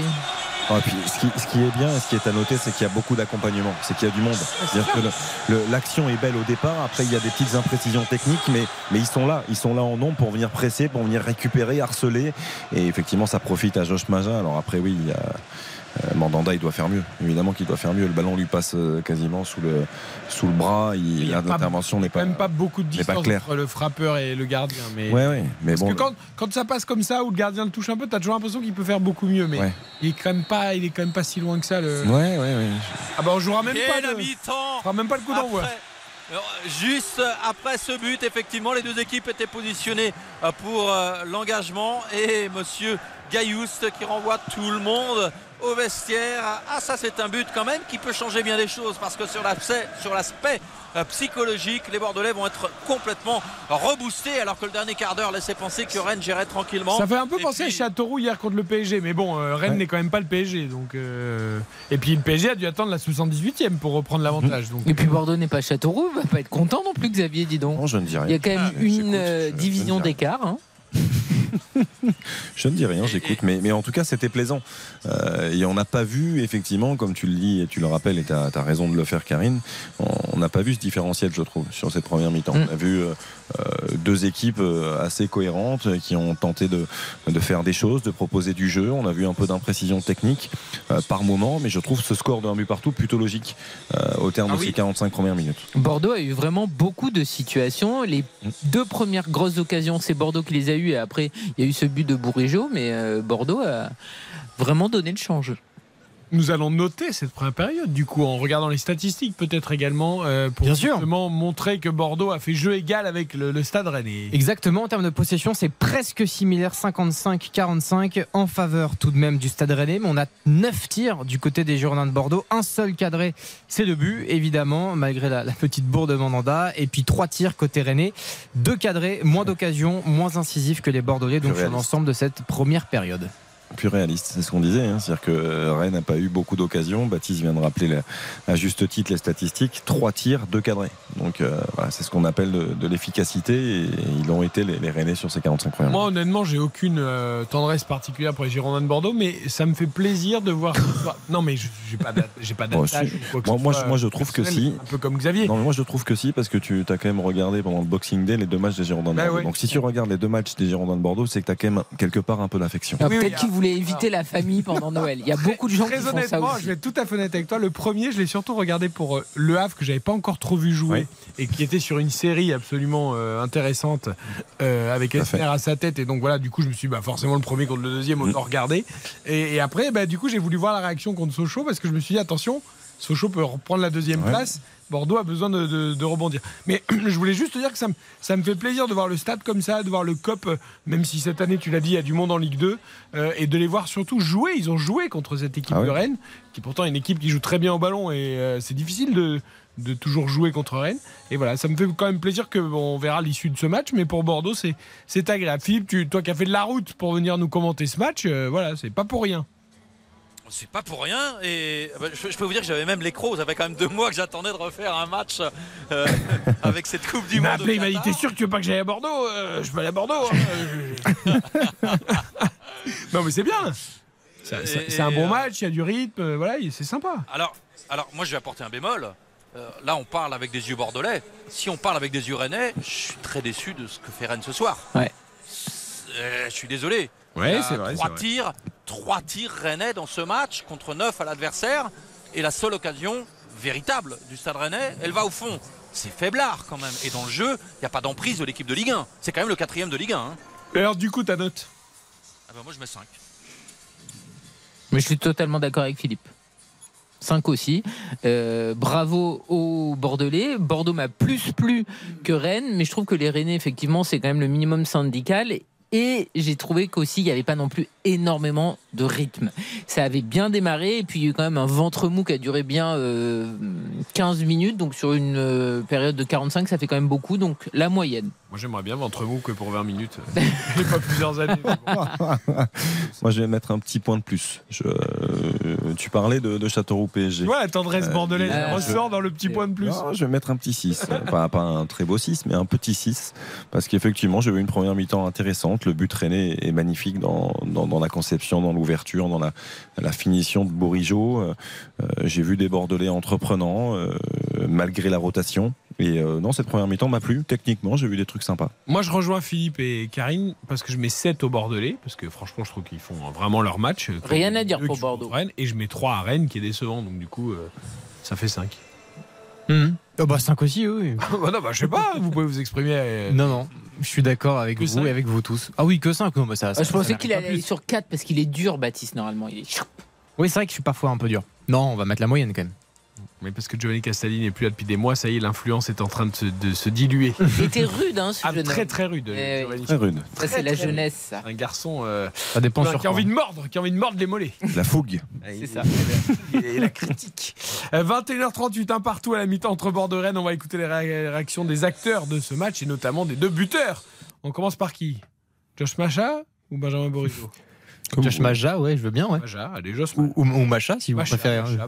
Ah, puis, ce, qui, ce qui est bien et ce qui est à noter, c'est qu'il y a beaucoup d'accompagnement, c'est qu'il y a du monde. C'est-à-dire que le- le- l'action est belle au départ, après il y a des petites imprécisions techniques, mais, mais ils sont là, ils sont là en nombre pour venir presser, pour venir récupérer, harceler. Et effectivement, ça profite à Josh Maja. Alors après, oui, il y a. euh, Mandanda, il doit faire mieux. Évidemment qu'il doit faire mieux. Le ballon lui passe euh, quasiment sous le, sous le bras. Il, y a pas- L'intervention n'est pas. Même pas beaucoup de distance entre le frappeur et le gardien. Mais... Ouais, ouais. Mais Parce bon. que quand, quand ça passe comme ça, où le gardien le touche un peu, t'as toujours l'impression qu'il peut faire beaucoup mieux. Mais Ouais. il, est quand même pas, il est quand même pas si loin que ça. Le... Ouais, ouais, ouais. Ah bah on jouera même Et pas on fera même pas le coup d'envoi. Juste après ce but, effectivement, les deux équipes étaient positionnées euh, pour euh, l'engagement et Monsieur Gaillouste qui renvoie tout le monde au vestiaire. Ah, ça, c'est un but quand même qui peut changer bien les choses parce que sur l'aspect, sur l'aspect euh, psychologique, les Bordelais vont être complètement reboostés alors que le dernier quart d'heure laissait penser que Rennes gérait tranquillement. Ça fait un peu Et penser puis- à Châteauroux hier contre le PSG, mais bon, euh, Rennes Ouais. n'est quand même pas le PSG, donc. euh, Et puis le PSG a dû attendre la 78e pour reprendre l'avantage. Donc. Et puis Bordeaux n'est pas Châteauroux, va pas être content non plus, Xavier, dis donc. Non, je ne dis Il y a quand même Ah, une euh, division d'écart. hein. Je ne dis rien, j'écoute, mais, mais en tout cas c'était plaisant. Euh, et on n'a pas vu, effectivement, comme tu le dis et tu le rappelles, et tu as, raison de le faire, Karine, on n'a pas vu ce différentiel, je trouve, sur cette première mi-temps. Mm. On a vu euh, deux équipes euh, assez cohérentes euh, qui ont tenté de, de faire des choses, de proposer du jeu. On a vu un peu d'imprécision technique euh, par moment, mais je trouve ce score de un but partout plutôt logique euh, au terme Ah de ces 45 premières minutes. Bordeaux a eu vraiment beaucoup de situations. Les Mm. deux premières grosses occasions, c'est Bordeaux qui les a eues et après il y a eu ce but de Bourigeau, mais euh, Bordeaux a vraiment donné le change. Nous allons noter cette première période, du coup, en regardant les statistiques, peut-être également, euh, pour Bien sûr. justement montrer que Bordeaux a fait jeu égal avec le, le Stade Rennais. Exactement, en termes de possession, c'est presque similaire, 55-45 en faveur tout de même du Stade Rennais. Mais on a 9 tirs du côté des Girondins de Bordeaux, un seul cadré, c'est le but, évidemment, malgré la, la petite bourde de Mandanda. Et puis 3 tirs côté Rennais, deux cadrés, moins d'occasions, moins incisifs que les Bordelais, donc sur l'ensemble de cette première période. Plus réaliste, c'est ce qu'on disait. hein. C'est-à-dire que euh, Rennes n'a pas eu beaucoup d'occasions. Baptiste vient de rappeler la- à juste titre les statistiques. Trois tirs, deux cadrés. Donc euh, voilà, c'est ce qu'on appelle de, de l'efficacité et, ils l'ont été les, les Rennais sur ces 45 premières Moi, honnêtement, j'ai aucune euh, tendresse particulière pour les Girondins de Bordeaux, mais ça me fait plaisir de voir. non, mais je- j'ai pas j'ai pas Moi Moi- je- moi, je trouve que si. Un peu comme Xavier. Non, mais moi je trouve que si, parce que tu as quand même regardé pendant le Boxing Day les deux matchs des Girondins de Bah Bordeaux. ouais. Donc si tu regardes les deux matchs des Girondins de Bordeaux, c'est que tu as quand même quelque part un peu d'affection. Ah, Oui, oui, Voulait éviter la famille pendant Noël. Il y a beaucoup de gens qui Très font ça honnêtement, aussi. je vais être tout à fait honnête avec toi. Le premier, je l'ai surtout regardé pour euh, Le Havre, que j'avais pas encore trop vu jouer, et qui était sur une série absolument euh, intéressante euh, avec Tout à sa tête. Et donc voilà, du coup, je me suis dit, bah, forcément le premier contre le deuxième, Mm. autant regarder. Et, et après, bah, du coup, j'ai voulu voir la réaction contre Sochaux parce que je me suis dit, attention, Sochaux peut reprendre la deuxième Ouais. place. Bordeaux a besoin de, de- de rebondir. Mais je voulais juste te dire que ça me, ça me fait plaisir de voir le stade comme ça, de voir le COP, euh, même si cette année, tu l'as dit, il y a du monde en Ligue 2, euh, et de les voir surtout jouer. Ils ont joué contre cette équipe Ah de. Rennes, qui pourtant est une équipe qui joue très bien au ballon, et euh, c'est difficile de, de toujours jouer contre Rennes. Et voilà, ça me fait quand même plaisir que bon, on verra l'issue de ce match, mais pour Bordeaux, c'est, c'est agréable. Philippe, tu, toi qui as fait de la route pour venir nous commenter ce match, euh, voilà, c'est pas pour rien. C'est pas pour rien et bah, je, je peux vous dire que j'avais même les crocs. Ça fait quand même deux mois que j'attendais de refaire un match euh, avec cette Coupe du Il Monde. appelé, il m'a dit. T'es sûr que tu veux pas que j'aille à Bordeaux Euh, Je peux aller à Bordeaux. hein. Non, mais c'est bien. C'est un bon euh, match, il y a du rythme, voilà, c'est sympa. Alors, alors, moi je vais apporter un bémol. Euh, là, on parle avec des yeux bordelais. Si on parle avec des yeux rennais, je suis très déçu de ce que fait Rennes ce soir. Ouais. Je suis désolé. Ouais, c'est vrai, Trois tirs, trois tirs rennais dans ce match contre neuf à l'adversaire. Et la seule occasion véritable du Stade Rennais, elle va au fond. C'est faiblard quand même. Et dans le jeu, il n'y a pas d'emprise de l'équipe de Ligue 1. C'est quand même le quatrième de Ligue 1. hein. Et alors, du coup, ta note Ah bah, moi je mets 5. Mais je suis totalement d'accord avec Philippe. 5 aussi. Euh, bravo aux Bordelais. Bordeaux m'a plus plu que Rennes, mais je trouve que les Rennais, effectivement, c'est quand même le minimum syndical. Et j'ai trouvé qu'aussi, il n'y avait pas non plus énormément de rythme. Ça avait bien démarré, et puis il y a eu quand même un ventre mou qui a duré bien euh, 15 minutes. Donc sur une euh, période de 45, ça fait quand même beaucoup. Donc la moyenne. Moi, j'aimerais bien ventre mou que pour 20 minutes. Et pas plusieurs années. Moi, je vais mettre un petit point de plus. Je, euh, tu parlais de, de Châteauroux PSG. Ouais, tendresse bordelaise Euh, ressort dans le petit point de plus. Non, je vais mettre un petit 6. pas, pas un très beau 6, mais un petit 6. Parce qu'effectivement, j'ai eu une première mi-temps intéressante. Le but René est magnifique dans, dans, dans la conception, dans l'ouverture, dans la, la finition de Bourigeau. Euh, euh, j'ai vu des Bordelais entreprenants, euh, malgré la rotation. Et euh, non, cette première mi-temps m'a plu. Techniquement, j'ai vu des trucs sympas. Moi, je rejoins Philippe et Karine parce que je mets 7 au Bordelais, parce que franchement, je trouve qu'ils font vraiment leur match. Rien à dire pour Bordeaux. Rennes, et je mets 3 à Rennes qui est décevant, donc du coup, euh, ça fait 5. Oh bah 5 aussi, oui. bah non, bah, je sais pas, vous pouvez vous exprimer. euh, Non, non. Je suis d'accord avec Que vous cinq et avec vous tous. Ah oui, que 5. bah ça, ça- je pensais qu'il allait aller sur 4 parce qu'il est dur, Baptiste, normalement. Il est... Oui, c'est vrai que je suis parfois un peu dur. Non, on va mettre la moyenne quand même. Mais parce que Giovanni Castelli n'est plus là depuis des mois, ça y est, l'influence est en train de se, de se diluer. Il était rude, hein, ce Ah, jeune très très rude. Eh Giovanni. Très rude. Ça, c'est la jeunesse, ça. Un garçon euh, Ça dépend qui sur a quoi. envie de mordre, qui a envie de mordre les mollets. La fougue. C'est ça. Et la critique. Euh, 21h38, un partout à la mi-temps entre Bordeaux et Rennes. On va écouter les ré- réactions des acteurs de ce match et notamment des deux buteurs. On commence par qui? Josh Macha ou Benjamin Bourigeau Josh Maja, ouais, je veux bien, ouais. Macha, allez, Josh Ou, ou, ou Macha, si vous Macha, préférez. hein. Macha,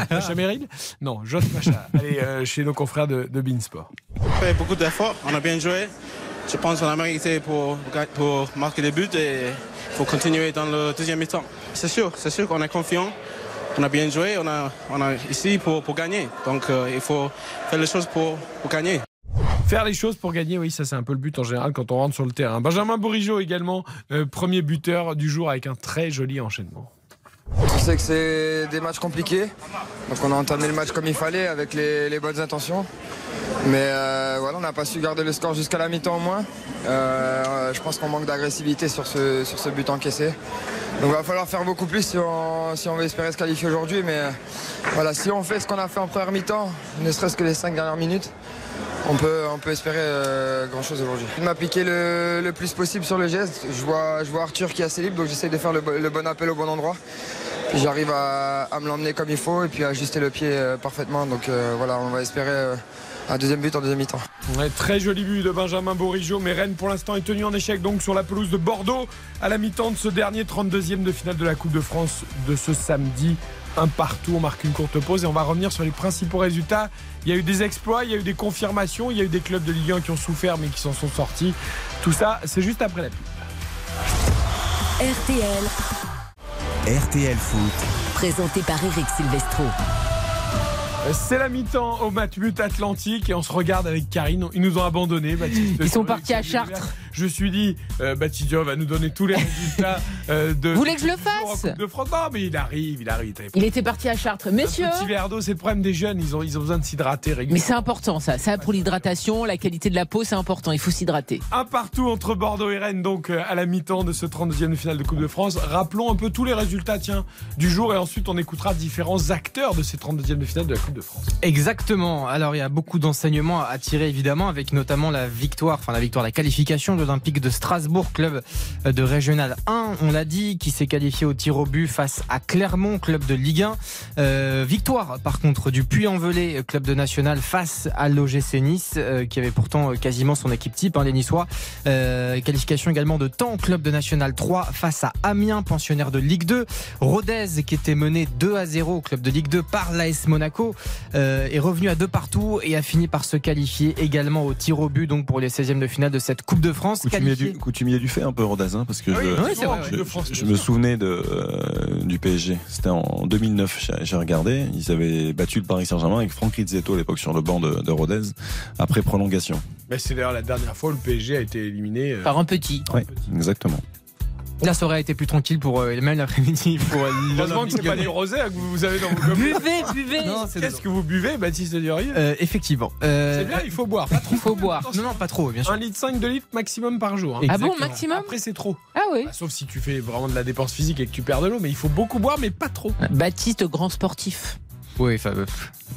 Macha, Macha Merrill Non, Josh Macha. Allez, euh, chez nos confrères de, de Beansport. fait beaucoup d'efforts, on a bien joué. Je pense qu'on a mérité pour, pour marquer des buts et il faut continuer dans le deuxième mi-temps. C'est sûr, c'est sûr qu'on est confiant. On a bien joué, on a, on a ici pour, pour gagner. Donc euh, il faut faire les choses pour, pour gagner. Faire les choses pour gagner, oui, ça c'est un peu le but en général quand on rentre sur le terrain. Benjamin Bourigeau également, euh, premier buteur du jour avec un très joli enchaînement. On sait que c'est des matchs compliqués, donc on a entamé le match comme il fallait avec les, bonnes intentions. Mais euh, voilà, on n'a pas su garder le score jusqu'à la mi-temps au moins. Euh, je pense qu'on manque d'agressivité sur ce, sur ce but encaissé. Donc il va falloir faire beaucoup plus si on, si on veut espérer se qualifier aujourd'hui. Mais voilà, si on fait ce qu'on a fait en première mi-temps, ne serait-ce que les cinq dernières minutes, on peut, espérer euh, grand chose aujourd'hui. De m'appliquer le, le plus possible sur le geste. Je vois, je vois Arthur qui est assez libre, donc j'essaie de faire le, bo- le bon appel au bon endroit. Puis j'arrive à, me l'emmener comme il faut et puis à ajuster le pied euh, parfaitement. Donc euh, voilà, on va espérer un deuxième but en deuxième mi-temps. Ouais, très joli but de Benjamin Bourigeau, mais Rennes pour l'instant est tenu en échec donc sur la pelouse de Bordeaux à la mi-temps de ce dernier 32e de finale de la Coupe de France de ce samedi. Un partout, on marque une courte pause et on va revenir sur les principaux résultats. Il y a eu des exploits, il y a eu des confirmations, il y a eu des clubs de Ligue 1 qui ont souffert mais qui s'en sont sortis. Tout ça, c'est juste après la pub. RTL, RTL Foot. présenté par Eric Silvestro. C'est la mi-temps au Matmut Atlantique et on se regarde avec Karine. Ils nous ont abandonnés. Baptiste. Ils sont partis à Chartres. Je me suis dit, euh, Baptiste Diop va nous donner tous les résultats euh, de. Vous voulez que je le fasse Coupe de France. Non, mais il arrive, il arrive. Il était parti à Chartres. Messieurs Un petit verre d'eau, c'est le problème des jeunes. Ils ont, ils ont besoin de s'hydrater Mais régulièrement. c'est important ça, ça pour l'hydratation, la qualité de la peau c'est important, il faut s'hydrater. Un partout entre Bordeaux et Rennes, donc euh, à la mi-temps de ce 32e de finale de Coupe de France. Rappelons un peu tous les résultats tiens, du jour et ensuite on écoutera différents acteurs de ces 32e de finale de la Coupe de France. Exactement. Alors il y a beaucoup d'enseignements à tirer évidemment, avec notamment la victoire, enfin la victoire, la qualification de l'Olympique de Strasbourg, club de Régional 1. On l'a dit, qui s'est qualifié au tir au but face à Clermont, club de Ligue 1. Euh, victoire par contre du Puy-en-Velay, club de National, face à l'OGC Nice, euh, qui avait pourtant euh, quasiment son équipe type, hein, les Niçois. Euh, qualification également de Temps, club de National 3 face à Amiens, pensionnaire de Ligue 2. Rodez, qui était mené 2 à 0 au club de Ligue 2 par l'AS Monaco, euh, est revenu à deux partout et a fini par se qualifier également au tir au but donc pour les 16e de finale de cette Coupe de France. Coutumier du, coutumier du fait un peu Rodazin parce que oui, je, oui, c'est vrai, je- ouais. de France, je bien me souvenais de, euh, du PSG. C'était en 2009, j'ai- j'ai regardé. Ils avaient battu le Paris Saint-Germain avec Franck Rizzetto à l'époque sur le banc de, de Rodez après prolongation. Mais c'est d'ailleurs la dernière fois où le PSG a été éliminé. euh, Par un petit. Oui, exactement. La soirée a été plus tranquille pour euh, même l'après-midi pour euh, Heureusement que c'est pas du rosé hein, que vous avez dans vos. Buvez, buvez Non, c'est Qu'est-ce que vous buvez, Baptiste Durier Euh, effectivement. Euh, C'est bien, il faut boire. Pas trop. Il faut boire. Non, non, pas trop, bien sûr. 1 litre 5, 2 litres maximum par jour. hein. Ah bon, maximum Après, c'est trop. Ah oui. Bah, sauf si tu fais vraiment de la dépense physique et que tu perds de l'eau, mais il faut beaucoup boire, mais pas trop. Baptiste, grand sportif. Oui, enfin, euh,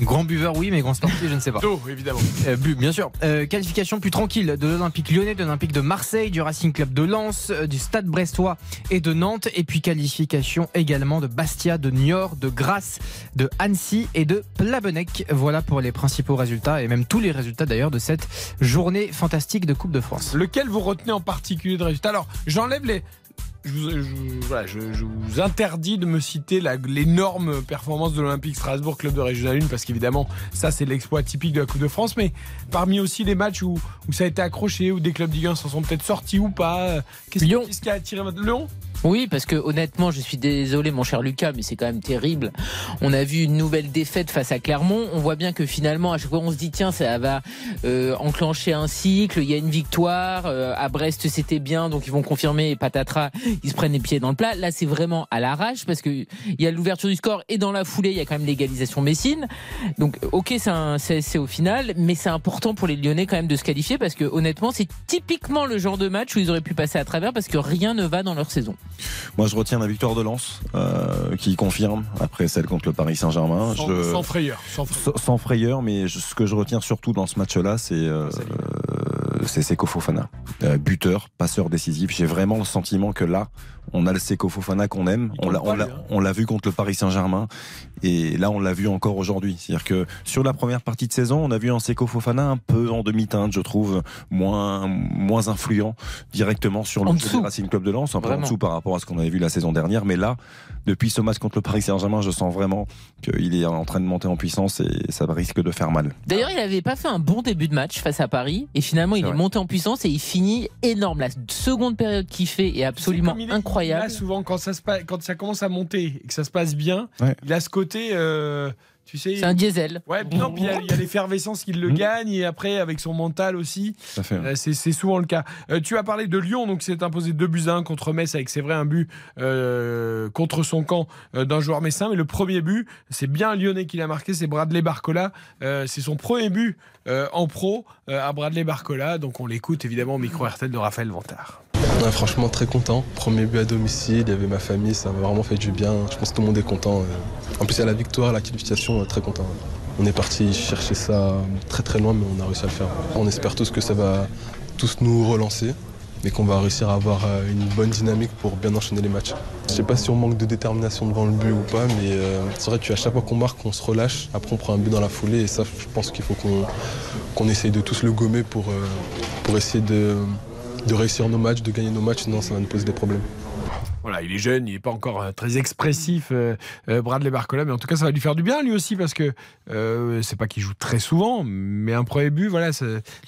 grand buveur, oui, mais grand sportif, je ne sais pas. D'eau, évidemment. Euh, bu, bien sûr. Euh, qualification plus tranquille de l'Olympique lyonnais, de l'Olympique de Marseille, du Racing Club de Lens, euh, du Stade brestois et de Nantes. Et puis qualification également de Bastia, de Niort, de Grasse, de Annecy et de Plabenec. Voilà pour les principaux résultats et même tous les résultats d'ailleurs de cette journée fantastique de Coupe de France. Lequel vous retenez en particulier de résultat Alors, j'enlève les. Je vous, je- voilà, je- je vous interdis de me citer l'énorme performance de l'Olympique Strasbourg, club de Régional 1, parce qu'évidemment, ça c'est l'exploit typique de la Coupe de France. Mais parmi aussi les matchs où, où ça a été accroché, où des clubs Ligue 1 s'en sont peut-être sortis ou pas. euh, Qu'est-ce qu'est-ce qui a attiré votre Lyon? Oui, parce que honnêtement, je suis désolé, mon cher Lucas, mais c'est quand même terrible. On a vu une nouvelle défaite face à Clermont. On voit bien que finalement, à chaque fois, on se dit tiens, ça va euh, enclencher un cycle. Il y a une victoire. Euh, à Brest, c'était bien, donc ils vont confirmer. Et patatras, ils se prennent les pieds dans le plat. Là, c'est vraiment à l'arrache parce que il y a l'ouverture du score et dans la foulée, il y a quand même l'égalisation Messine. Donc, ok, c'est au final, mais c'est important pour les Lyonnais quand même de se qualifier parce que honnêtement, c'est typiquement le genre de match où ils auraient pu passer à travers parce que rien ne va dans leur saison. Moi, je retiens la victoire de Lens, euh, qui confirme après celle contre le Paris Saint-Germain. sans, Je- sans frayeur. Sans frayeur. Sans, sans frayeur, mais je- ce que je retiens surtout dans ce match-là, c'est euh, euh, c'est Seko Fofana, Euh, buteur, passeur décisif. J'ai vraiment le sentiment que là, on a le Seko Fofana qu'on aime. On l'a, tombe pas, on l'a, lui, hein. on l'a vu contre le Paris Saint-Germain, et là, on l'a vu encore aujourd'hui. C'est-à-dire que sur la première partie de saison, on a vu un Seko Fofana un peu en demi-teinte, je trouve, moins moins influent directement sur le jeu Racing Club de Lens, un peu en dessous par rapport à ce qu'on avait vu la saison dernière. Mais là, depuis ce match contre le Paris Saint-Germain, je sens vraiment qu'il est en train de monter en puissance et ça risque de faire mal. D'ailleurs, il n'avait pas fait un bon début de match face à Paris et finalement, il est vrai. monté en puissance et il finit énorme. La seconde période qu'il fait est absolument Comme il est- incroyable. Là, souvent, quand ça, se passe, quand ça commence à monter et que ça se passe bien, Ouais. il a ce côté. euh, tu sais. C'est un diesel. Ouais, puis non, puis il y a- il y a l'effervescence qui le Mhm. gagne et après avec son mental aussi, euh, c'est c'est souvent le cas. Euh, tu as parlé de Lyon, donc c'est imposé 2 buts à 1 contre Metz avec c'est vrai un but euh, contre son camp euh, d'un joueur messin, mais le premier but c'est bien un Lyonnais qui l'a marqué, c'est Bradley Barcola, Euh, c'est son premier but euh, en pro euh, à Bradley Barcola, donc on l'écoute évidemment au micro RTL de Raphaël Vantard. Ouais, franchement très content. Premier but à domicile, il y avait ma famille, ça m'a vraiment fait du bien. Je pense que tout le monde est content. En plus il y a la victoire, la qualification, euh, très content. On est parti chercher ça très très loin mais on a réussi à le faire. On espère tous que ça va tous nous relancer mais qu'on va réussir à avoir euh, une bonne dynamique pour bien enchaîner les matchs. Je sais pas si on manque de détermination devant le but ou pas, mais euh, c'est vrai qu'à chaque fois qu'on marque, on se relâche. Après, on prend un but dans la foulée, et ça, je pense qu'il faut qu'on essaye de tous le gommer pour, euh, pour essayer de réussir nos matchs, de gagner nos matchs, sinon ça va nous poser des problèmes. Voilà, il est jeune, il n'est pas encore euh, très expressif, euh, euh, Bradley Barcola, mais en tout cas, ça va lui faire du bien lui aussi parce que c'est pas qu'il joue très souvent, mais un premier but, voilà, ça,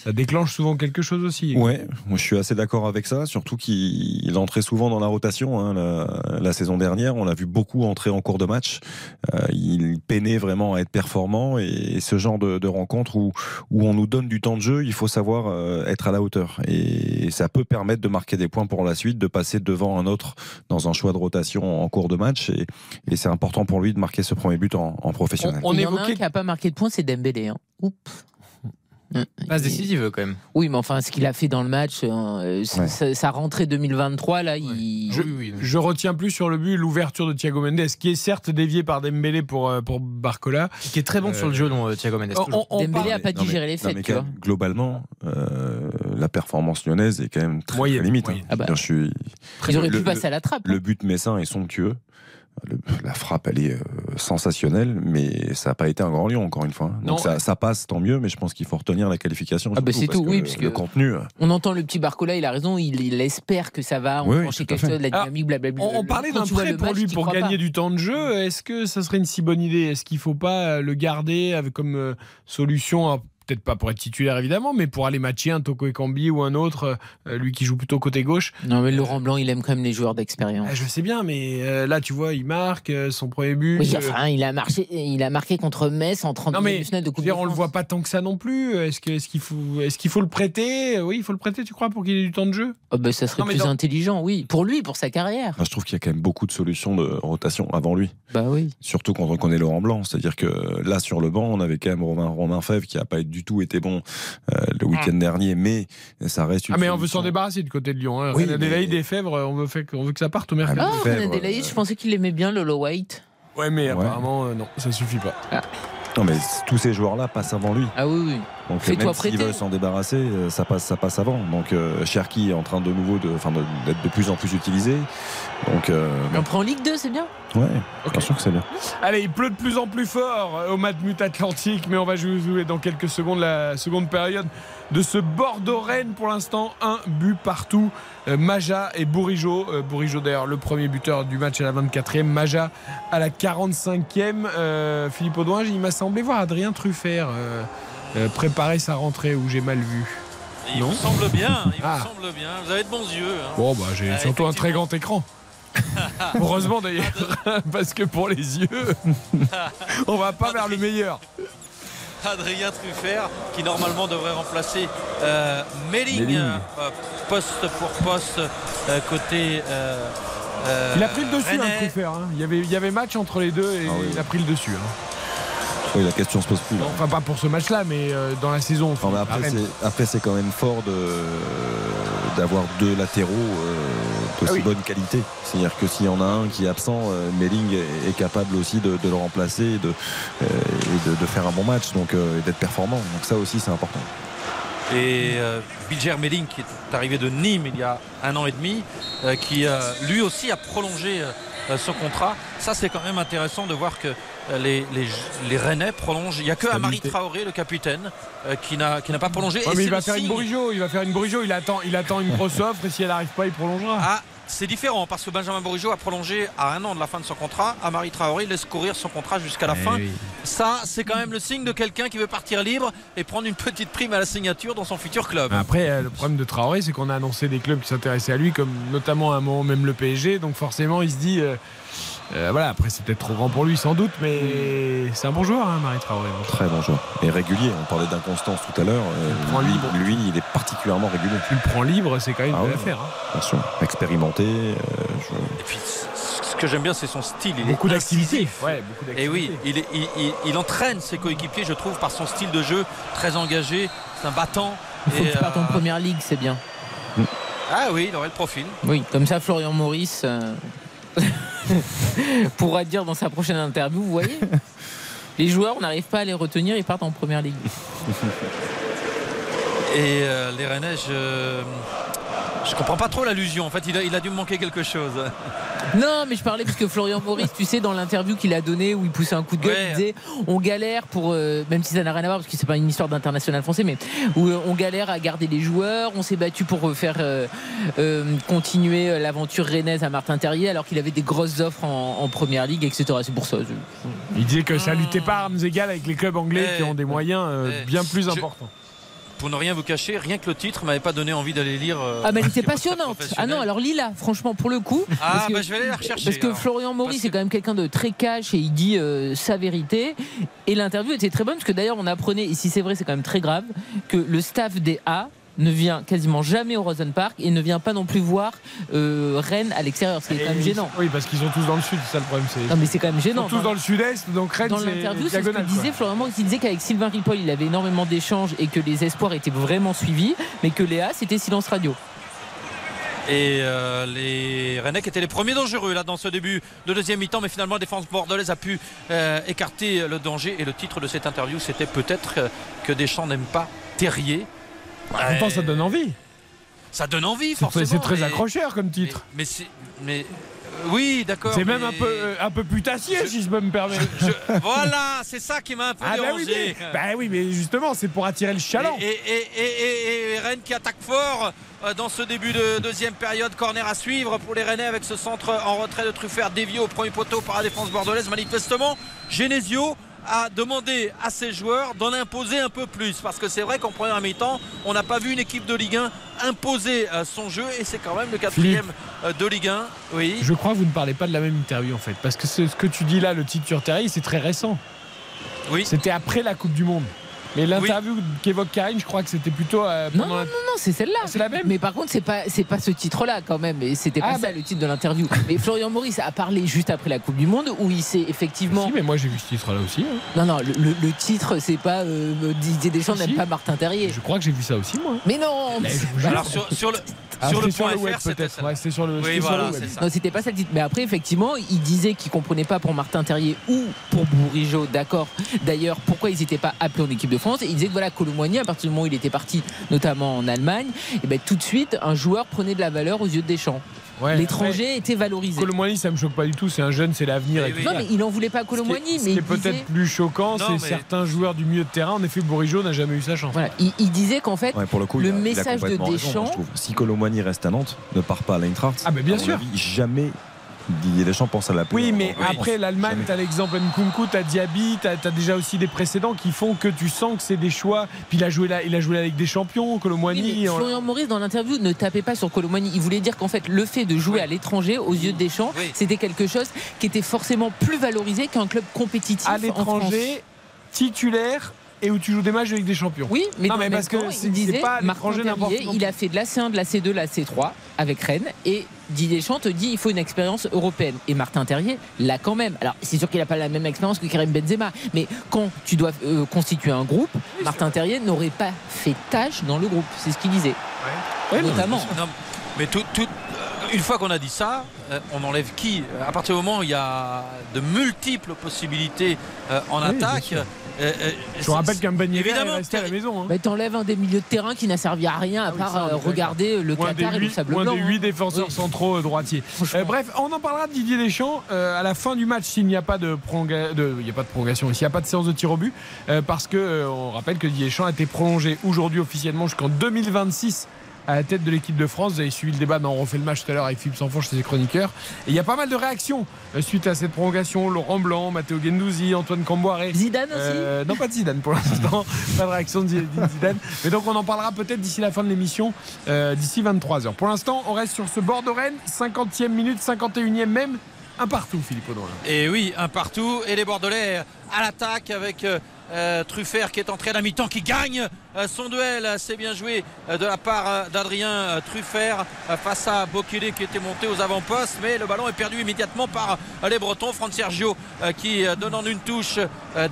déclenche souvent quelque chose aussi. Ouais, moi je suis assez d'accord avec ça, surtout qu'il il entrait souvent dans la rotation. hein, la, saison dernière, on l'a vu beaucoup entrer en cours de match. Il peinait vraiment à être performant et ce genre de, de rencontre où, où on nous donne du temps de jeu, il faut savoir être à la hauteur. Et ça peut permettre de marquer des points pour la suite, de passer devant un autre dans un choix de rotation en cours de match. Et, et c'est important pour lui de marquer ce premier but en, en professionnel. On il y en a un qui n'a pas marqué de points, c'est Dembélé. Hein. Oups. Passe décisive quand même. Oui, mais enfin, ce qu'il a fait dans le match, euh, Ouais. sa, sa rentrée 2023, là, il. Je, Oui, oui, oui. je retiens plus sur le but l'ouverture de Thiago Mendes, qui est certes dévié par Dembélé pour, euh, pour Barcola. Qui est très bon Euh, sur le jeu, long, euh, Thiago Mendes. On- on- on Dembélé parle- a pas Non, digéré les non, fêtes, mais tu quand vois. même, Globalement, euh, la performance lyonnaise est quand même très, Moyenne, très limite. hein. Ah bah. Je suis, Ils auraient le- pu passer à la trappe. Le but messin est somptueux. Le- la frappe, elle est euh, sensationnelle, mais ça n'a pas été un grand lion, encore une fois. Non. Donc ça, ça passe, tant mieux, mais je pense qu'il faut retenir la qualification. Ah bah c'est tout, oui, parce le contenu. euh, On entend le petit Barcola, il a raison, il, il espère que ça va Oui, enclencher quelque chose, la dynamique, blablabla. On, on parlait d'un prêt pour match, lui pour gagner pas. du temps de jeu. Est-ce que ça serait une si bonne idée? Est-ce qu'il faut pas euh, le garder avec comme solution à peut-être pas pour être titulaire évidemment, mais pour aller matcher un Toko Ekambi ou un autre, euh, lui qui joue plutôt côté gauche. Non, mais Laurent Blanc, il aime quand même les joueurs d'expérience. Ah, je sais bien, mais euh, là, tu vois, il marque euh, son premier but. Oui, enfin, il a, marché, il a marqué contre Metz en 30 non mais de Coupe dire, de on le voit pas tant que ça non plus. Est-ce que est-ce qu'il faut est-ce qu'il faut le prêter? Oui, il faut le prêter. Tu crois pour qu'il ait du temps de jeu? Oh, bah, ça serait Non, plus dans- intelligent, oui. Pour lui, pour sa carrière. Enfin, je trouve qu'il y a quand même beaucoup de solutions de rotation avant lui. Bah oui. Surtout quand on connaît Laurent Blanc. C'est-à-dire que là, sur le banc, on avait quand même Romain, Romain Fèvre qui n'a pas du tout été bon euh, le week-end dernier, mais ça reste une Ah mais on veut s'en débarrasser du côté de Lyon. Hein. Oui, Reine mais- Adélaïde et Fèvre, on veut, fait, on veut que ça parte au mercato. Ah, Fèvre, René Adélaïde, euh, je pensais qu'il aimait bien Lolo White. Ouais, mais apparemment, euh, non, ça suffit pas. Non, mais tous ces joueurs-là passent avant lui. Ah oui, oui. Donc Fais-toi même s'il veut s'en débarrasser, euh, ça passe, ça passe avant. Donc euh, Cherki est en train de nouveau de, enfin, de- d'être de plus en plus utilisé. Donc euh, On prend Ligue 2, c'est bien. ouais, bien sûr que c'est bien. Allez, il pleut de plus en plus fort au Matmut Atlantique, mais on va jouer dans quelques secondes la seconde période de ce Bordeaux-Rennes. Pour l'instant, un but partout. Euh, Maja et Bourigeau. Euh, Bourigeau, d'ailleurs, le premier buteur du match à la 24e. Maja à la 45e. Euh, Philippe Audouin, il m'a semblé voir Adrien Truffert euh, préparer sa rentrée où j'ai mal vu. Il Non vous semble bien, il Ah. vous semble bien. Vous avez de bons yeux. hein. Bon, bah, j'ai Ah, surtout un très grand écran. Heureusement d'ailleurs, parce que pour les yeux, on va pas vers le meilleur. Adrien Truffert qui normalement devrait remplacer euh, Melling, Melling. euh, poste pour poste euh, côté. euh, euh, Il a pris le dessus, hein. Truffert. hein. Il, y avait, il y avait match entre les deux et Ah oui. il a pris le dessus. hein. Oui, la question se pose plus. là. Enfin, pas pour ce match-là, mais euh, dans la saison. Non, mais à après, c'est, après, c'est quand même fort de, d'avoir deux latéraux euh, d'aussi Ah oui. bonne qualité. C'est-à-dire que s'il y en a un qui est absent, euh, Melling est, est capable aussi de, de le remplacer et, de, euh, et de, de faire un bon match donc, euh, et d'être performant. Donc ça aussi, c'est important. Et euh, Bilger Melling qui est arrivé de Nîmes il y a un an et demi, euh, qui euh, lui aussi a prolongé euh, son contrat. Ça c'est quand même intéressant de voir que euh, les, les, les Rennais prolongent. Il n'y a que Amari. Traoré, le capitaine, euh, qui n'a pas prolongé. Ouais, Et mais c'est il va faire une Bourigeau. Il va faire une Bourigeau. Il attend, il attend une grosse offre et si elle n'arrive pas, il prolongera. Ah, c'est différent parce que Benjamin Bourigeau a prolongé à un an de la fin de son contrat. Amari Traoré laisse courir son contrat jusqu'à la Eh fin. oui. Ça, c'est quand même le signe de quelqu'un qui veut partir libre et prendre une petite prime à la signature dans son futur club. Après, euh, le problème de Traoré, c'est qu'on a annoncé des clubs qui s'intéressaient à lui, comme notamment à un moment même le PSG. Donc forcément, il se dit. euh, euh, voilà, après c'est peut-être trop grand pour lui sans doute, mais c'est un bon joueur, hein, Marie Traoré. Très bon joueur. Et régulier. On parlait d'inconstance tout à l'heure. Euh, prend lui, libre. lui, il est particulièrement régulier. Tu le prends libre, c'est quand même Ah une ouais. belle affaire. hein. Bien sûr. Expérimenté. euh, je- Et puis, ce que j'aime bien, c'est son style. Il Beaucoup est d'activité. Ouais, beaucoup Et oui, il, est- il- il- il entraîne ses coéquipiers, je trouve, par son style de jeu très engagé. C'est un battant. Il faut Et, qu'il parte en euh, première ligue, c'est bien. Ah oui, il aurait le profil. Oui, comme ça, Florian Maurice euh, pourra dire dans sa prochaine interview, vous voyez les joueurs, on n'arrive pas à les retenir, ils partent en première ligue. Et euh, les Rennais, je. Je comprends pas trop l'allusion. En fait, il a, il a dû me manquer quelque chose. Non, mais je parlais parce que Florian Maurice, tu sais, dans l'interview qu'il a donné où il poussait un coup de gueule, Ouais. il disait on galère pour, euh, même si ça n'a rien à voir parce que c'est pas une histoire d'international français, mais où euh, on galère à garder les joueurs, on s'est battu pour euh, faire euh, euh, continuer l'aventure rennaise à Martin Terrier alors qu'il avait des grosses offres en, en première ligue, etc. C'est pour ça. je- Il disait que ça luttait pas à armes égales avec les clubs anglais Eh, qui ont des moyens euh, eh, bien plus je- importants. Pour ne rien vous cacher, rien que le titre m'avait pas donné envie d'aller lire. euh, Ah mais elle était passionnante. Ah non, alors Lila, franchement pour le coup. Ah, parce que- bah, je vais aller la rechercher, Parce que alors. Florian Maurice est quand même quelqu'un de très cash et il dit euh, sa vérité. Et l'interview était très bonne parce que d'ailleurs on apprenait, et si c'est vrai c'est quand même très grave, que le staff des A ne vient quasiment jamais au Rosen Park et ne vient pas non plus voir euh, Rennes à l'extérieur, ce qui est quand même gênant. Oui, parce qu'ils sont tous dans le sud, c'est ça le problème. c'est- Non mais c'est quand même Ils gênant. sont tous Enfin, dans le sud-est, donc Rennes, dans c'est l'interview, c'est ce que disait Florian Maurice. Il disait qu'avec Sylvain Ripoll, il avait énormément d'échanges et que les espoirs étaient vraiment suivis, mais que Léa, c'était silence radio. Et euh, les Rennais qui étaient les premiers dangereux là dans ce début de deuxième mi-temps, mais finalement la défense bordelaise a pu euh, écarter le danger. Et le titre de cette interview, c'était peut-être que Deschamps n'aime pas Terrier. En même temps, ça donne envie. Ça donne envie, forcément. c'est très mais- accrocheur comme titre. Mais, euh, oui, d'accord. C'est même mais- un peu, euh, un peu putassier, si je peux me permettre. Voilà, c'est ça qui m'a un peu Ah bah oui, dérangé. mais, bah oui, mais justement, c'est pour attirer le chaland. Et, et, et, et- et Rennes qui attaque fort euh, dans ce début de deuxième période. Corner à suivre pour les Rennais avec ce centre en retrait de Truffert dévié au premier poteau par la défense bordelaise. Manifestement, Genesio à demander à ses joueurs d'en imposer un peu plus. Parce que c'est vrai qu'en première mi-temps, on n'a pas vu une équipe de Ligue 1 imposer euh, son jeu et c'est quand même le quatrième euh, de Ligue 1. Oui. Je crois que vous ne parlez pas de la même interview en fait. Parce que ce, ce que tu dis là, le titre sur Terry, c'est très récent. Oui. C'était après la Coupe du Monde. Mais l'interview qu'évoque Karine, je crois que c'était plutôt euh, Non, non, non, non, c'est celle-là. C'est la même Mais par contre, c'est pas, c'est pas ce titre-là quand même. Et c'était pas Ah, ça bah- le titre de l'interview. Mais Florian Maurice a parlé juste après la Coupe du Monde où il s'est effectivement. Si, mais moi j'ai vu ce titre-là aussi. hein. Non, non, le, le- le titre, c'est pas euh, Didier Deschamps Si, n'aime si. pas Martin Terrier. Je crois que j'ai vu ça aussi, moi. Mais non, Mais mais je. Alors sur, sur le, Ah, sur le point le web peut-être. Ouais, c'était sur le. Oui, sur web. Non, c'était pas ça le titre. Mais après, effectivement, il disait qu'il comprenait pas pour Martin Terrier ou pour Bourigeau, d'accord. D'ailleurs, pourquoi ils n'étaient pas appelés en équipe de France? Et il disait que voilà, Colomboigny, à partir du moment où il était parti, notamment en Allemagne, et ben tout de suite, un joueur prenait de la valeur aux yeux de Deschamps. Ouais, L'étranger était valorisé. Colomboigny, ça me choque pas du tout. C'est un jeune, c'est l'avenir. Oui. Non, mais il en voulait pas à Colomboigny, Ce mais qui est peut-être disait, plus choquant, c'est mais- certains joueurs du milieu de terrain. En effet, Bourigeau n'a jamais eu sa chance. voilà, il, il disait qu'en fait, Ouais, pour le coup, a- message de raison, Deschamps- moi, je trouve. Si Colomboigny reste à Nantes, ne part pas à l'Eintracht. Ah, mais bien sûr. avis, jamais Didier Deschamps pense à l'appeler. Oui, mais après l'Allemagne, Jamais. t'as l'exemple Nkunku, t'as Diaby, t'as as déjà aussi des précédents qui font que tu sens que c'est des choix. Puis il a joué la, il a joué la Ligue des Champions, Oui, Colomboigny. Florian Maurice dans l'interview ne tapait pas sur Colomboigny. Il voulait dire qu'en fait le fait de jouer à l'étranger aux yeux de Deschamps, Oui. c'était quelque chose qui était forcément plus valorisé qu'un club compétitif à l'étranger, titulaire et où tu joues des matchs de Ligue des Champions. Oui, mais, Non, parce que c'est- il disait pas Terrier, il a fait de la C1, de la C2, de la C3 avec Rennes et Didier Deschamps te dit il faut une expérience européenne et Martin Terrier l'a quand même. Alors c'est sûr qu'il n'a pas la même expérience que Karim Benzema, mais quand tu dois euh, constituer un groupe, Martin Terrier n'aurait pas fait tâche dans le groupe. C'est ce qu'il disait. Ouais, Notamment. Non, mais tout, tout- euh, une fois qu'on a dit ça, euh, on enlève qui? À partir du moment où il y a de multiples possibilités en Oui, bien attaque. Euh, euh, Je vous rappelle qu'un Ben Yedder est resté à la maison. hein. Bah, T'enlèves un des milieux de terrain qui n'a servi à rien à Ah oui, part euh, regarder le Moins Qatar et le sable moins blanc. des hein. 8 défenseurs Oui. centraux droitiers. Euh, bref, on en parlera de Didier Deschamps euh, à la fin du match s'il n'y a pas de, prolonga- de- il y a pas de prolongation, s'il n'y a pas de séance de tir au but, euh, parce que euh, on rappelle que Didier Deschamps a été prolongé aujourd'hui officiellement jusqu'en 2026 à la tête de l'équipe de France. Vous avez suivi le débat, non, on refait le match tout à l'heure avec Philippe Sanfourche, ses chroniqueurs. Et il y a pas mal de réactions euh, suite à cette prolongation. Laurent Blanc, Matteo Gendouzi, Antoine Camboiré. Zidane aussi Euh, non, pas de Zidane pour l'instant. pas de réaction de Zidane. Mais donc, on en parlera peut-être d'ici la fin de l'émission, euh, d'ici 23h. Pour l'instant, on reste sur ce bord de Rennes. 50e minute, 51e même. Un partout, Philippe Audouin. Et oui, un partout. Et les Bordelais à l'attaque avec euh, Truffert qui est entré à la mi-temps, qui gagne euh, son duel. C'est bien joué euh, de la part d'Adrien Truffert face à Bokele qui était monté aux avant-postes. Mais le ballon est perdu immédiatement par les Bretons. Fran Sergio qui donne en une touche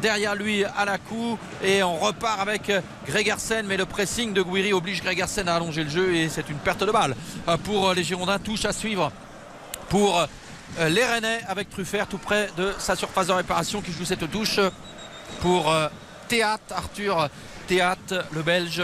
derrière lui à la coup. Et on repart avec Gregersen. Mais le pressing de Guiri oblige Gregersen à allonger le jeu. Et c'est une perte de balle pour les Girondins. Touche à suivre pour les Rennais avec Truffert tout près de sa surface de réparation qui joue cette touche pour euh, Théâtre, Arthur Théâtre, le Belge,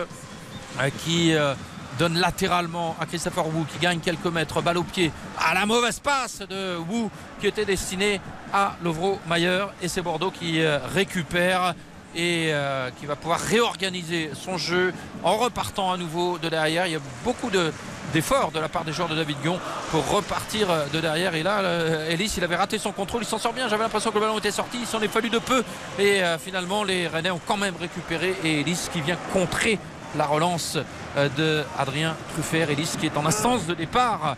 euh, qui euh, donne latéralement à Christopher Wu qui gagne quelques mètres, balle au pied, à la mauvaise passe de Wu qui était destinée à Lovro Mayer et c'est Bordeaux qui récupère et qui va pouvoir réorganiser son jeu en repartant à nouveau de derrière. Il y a beaucoup de d'efforts de la part des joueurs de David Guion pour repartir euh, de derrière. Et là euh, Ellis il avait raté son contrôle. Il s'en sort bien. J'avais l'impression que le ballon était sorti. Il s'en est fallu de peu. Et euh, finalement les Rennais ont quand même récupéré et Ellis qui vient contrer la relance de Adrien Truffert. Ellis qui est en instance de départ.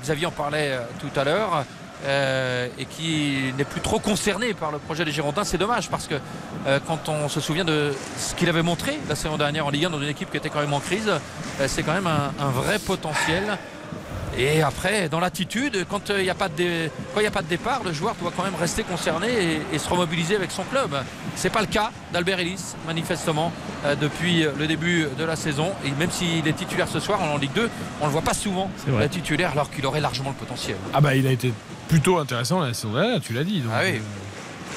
Xavier en parlait tout à l'heure euh, et qui n'est plus trop concerné par le projet des Girondins. C'est dommage parce que euh, quand on se souvient de ce qu'il avait montré la saison dernière en Ligue 1 dans une équipe qui était quand même en crise, euh, c'est quand même un, un vrai potentiel. Et après, dans l'attitude, quand il n'y a, pas de dé- quand il y a pas de départ, le joueur doit quand même rester concerné et, et se remobiliser avec son club. C'est pas le cas d'Albert Ellis, manifestement, euh, depuis le début de la saison. Et même s'il est titulaire ce soir en Ligue 2, on ne le voit pas souvent euh, titulaire alors qu'il aurait largement le potentiel. Ah bah il a été plutôt intéressant la saison dernière, tu l'as dit. donc, Ah oui.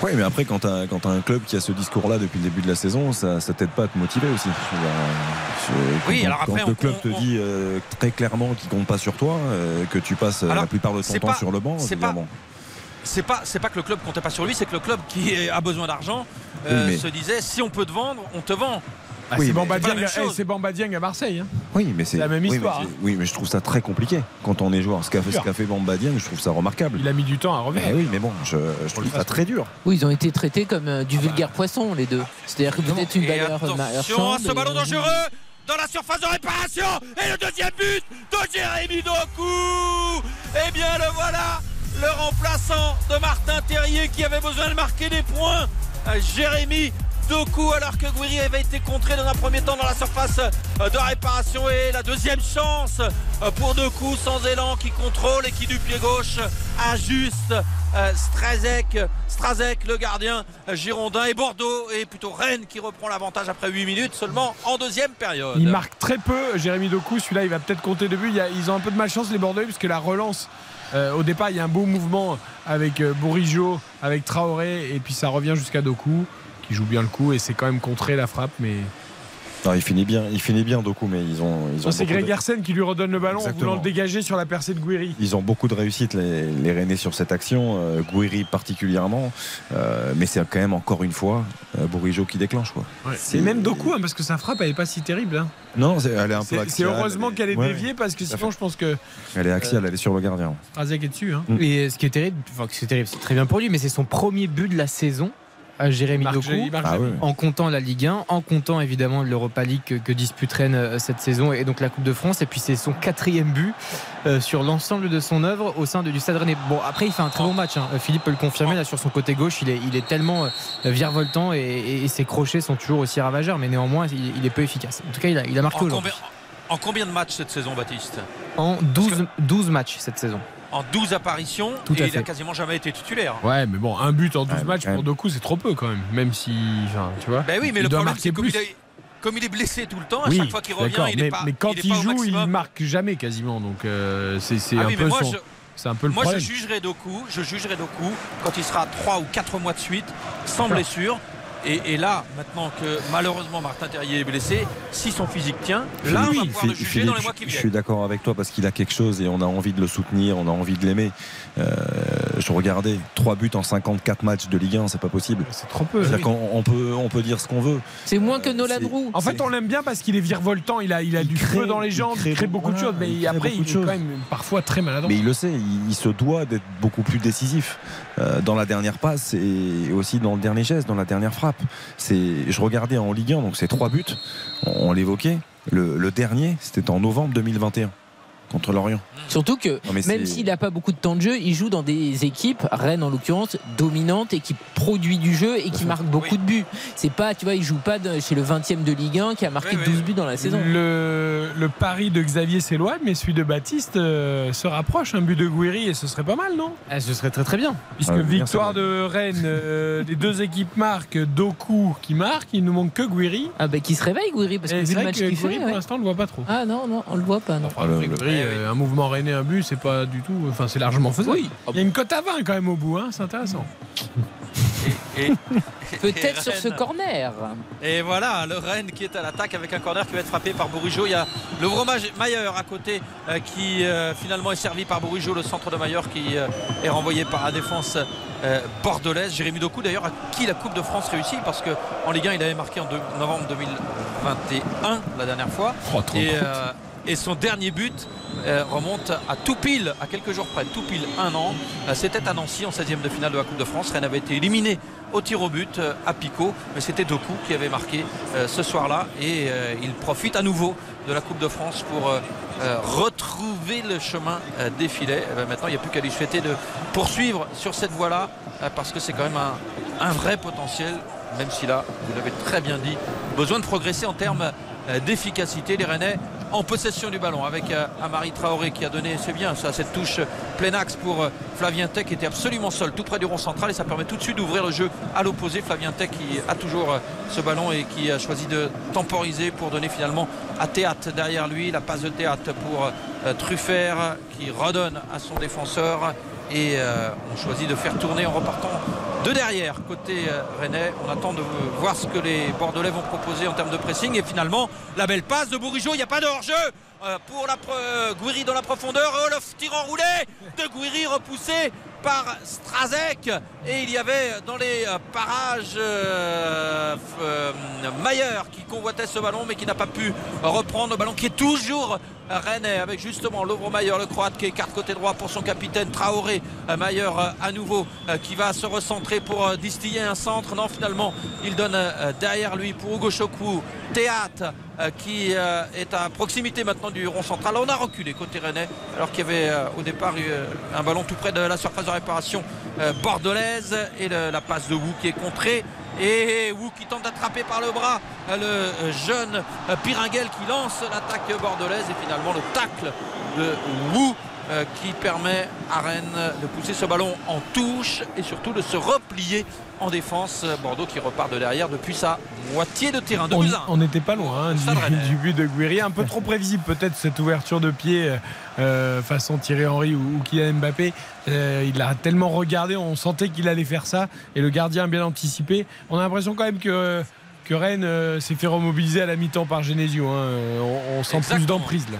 Oui, mais après, quand tu as, un club qui a ce discours-là depuis le début de la saison, ça, ça t'aide pas à te motiver aussi. Euh, Oui, quand, alors après, quand le club on- te dit euh, très clairement qu'il compte pas sur toi, euh, que tu passes Alors, la plupart de ton temps pas- sur le banc, c'est pas- bon. c'est pas que le club comptait pas sur lui, c'est que le club qui a besoin d'argent Oui, mais- se disait si on peut te vendre, on te vend. Ah, Oui, c'est Bamba eh, c'est Bamba Dieng à Marseille. hein. Oui, mais c'est la même oui, mais hein. Oui, mais je trouve ça très compliqué quand on est joueur. Ce qu'a fait, Bamba Dieng, je trouve ça remarquable. Il a mis du temps à revenir. Eh oui, mais bon, je, je trouve ça très dur. Oui, ils ont été traités comme euh, du vulgaire poisson, les deux. C'est-à-dire que peut-être une Et valeur attention à ce et- ballon dangereux dans la surface de réparation et le deuxième but de Jérémy Doku Eh bien le voilà le remplaçant de Martin Terrier qui avait besoin de marquer des points Euh, Jérémy Doku alors que Guiri avait été contré dans un premier temps dans la surface euh, de réparation et la deuxième chance euh, pour Doku sans élan qui contrôle et qui du pied gauche ajuste euh, Strazek, Strazek le gardien girondin et Bordeaux et plutôt Rennes qui reprend l'avantage après 8 minutes seulement en deuxième période. Il marque très peu, Jérémy Doku. Celui-là, il va peut-être compter deux y a- ils ont un peu de malchance, les Bordelais, puisque la relance, au départ, il y a un beau mouvement avec Bourigeau, avec Traoré, et puis ça revient jusqu'à Doku, qui joue bien le coup, et c'est quand même contré la frappe. Mais Non, il finit bien, il finit bien Doku, mais ils ont, ils ont Non, c'est de- Greg Hersen qui lui redonne le ballon en voulant le dégager sur la percée de Guiri. Ils ont beaucoup de réussite, les, les Rennais, sur cette action. Euh, Gouiri particulièrement. Euh, mais c'est quand même, encore une fois, euh, Bourigeau qui déclenche. Quoi. C'est même Doku, hein, parce que sa frappe, elle est pas si terrible. hein. Non, c'est- elle est un peu C'est heureusement qu'elle est Ouais, déviée, parce que sinon, je pense que Elle est axiale, elle est sur le gardien. Razek est dessus. hein. Mm. Et ce qui est terrible, enfin, c'est terrible, c'est très bien pour lui, mais c'est son premier but de la saison à Jérémy Doku. Ah. En comptant la Ligue 1, en comptant évidemment l'Europa League que, que dispute Rennes euh, cette saison et donc la Coupe de France. Et puis c'est son quatrième but euh, sur l'ensemble de son œuvre au sein de, du Stade Rennais. Bon, après il fait un très bon match. hein. Philippe peut le confirmer là sur son côté gauche. Il est, il est tellement euh, virevoltant et, et- et ses crochets sont toujours aussi ravageurs, mais néanmoins il, il est peu efficace. En tout cas, il a, il a marqué En aujourd'hui. combien, en combien de matchs cette saison Baptiste? En 12, 12 matchs cette saison. En 12 apparitions Tout et il fait. a quasiment jamais été titulaire. Ouais, mais bon, un but en 12 Ouais, matchs pour Doku, c'est trop peu quand même. Même si, enfin, tu vois. Ben oui, mais il le doit problème marquer c'est comme plus. il, est, comme il est blessé tout le temps, à Oui, chaque fois qu'il revient, il mais, est pas. mais quand il, est il, pas au joue, il maximum. marque jamais quasiment. Donc euh, c'est c'est Ah un oui, peu mais moi, son- je- un peu le Moi, je problème. jugerai Doku, je jugerai Doku quand il sera 3 ou 4 mois de suite, sans blessure. Et, et là, maintenant que malheureusement Martin Terrier est blessé, si son physique tient, là, on va pouvoir le Philippe, juger dans les mois qui je viennent. suis d'accord avec toi parce qu'il a quelque chose et on a envie de le soutenir, on a envie de l'aimer. Euh, je regardais 3 buts en 54 matchs de Ligue 1, c'est pas possible. C'est trop peu. On peut, on peut dire ce qu'on veut. C'est moins que Nolan c'est- Roux. En fait, on l'aime bien parce qu'il est virevoltant, il a, il a Il du crée- feu dans les jambes, il crée, crée beaucoup de choses, mais il après, il est quand même parfois très maladroit. Mais il le sait, il, il se doit d'être beaucoup plus décisif euh, dans la dernière passe et aussi dans le dernier geste, dans la dernière frappe. C'est, je regardais en Ligue 1, donc c'est trois buts, on, l'évoquait. Le, le dernier, c'était en novembre 2021 contre Lorient. Surtout que Non, même s'il n'a pas beaucoup de temps de jeu, il joue dans des équipes, Rennes en l'occurrence, dominantes et qui produit du jeu et qui marque beaucoup de buts. C'est pas, tu vois, il joue pas de- chez le 20e de Ligue 1 qui a marqué Oui, oui. 12 buts dans la saison. Le, le pari de Xavier s'éloigne, mais celui de Baptiste euh, se rapproche. Un but de Guiri et ce serait pas mal, non? Ah, ce serait très très bien. Puisque Ah, victoire de Rennes, euh, les deux équipes marquent, Doku qui marque, il nous manque que Guiri. Ah bah qui se réveille Gouiri parce que vu c'est le vrai match que qu'il Guiri, fait. pour ouais. l'instant, on le voit pas trop. Ah non non, on le voit pas non. Ah, le- le- Guiri, euh, un mouvement René, un but, c'est pas du tout. Enfin, c'est largement faisable. Il y a une cote à 20 quand même au bout, hein, c'est intéressant. Et- Peut-être sur ce corner. Et voilà, le Rennes qui est à l'attaque avec un corner qui va être frappé par Bourigeau. Il y a le fromage Mayer à côté euh, qui euh, finalement est servi par Bourigeau, le centre de Mayer qui euh, est renvoyé par la défense euh, bordelaise. Jérémy Doku d'ailleurs à qui la Coupe de France réussit parce qu'en Ligue 1 il avait marqué en deux- novembre 2021 la dernière fois. Oh, trop et, euh, et son dernier but euh, remonte à tout pile, à quelques jours près, tout pile un an. Euh, C'était à Nancy en 16e de finale de la Coupe de France. Rennes avait été éliminé au tir au but euh, à Picot, mais c'était Doku qui avait marqué ce soir-là et il profite à nouveau de la Coupe de France pour retrouver le chemin des filets. Maintenant, il n'y a plus qu'à lui souhaiter de poursuivre sur cette voie-là parce que c'est quand même un, un vrai potentiel, même si là, vous l'avez très bien dit, besoin de progresser en termes d'efficacité. Les Rennais en possession du ballon avec euh, Amari Traoré qui a donné, c'est bien ça, cette touche plein axe pour euh, Flavien Tech qui était absolument seul tout près du rond central et ça permet tout de suite d'ouvrir le jeu à l'opposé. Flavien Tech qui a toujours euh, ce ballon et qui a choisi de temporiser pour donner finalement à Théâtre derrière lui la passe de Théâtre pour Truffert qui redonne à son défenseur et euh, on choisit de faire tourner en repartant de derrière côté euh, Rennais. On attend de voir ce que les Bordelais vont proposer en termes de pressing et finalement la belle passe de Bourigeau. Il n'y a pas de hors-jeu euh, pour la Gouiri dans la profondeur. Olof tir enroulé de Gouiri repoussé par Strazek. Et il y avait dans les euh, parages euh, euh, Mayer qui convoitait ce ballon mais qui n'a pas pu reprendre le ballon qui est toujours Rennais avec justement Lovro Mayer le croate qui écarte côté droit pour son capitaine Traoré. Mayer à nouveau qui va se recentrer pour distiller un centre. Non finalement il donne derrière lui pour Hugo Chokwu Théâtre qui est à proximité maintenant du rond central. On a reculé côté Rennais alors qu'il y avait au départ un ballon tout près de la surface de réparation bordelaise et la passe de Wu qui est contrée. Et Wu qui tente d'attraper par le bras le jeune Piringuel qui lance l'attaque bordelaise et finalement le tacle de Wu qui permet à Rennes de pousser ce ballon en touche et surtout de se replier en défense. Bordeaux qui repart de derrière depuis sa moitié de terrain. De on n'était pas loin hein, du, du, but de Guiri. Un peu trop prévisible peut-être cette ouverture de pied euh, façon Thierry Henry ou, ou Kylian Mbappé. Euh, il a tellement regardé, on sentait qu'il allait faire ça et le gardien a bien anticipé. On a l'impression quand même que que Rennes euh, s'est fait remobiliser à la mi-temps par Genesio. Hein. On, on, sent Exactement. plus d'emprise là.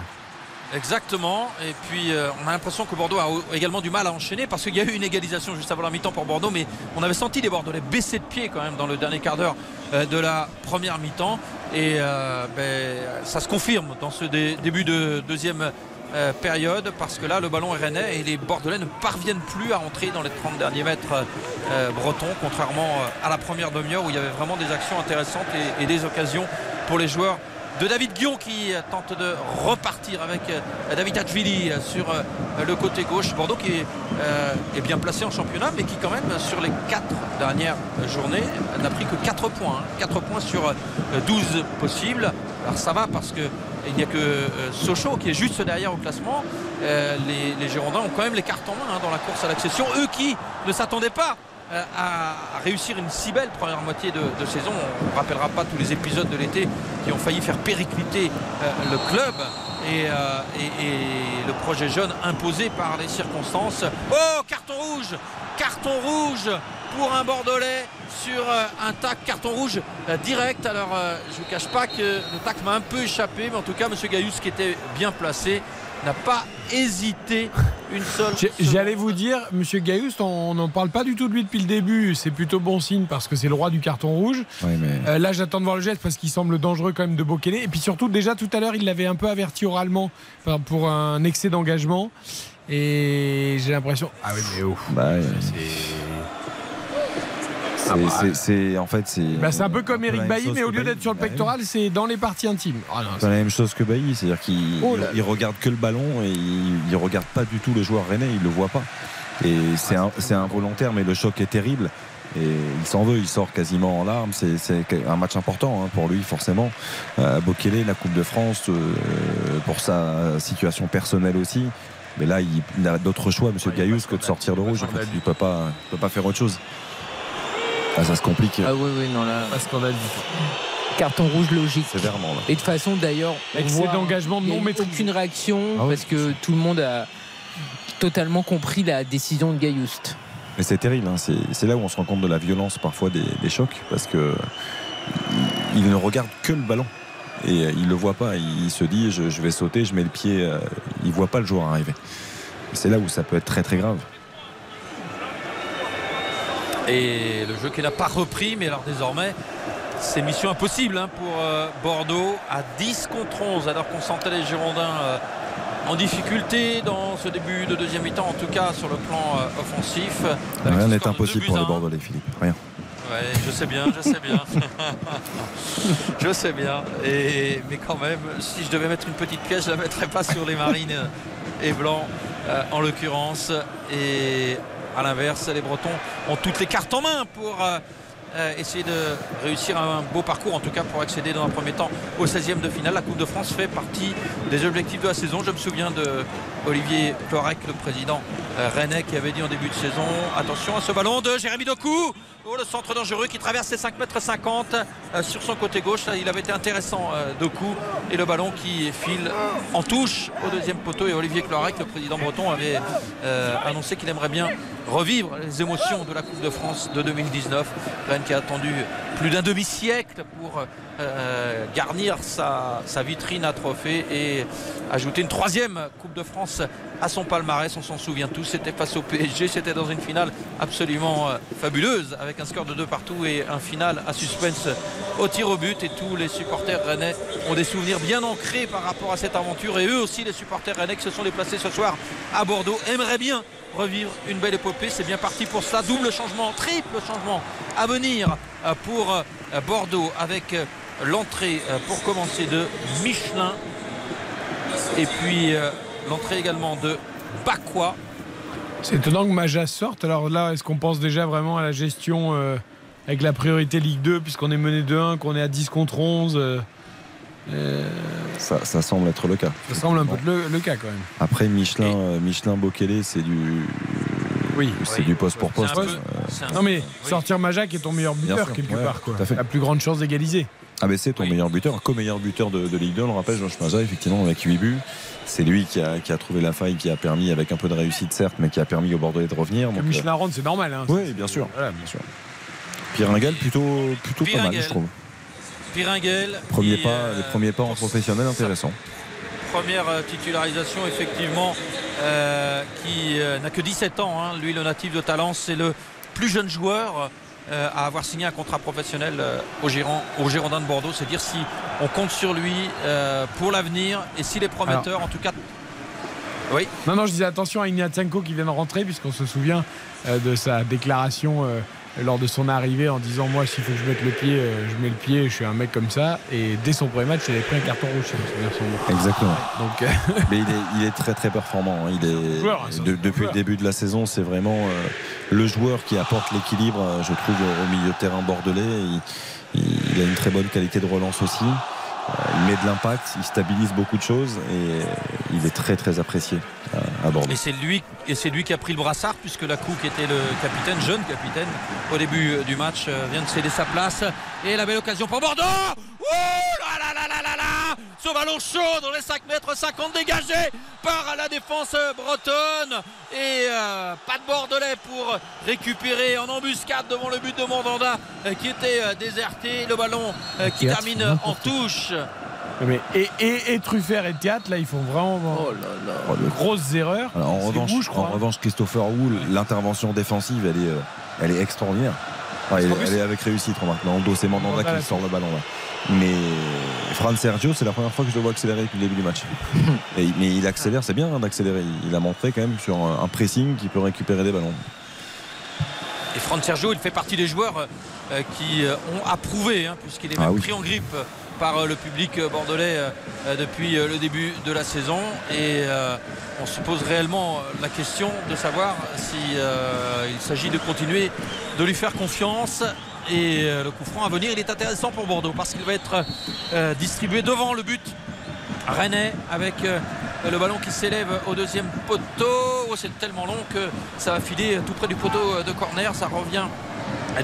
Exactement. Et puis euh, on a l'impression que Bordeaux a également du mal à enchaîner parce qu'il y a eu une égalisation juste avant la mi-temps pour Bordeaux, mais on avait senti les Bordelais baisser de pied quand même dans le dernier quart d'heure euh, de la première mi-temps. Et euh, ben, ça se confirme dans ce dé début de deuxième période parce que là le ballon est rennais et les Bordelais ne parviennent plus à rentrer dans les 30 derniers mètres bretons contrairement à la première demi-heure où il y avait vraiment des actions intéressantes et des occasions pour les joueurs de David Guillon qui tente de repartir avec David Hatchvili sur le côté gauche. Bordeaux qui est, euh, est, bien placé en championnat mais qui quand même sur les 4 dernières journées n'a pris que 4 points. Hein. 4 points sur 12 possibles. Alors ça va parce que il n'y a que euh, Sochaux qui est juste derrière au classement. Euh, les, Girondins ont quand même les cartes en main hein, dans la course à l'accession. Eux qui ne s'attendaient pas euh, à réussir une si belle première moitié de, saison. On ne rappellera pas tous les épisodes de l'été qui ont failli faire péricliter euh, le club. Et, euh, le projet jeune imposé par les circonstances. Oh, carton rouge Carton rouge pour un Bordelais sur un tac carton rouge direct. Alors, je ne vous cache pas que le tac m'a un peu échappé, mais en tout cas, M. Gaillus, qui était bien placé, n'a pas hésité une seule. J'allais vous dire, Monsieur Gaillust, on n'en parle pas du tout de lui depuis le début. C'est plutôt bon signe parce que c'est le roi du carton rouge. Oui, mais... euh, là, j'attends de voir le geste parce qu'il semble dangereux quand même de Bokele. Et puis surtout, déjà tout à l'heure, il l'avait un peu averti oralement pour un excès d'engagement. Et j'ai l'impression. Ah oui, mais oh. Bah. C'est. C'est en fait c'est. Bah c'est un peu comme Eric Bailly, mais au lieu d'être sur le pectoral, c'est dans les parties intimes. Ah c'est la même chose que Bailly, c'est-à-dire qu'il oh il regarde que le ballon et il, il, regarde pas du tout le joueur rennais, il le voit pas. Et c'est un, involontaire, mais le choc est terrible. Et il s'en veut, il sort quasiment en larmes. C'est un match important hein, pour lui, forcément. Euh, Bokele, la Coupe de France, euh, pour sa situation personnelle aussi. Mais là, il, il a d'autres choix, M. Ouais, Gaillus, que de sortir le rouge. En fait, il ne peut pas, peut pas faire autre chose. Ah, ça se complique. Ah oui, oui, non, là. Pas scandale du tout. Carton rouge logique. Sévèrement. Là. Et de façon d'ailleurs. Excès d'engagement non maîtrisé. Aucune réaction ah oui. parce que tout le monde a totalement compris la décision de Gailloust. Mais c'est terrible, hein. c'est là où on se rend compte de la violence parfois des, des chocs parce que il, ne regarde que le ballon et il le voit pas. Il, se dit je, je, vais sauter, je mets le pied. Euh, il voit pas le joueur arriver. C'est là où ça peut être très très grave. Et le jeu qui n'a pas repris, mais alors désormais, c'est mission impossible hein, pour euh, Bordeaux à 10 contre 11, alors qu'on sentait les Girondins euh, en difficulté dans ce début de deuxième mi-temps, en tout cas sur le plan euh, offensif. Rien n'est impossible pour les Bordelais, Philippe. Rien. Ouais, je sais bien, je sais bien. je sais bien. Et, mais quand même, si je devais mettre une petite pièce, je ne la mettrais pas sur les Marines et Blancs, en l'occurrence. Et à l'inverse, les Bretons ont toutes les cartes en main pour euh, euh, essayer de réussir un beau parcours, en tout cas pour accéder dans un premier temps au 16e de finale. La Coupe de France fait partie des objectifs de la saison. Je me souviens de Olivier Clorec, le président euh, rennais, qui avait dit en début de saison attention à ce ballon de Jérémy Doku. Oh, le centre dangereux qui traverse les 5 mètres 50 euh, sur son côté gauche. Il avait été intéressant euh, Doku et le ballon qui file en touche au deuxième poteau. Et Olivier Clorec, le président breton, avait euh, annoncé qu'il aimerait bien revivre les émotions de la Coupe de France de 2019. Rennes qui a attendu plus d'un demi-siècle pour euh, garnir sa, sa, vitrine à trophées et ajouter une troisième Coupe de France à son palmarès. On s'en souvient tous, c'était face au PSG, c'était dans une finale absolument euh, fabuleuse avec un score de deux partout et un final à suspense au tir au but. Et tous les supporters rennais ont des souvenirs bien ancrés par rapport à cette aventure. Et eux aussi, les supporters rennais qui se sont déplacés ce soir à Bordeaux, aimeraient bien revivre une belle épopée. C'est bien parti pour ça. Double changement, triple changement à venir euh, pour Bordeaux avec l'entrée euh, pour commencer de Michelin et puis euh, l'entrée également de Bakwa. C'est étonnant que Maja sorte. Alors là, est-ce qu'on pense déjà vraiment à la gestion euh, avec la priorité Ligue 2 puisqu'on est mené 2-1, qu'on est à 10 contre 11 ça, ça, semble être le cas. Ça semble un peu le, le, cas quand même. Après Michelin, Michelin Bokele, c'est du. Oui, c'est du poste pour poste. Non mais sortir Maja qui est ton meilleur buteur quelque part quoi. La plus grande chance d'égaliser. Ah ben c'est ton meilleur buteur, co-meilleur buteur de, de, Ligue 2, on le rappelle, Josh Maza, effectivement, avec 8 buts. C'est lui qui a, qui a, trouvé la faille, qui a permis, avec un peu de réussite certes, mais qui a permis au Bordelais de revenir. Donc, Michelin Ronde, c'est normal. Hein, oui, bien sûr. Voilà, bien sûr. Piringuel, plutôt, plutôt pas mal, je trouve. Piringuel. Premier pas, les premiers pas en professionnel, intéressant. Première titularisation, effectivement, euh, qui euh, n'a que 17 ans. Hein. Lui, le natif de Talence, c'est le plus jeune joueur euh, à avoir signé un contrat professionnel euh, au, Giron, au Girondin de Bordeaux. C'est dire si on compte sur lui euh, pour l'avenir et s'il est prometteur, en tout cas. Oui. Non, non, je disais attention à Ignatsenko qui vient de rentrer, puisqu'on se souvient de sa déclaration lors de son arrivée en disant Moi, s'il faut que je mette le pied, je mets le pied, je suis un mec comme ça. Et dès son premier match, il avait pris un carton rouge. Exactement. Donc, Mais il est, il est, très très performant. Hein. Il est, joueur, de, depuis le début de la saison, c'est vraiment le joueur qui apporte l'équilibre, je trouve, au milieu de terrain bordelais. Il, il, a une très bonne qualité de relance aussi. Il met de l'impact, il stabilise beaucoup de choses et il est très très apprécié à Bordeaux. Et c'est lui, et c'est lui qui a pris le brassard puisque la qui était le capitaine, jeune capitaine, au début du match, vient de céder sa place. Et la belle occasion pour Bordeaux Ouh là là là là là là Ce ballon chaud dans les 5 mètres 50 dégagé par la défense bretonne. Et euh, pas de Bordelais pour récupérer en embuscade devant le but de Mandanda euh, qui était euh, déserté. Le ballon euh, qui termine en touche. Mais et, et, et Truffert et Thiat, là, ils font vraiment oh là là. de grosses erreurs. Alors, en, revanche, vous, je crois. en revanche, Christopher Wool, l'intervention défensive, elle est, elle est extraordinaire. Elle, elle, est avec réussite, le dos, c'est Mandanda qui sort le ballon là. Mais Fran Sergio, c'est la première fois que je le vois accélérer depuis le début du match. Et, mais il accélère, c'est bien hein, d'accélérer. Il a montré quand même sur un pressing qu'il peut récupérer des ballons. Et Fran Sergio, il fait partie des joueurs euh, qui ont approuvé, hein, puisqu'il est même ah oui. pris en grippe par le public bordelais depuis le début de la saison et on se pose réellement la question de savoir s'il si, s'agit de continuer de lui faire confiance et le coup franc à venir il est intéressant pour Bordeaux parce qu'il va être distribué devant le but. Rennais avec le ballon qui s'élève au deuxième poteau. Oh, c'est tellement long que ça va filer tout près du poteau de corner. Ça revient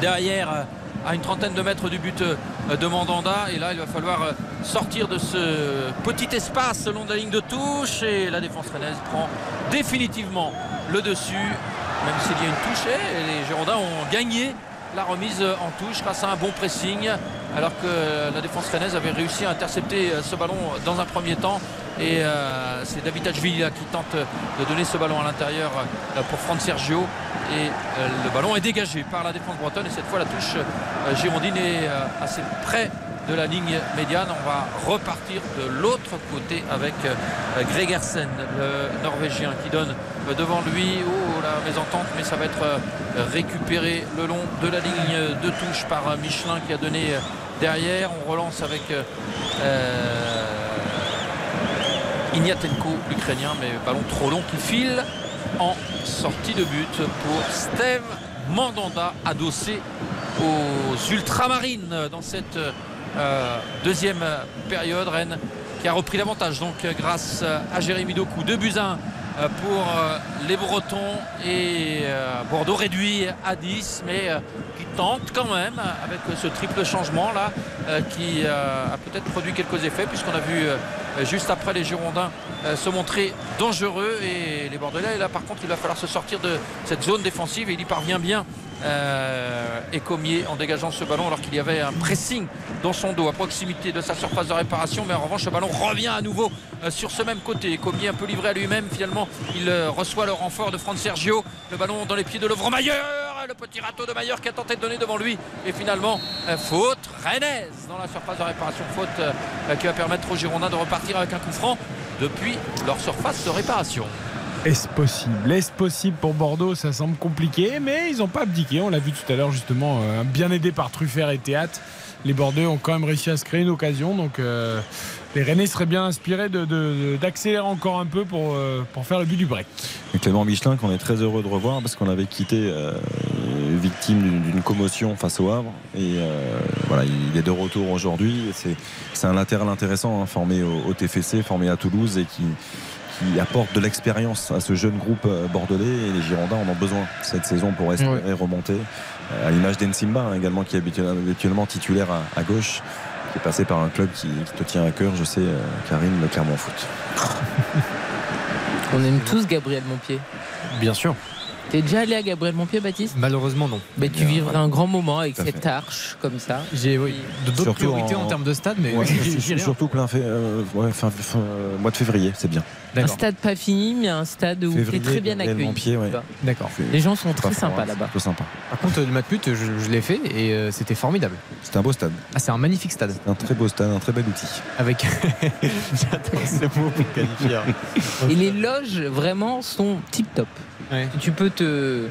derrière à une trentaine de mètres du but de Mandanda. Et là il va falloir sortir de ce petit espace long de la ligne de touche. Et la défense rennaise prend définitivement le dessus. Même s'il y a une touche et les Girondins ont gagné la remise en touche grâce à un bon pressing alors que la défense rennaise avait réussi à intercepter ce ballon dans un premier temps. Et euh, c'est David Hachvili qui tente de donner ce ballon à l'intérieur pour Franck Sergio. Et euh, le ballon est dégagé par la défense bretonne. Et cette fois la touche euh, girondine est assez près de la ligne médiane. On va repartir de l'autre côté avec Gregersen le norvégien qui donne devant lui oh, la mésentente mais ça va être récupéré le long de la ligne de touche par Michelin qui a donné derrière. On relance avec euh, Ignatenko l'Ukrainien mais ballon trop long qui file en sortie de but pour Steve Mandanda adossé aux ultramarines dans cette euh, deuxième période Rennes qui a repris l'avantage donc grâce à Jérémy Doku. 2 buts 1 pour les Bretons et Bordeaux réduit à 10 mais qui tente quand même avec ce triple changement là qui a peut-être produit quelques effets puisqu'on a vu euh, juste après les Girondins euh, se montrer dangereux et les Bordelais là par contre il va falloir se sortir de cette zone défensive et il y parvient bien euh, Écomier en dégageant ce ballon alors qu'il y avait un pressing dans son dos à proximité de sa surface de réparation. Mais en revanche le ballon revient à nouveau euh, sur ce même côté. Écomier un peu livré à lui-même. Finalement il euh, reçoit le renfort de Franck Sergio. Le ballon dans les pieds de Lovromayer le petit râteau de Maillard qui a tenté de donner devant lui. Et finalement faute. Rennaise dans la surface de réparation. Faute qui va permettre aux Girondins de repartir avec un coup franc depuis leur surface de réparation Est-ce possible? Est-ce possible pour Bordeaux? Ça semble compliqué, mais ils n'ont pas abdiqué. On l'a vu tout à l'heure, justement, euh, bien aidé par Truffert et Théâtre. Les Bordeaux ont quand même réussi à se créer une occasion. Donc, euh, les Rennais seraient bien inspirés d'accélérer encore un peu pour, euh, pour faire le but du break. Clément Michelin qu'on est très heureux de revoir parce qu'on l'avait quitté victime d'une- commotion face au Havre et voilà il est de retour aujourd'hui c'est un latéral intéressant hein, formé au, au TFC formé à Toulouse et qui qui apporte de l'expérience à ce jeune groupe euh, bordelais et les Girondins en ont besoin cette saison pour espérer remonter Euh, à l'image d'Ensimba hein, également qui est habituellement, titulaire à, à gauche qui est passé par un club qui, qui te tient à cœur je sais euh, Karine le Clermont Foot On aime tous Gabriel Montpied. Bien sûr. T'es déjà allé à Gabriel Montpied, Baptiste? Malheureusement, non. Mais tu vivrais un grand moment avec Tout à cette arche comme ça. J'ai oui, d'autres Surtout priorités en... termes de stade, mais Ouais, j'y- j'y rien. surtout plein fait, euh, ouais, fin- fin- euh, mois de février, c'est bien. Un stade pas fini, mais un stade où t'es Février, très bien Gabriel accueilli. Montpied, ouais. tu vois. D'accord. Les gens sont très sympas c'est là-bas. plutôt sympa. Par contre, le Matmut, je, je l'ai fait et euh, c'était formidable. C'est un beau stade. Ah, c'est un magnifique stade. Un très beau stade, un très bel outil. Avec. J'adore ce mot pour qualifier. Et les loges vraiment sont tip top. Tu peux te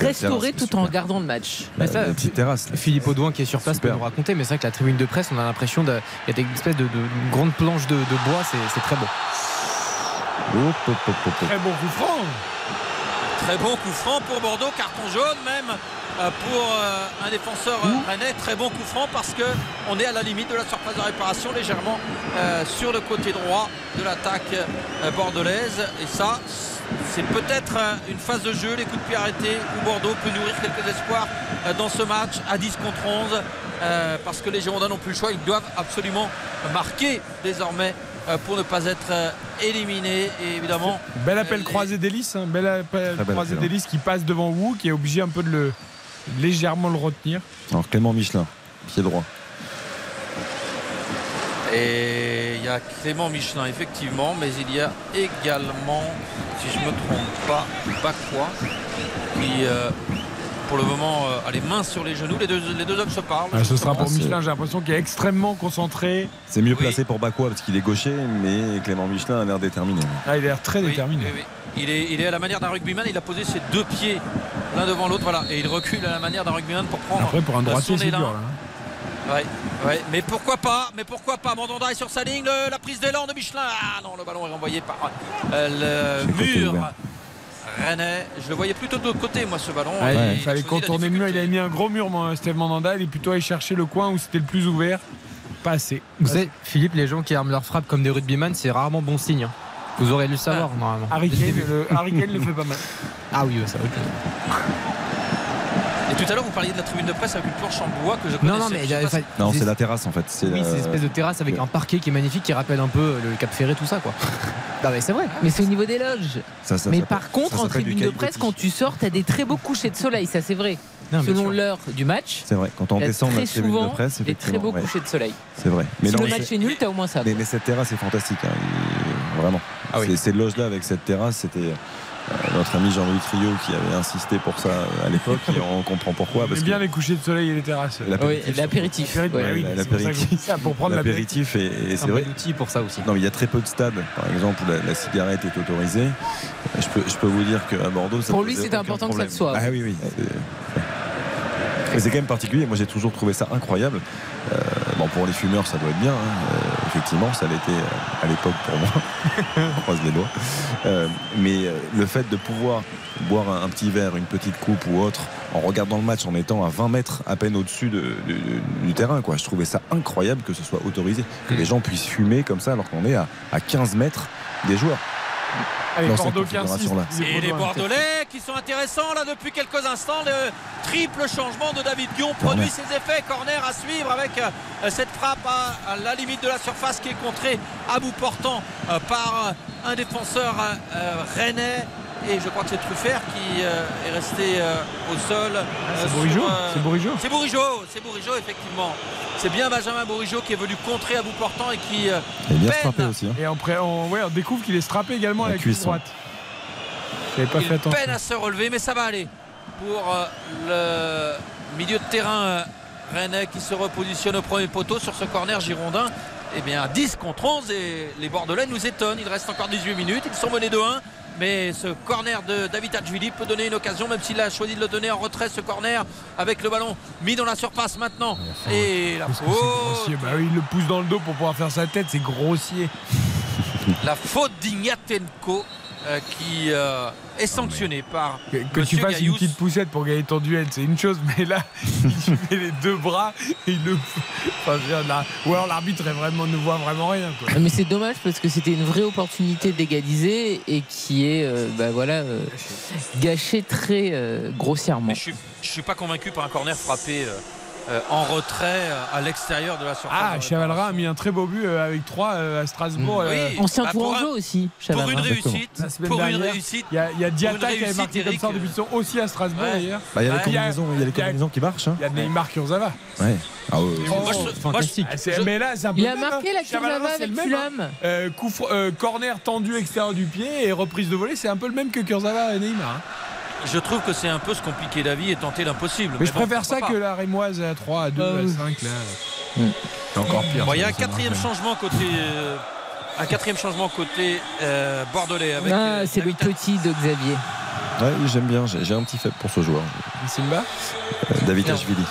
restaurer terrasse, tout en regardant le match. Ça, la petite terrasse. là. Philippe Audouin qui est sur place Super. peut nous raconter, mais c'est vrai que la tribune de presse, on a l'impression de- il y a une espèce de, de- une grande planche de, de bois, c'est très beau. Très bon coup franc. Très bon coup franc pour Bordeaux, carton jaune même euh, pour euh, un défenseur euh, rennais. Très bon coup franc parce que on est à la limite de la surface de réparation, légèrement euh, sur le côté droit de l'attaque bordelaise. Et ça, c'est peut-être euh, une phase de jeu, les coups de pied arrêtés, où Bordeaux peut nourrir quelques espoirs euh, dans ce match à 10 contre 11. euh, parce que les Girondins n'ont plus le choix, ils doivent absolument marquer désormais euh, pour ne pas être euh, éliminés. Et évidemment, Bel appel croisé d'hélice, hein, bel appel croisé hein. d'hélice qui passe devant Wu, qui est obligé un peu de le légèrement le retenir. Alors Clément Michelin, pied droit. Et il y a Clément Michelin, effectivement, mais il y a également, si je ne me trompe pas, Bakwa, qui euh, pour le moment euh, a les mains sur les genoux. Les deux, les deux hommes se parlent. Ah, ce sera pour c'est- Michelin, j'ai l'impression qu'il est extrêmement concentré. C'est mieux Oui. placé pour Bakwa parce qu'il est gaucher, mais Clément Michelin a l'air déterminé. Ah, il a l'air très Oui, déterminé. oui, oui. Il, est, il est à la manière d'un rugbyman, il a posé ses deux pieds l'un devant l'autre, voilà, et il recule à la manière d'un rugbyman pour prendre Après, pour un droitier, son c'est élan. dur. Là. Ouais, ouais, mais pourquoi pas Mais pourquoi pas? Mandanda est sur sa ligne, le- la prise d'élan de Michelin. Ah non, le ballon est renvoyé par euh, le mur. Rennais, je le voyais plutôt de l'autre côté, moi, ce ballon. Ouais, il fallait contourner le mur. Il avait mis un gros mur, moi, Steve Mandanda. Il est plutôt allé chercher le coin où c'était le plus ouvert. Pas assez. Vous savez, Philippe, les gens qui arment leur frappe comme des rugbyman, c'est rarement bon signe. hein. Vous aurez dû le savoir, normalement. Harry Kane, le, fait pas mal. Ah oui, ça, ok. Et tout à l'heure, vous parliez de la tribune de presse avec une planche en bois que je connaissais. Non, non, mais enfin, Non, c'est- c'est la terrasse en fait. C'est Oui, la- c'est une espèce de terrasse avec un parquet qui est magnifique, qui rappelle un peu le Cap Ferré, tout ça, quoi. non, mais c'est vrai. Mais c'est au niveau des loges. Ça, ça mais par contre, ça en tribune de presse, quand tu sors, t'as des très beaux couchers de soleil, ça c'est vrai. Non, Selon l'heure du match, C'est vrai, quand on descend la tribune souvent de presse, des très beaux ouais, couchers de soleil. C'est vrai. Mais si non, le match est nul, t'as au moins ça. Mais, mais cette terrasse est fantastique, hein. Vraiment. Ah oui. C'est- Ces loges-là avec cette terrasse, c'était euh, notre ami Jean-Louis Trio qui avait insisté pour ça à l'époque et on comprend pourquoi. Parce bien les couchers de soleil et les terrasses. Oui, l'apéritif, ouais. oui, l'apéritif. pour prendre l'apéritif. et, et C'est vrai. outil pour ça aussi. Non, mais il y a très peu de stades, par exemple, où la, la cigarette est autorisée. Euh, Je peux, je peux vous dire qu'à Bordeaux, ça Pour lui, c'était important que ça le soit. Ah oui, oui. C'est- Mais c'est quand même particulier. Moi, j'ai toujours trouvé ça incroyable. Euh, bon, pour les fumeurs, ça doit être bien. hein. Euh, effectivement, ça l'était euh, à l'époque pour moi. On croise les doigts. Euh, mais le fait de pouvoir boire un, un petit verre, une petite coupe ou autre, en regardant le match, en étant à 20 mètres à peine au-dessus de- de- de- du terrain, quoi. Je trouvais ça incroyable que ce soit autorisé, que les gens puissent fumer comme ça alors qu'on est à, à 15 mètres des joueurs. Allez, dans Bordeaux Et les Bordeaux, hein. Bordelais qui sont intéressants là depuis quelques instants. Le triple changement de David Guillon produit ses effets. Corner à suivre avec euh, cette frappe à, la limite de la surface qui est contrée à bout portant euh, par euh, un défenseur rennais. Et je crois que c'est Truffert qui euh, est resté euh, au sol. euh, c'est sur, Bourigeau, euh, c'est Bourigeau. C'est Bourigeau, c'est Bourigeau, effectivement. C'est bien Benjamin Bourigeau qui est venu contrer à bout portant et qui euh, Il est bien strappé aussi. hein. Et après, on, ouais, on découvre qu'il est strappé également avec la droite. J'avais pas Il fait attention. peine à se relever, mais ça va aller pour euh, le milieu de terrain euh, rennais qui se repositionne au premier poteau sur ce corner girondin. Eh bien, 10 contre 11 et les Bordelais nous étonnent. Il reste encore 18 minutes. Ils sont menés de 1. Mais ce corner de David Hadjvili peut donner une occasion, même s'il a choisi de le donner en retrait, ce corner, avec le ballon mis dans la surface maintenant. Et la faute. Bah oui, il le pousse dans le dos pour pouvoir faire sa tête, c'est grossier. la faute d'Ignatenko euh, qui euh, est sanctionnée par Que, que tu fasses une petite poussette pour gagner ton duel, c'est une chose, mais là, il met les deux bras et il le. Enfin, là- Ou alors l'arbitre est vraiment, ne voit vraiment rien. Quoi. Mais c'est dommage parce que c'était une vraie opportunité d'égaliser et qui est euh, bah voilà, euh, gâchée très euh, grossièrement. Mais je suis, je suis pas convaincu par un corner frappé en retrait euh, à l'extérieur de la surface. Ah, Chavalra a mis un très beau but euh, avec 3 à Strasbourg. Mm. euh, Oui. Ancien Bah, pour tourangeau un- aussi, Pour une réussite, pour une réussite. Il y a, il y a une qui avait marqué comme ça en début de saison, aussi à Strasbourg Ouais. d'ailleurs. Bah, il y a les combinaisons, il y a les il y a- combinaisons qui marchent. hein. Il y a Neymar Kurzawa. Ouais. Ah ouais. Et Moi, je- moi. Ah, mais là, c'est un peu Il a marqué hein. la Kurzawa avec hein. Fulham. Euh, euh, corner tendu extérieur du pied et reprise de volée, c'est un peu le même que Kurzawa et Neymar. hein. Je trouve que c'est un peu se compliquer la vie et tenter l'impossible. Mais je bon, préfère ça que la Rémoise à 3, à 2, Ah à oui. 5 là. Mm. C'est encore pire. Bon, il y a ça, un quatrième changement côté. euh, un quatrième changement côté euh, bordelais. Avec, Ah, euh, c'est le David- petit de Xavier. Ouais, j'aime bien, j'ai j'ai un petit faible pour ce joueur. Simba Euh, David. Ashvili.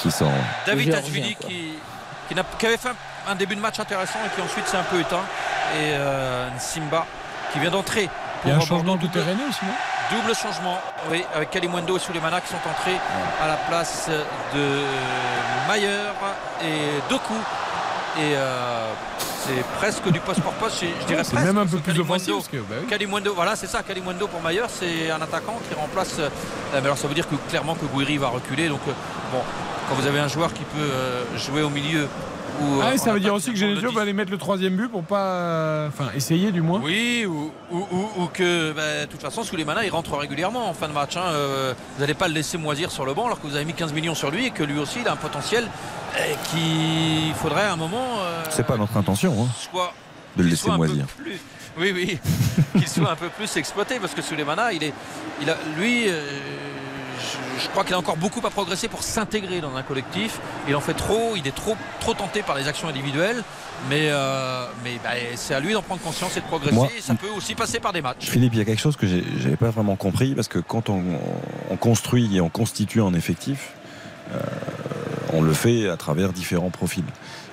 Qui sort. David quoi. qui, qui, avait fait un, un début de match intéressant et qui ensuite s'est un peu éteint. Et euh, Simba qui vient d'entrer. Il y a un changement de terrain aussi, non? Double changement, oui, avec Kalimwendo et Souleymana qui sont entrés à la place de Mayer et Doku. Et euh, c'est presque du poste pour poste, je, je dirais C'est presque. même un peu plus offensif. Que, bah oui. Voilà, c'est ça. Kalimwendo pour Mayer, c'est un attaquant qui remplace. euh, mais alors, ça veut dire que clairement que Gouiri va reculer. Donc, euh, bon, quand vous avez un joueur qui peut euh, jouer au milieu. Ou, Ah, euh, ça veut dire aussi que Genesio va aller mettre le troisième but pour pas. Enfin, essayer du moins. oui, ou, ou- ou- ou que bah, de toute façon, Souleymana il rentre régulièrement en fin de match. hein. Euh, vous n'allez pas le laisser moisir sur le banc alors que vous avez mis 15 millions sur lui et que lui aussi il a un potentiel euh, qu'il faudrait à un moment. euh, C'est pas notre intention hein, soit, de le qu'il laisser soit un peu moisir. plus- oui, oui, qu'il soit un peu plus exploité parce que Souleymana, il est, il a, lui, euh, je, je crois qu'il a encore beaucoup à progresser pour s'intégrer dans un collectif. Il en fait trop, il est trop, trop tenté par les actions individuelles. Mais, euh, mais bah, c'est à lui d'en prendre conscience et de progresser. Moi- Et ça peut aussi passer par des matchs. Philippe, il y a quelque chose que j'ai- j'avais pas vraiment compris parce que quand on, on construit et on constitue un effectif, euh, on le fait à travers différents profils.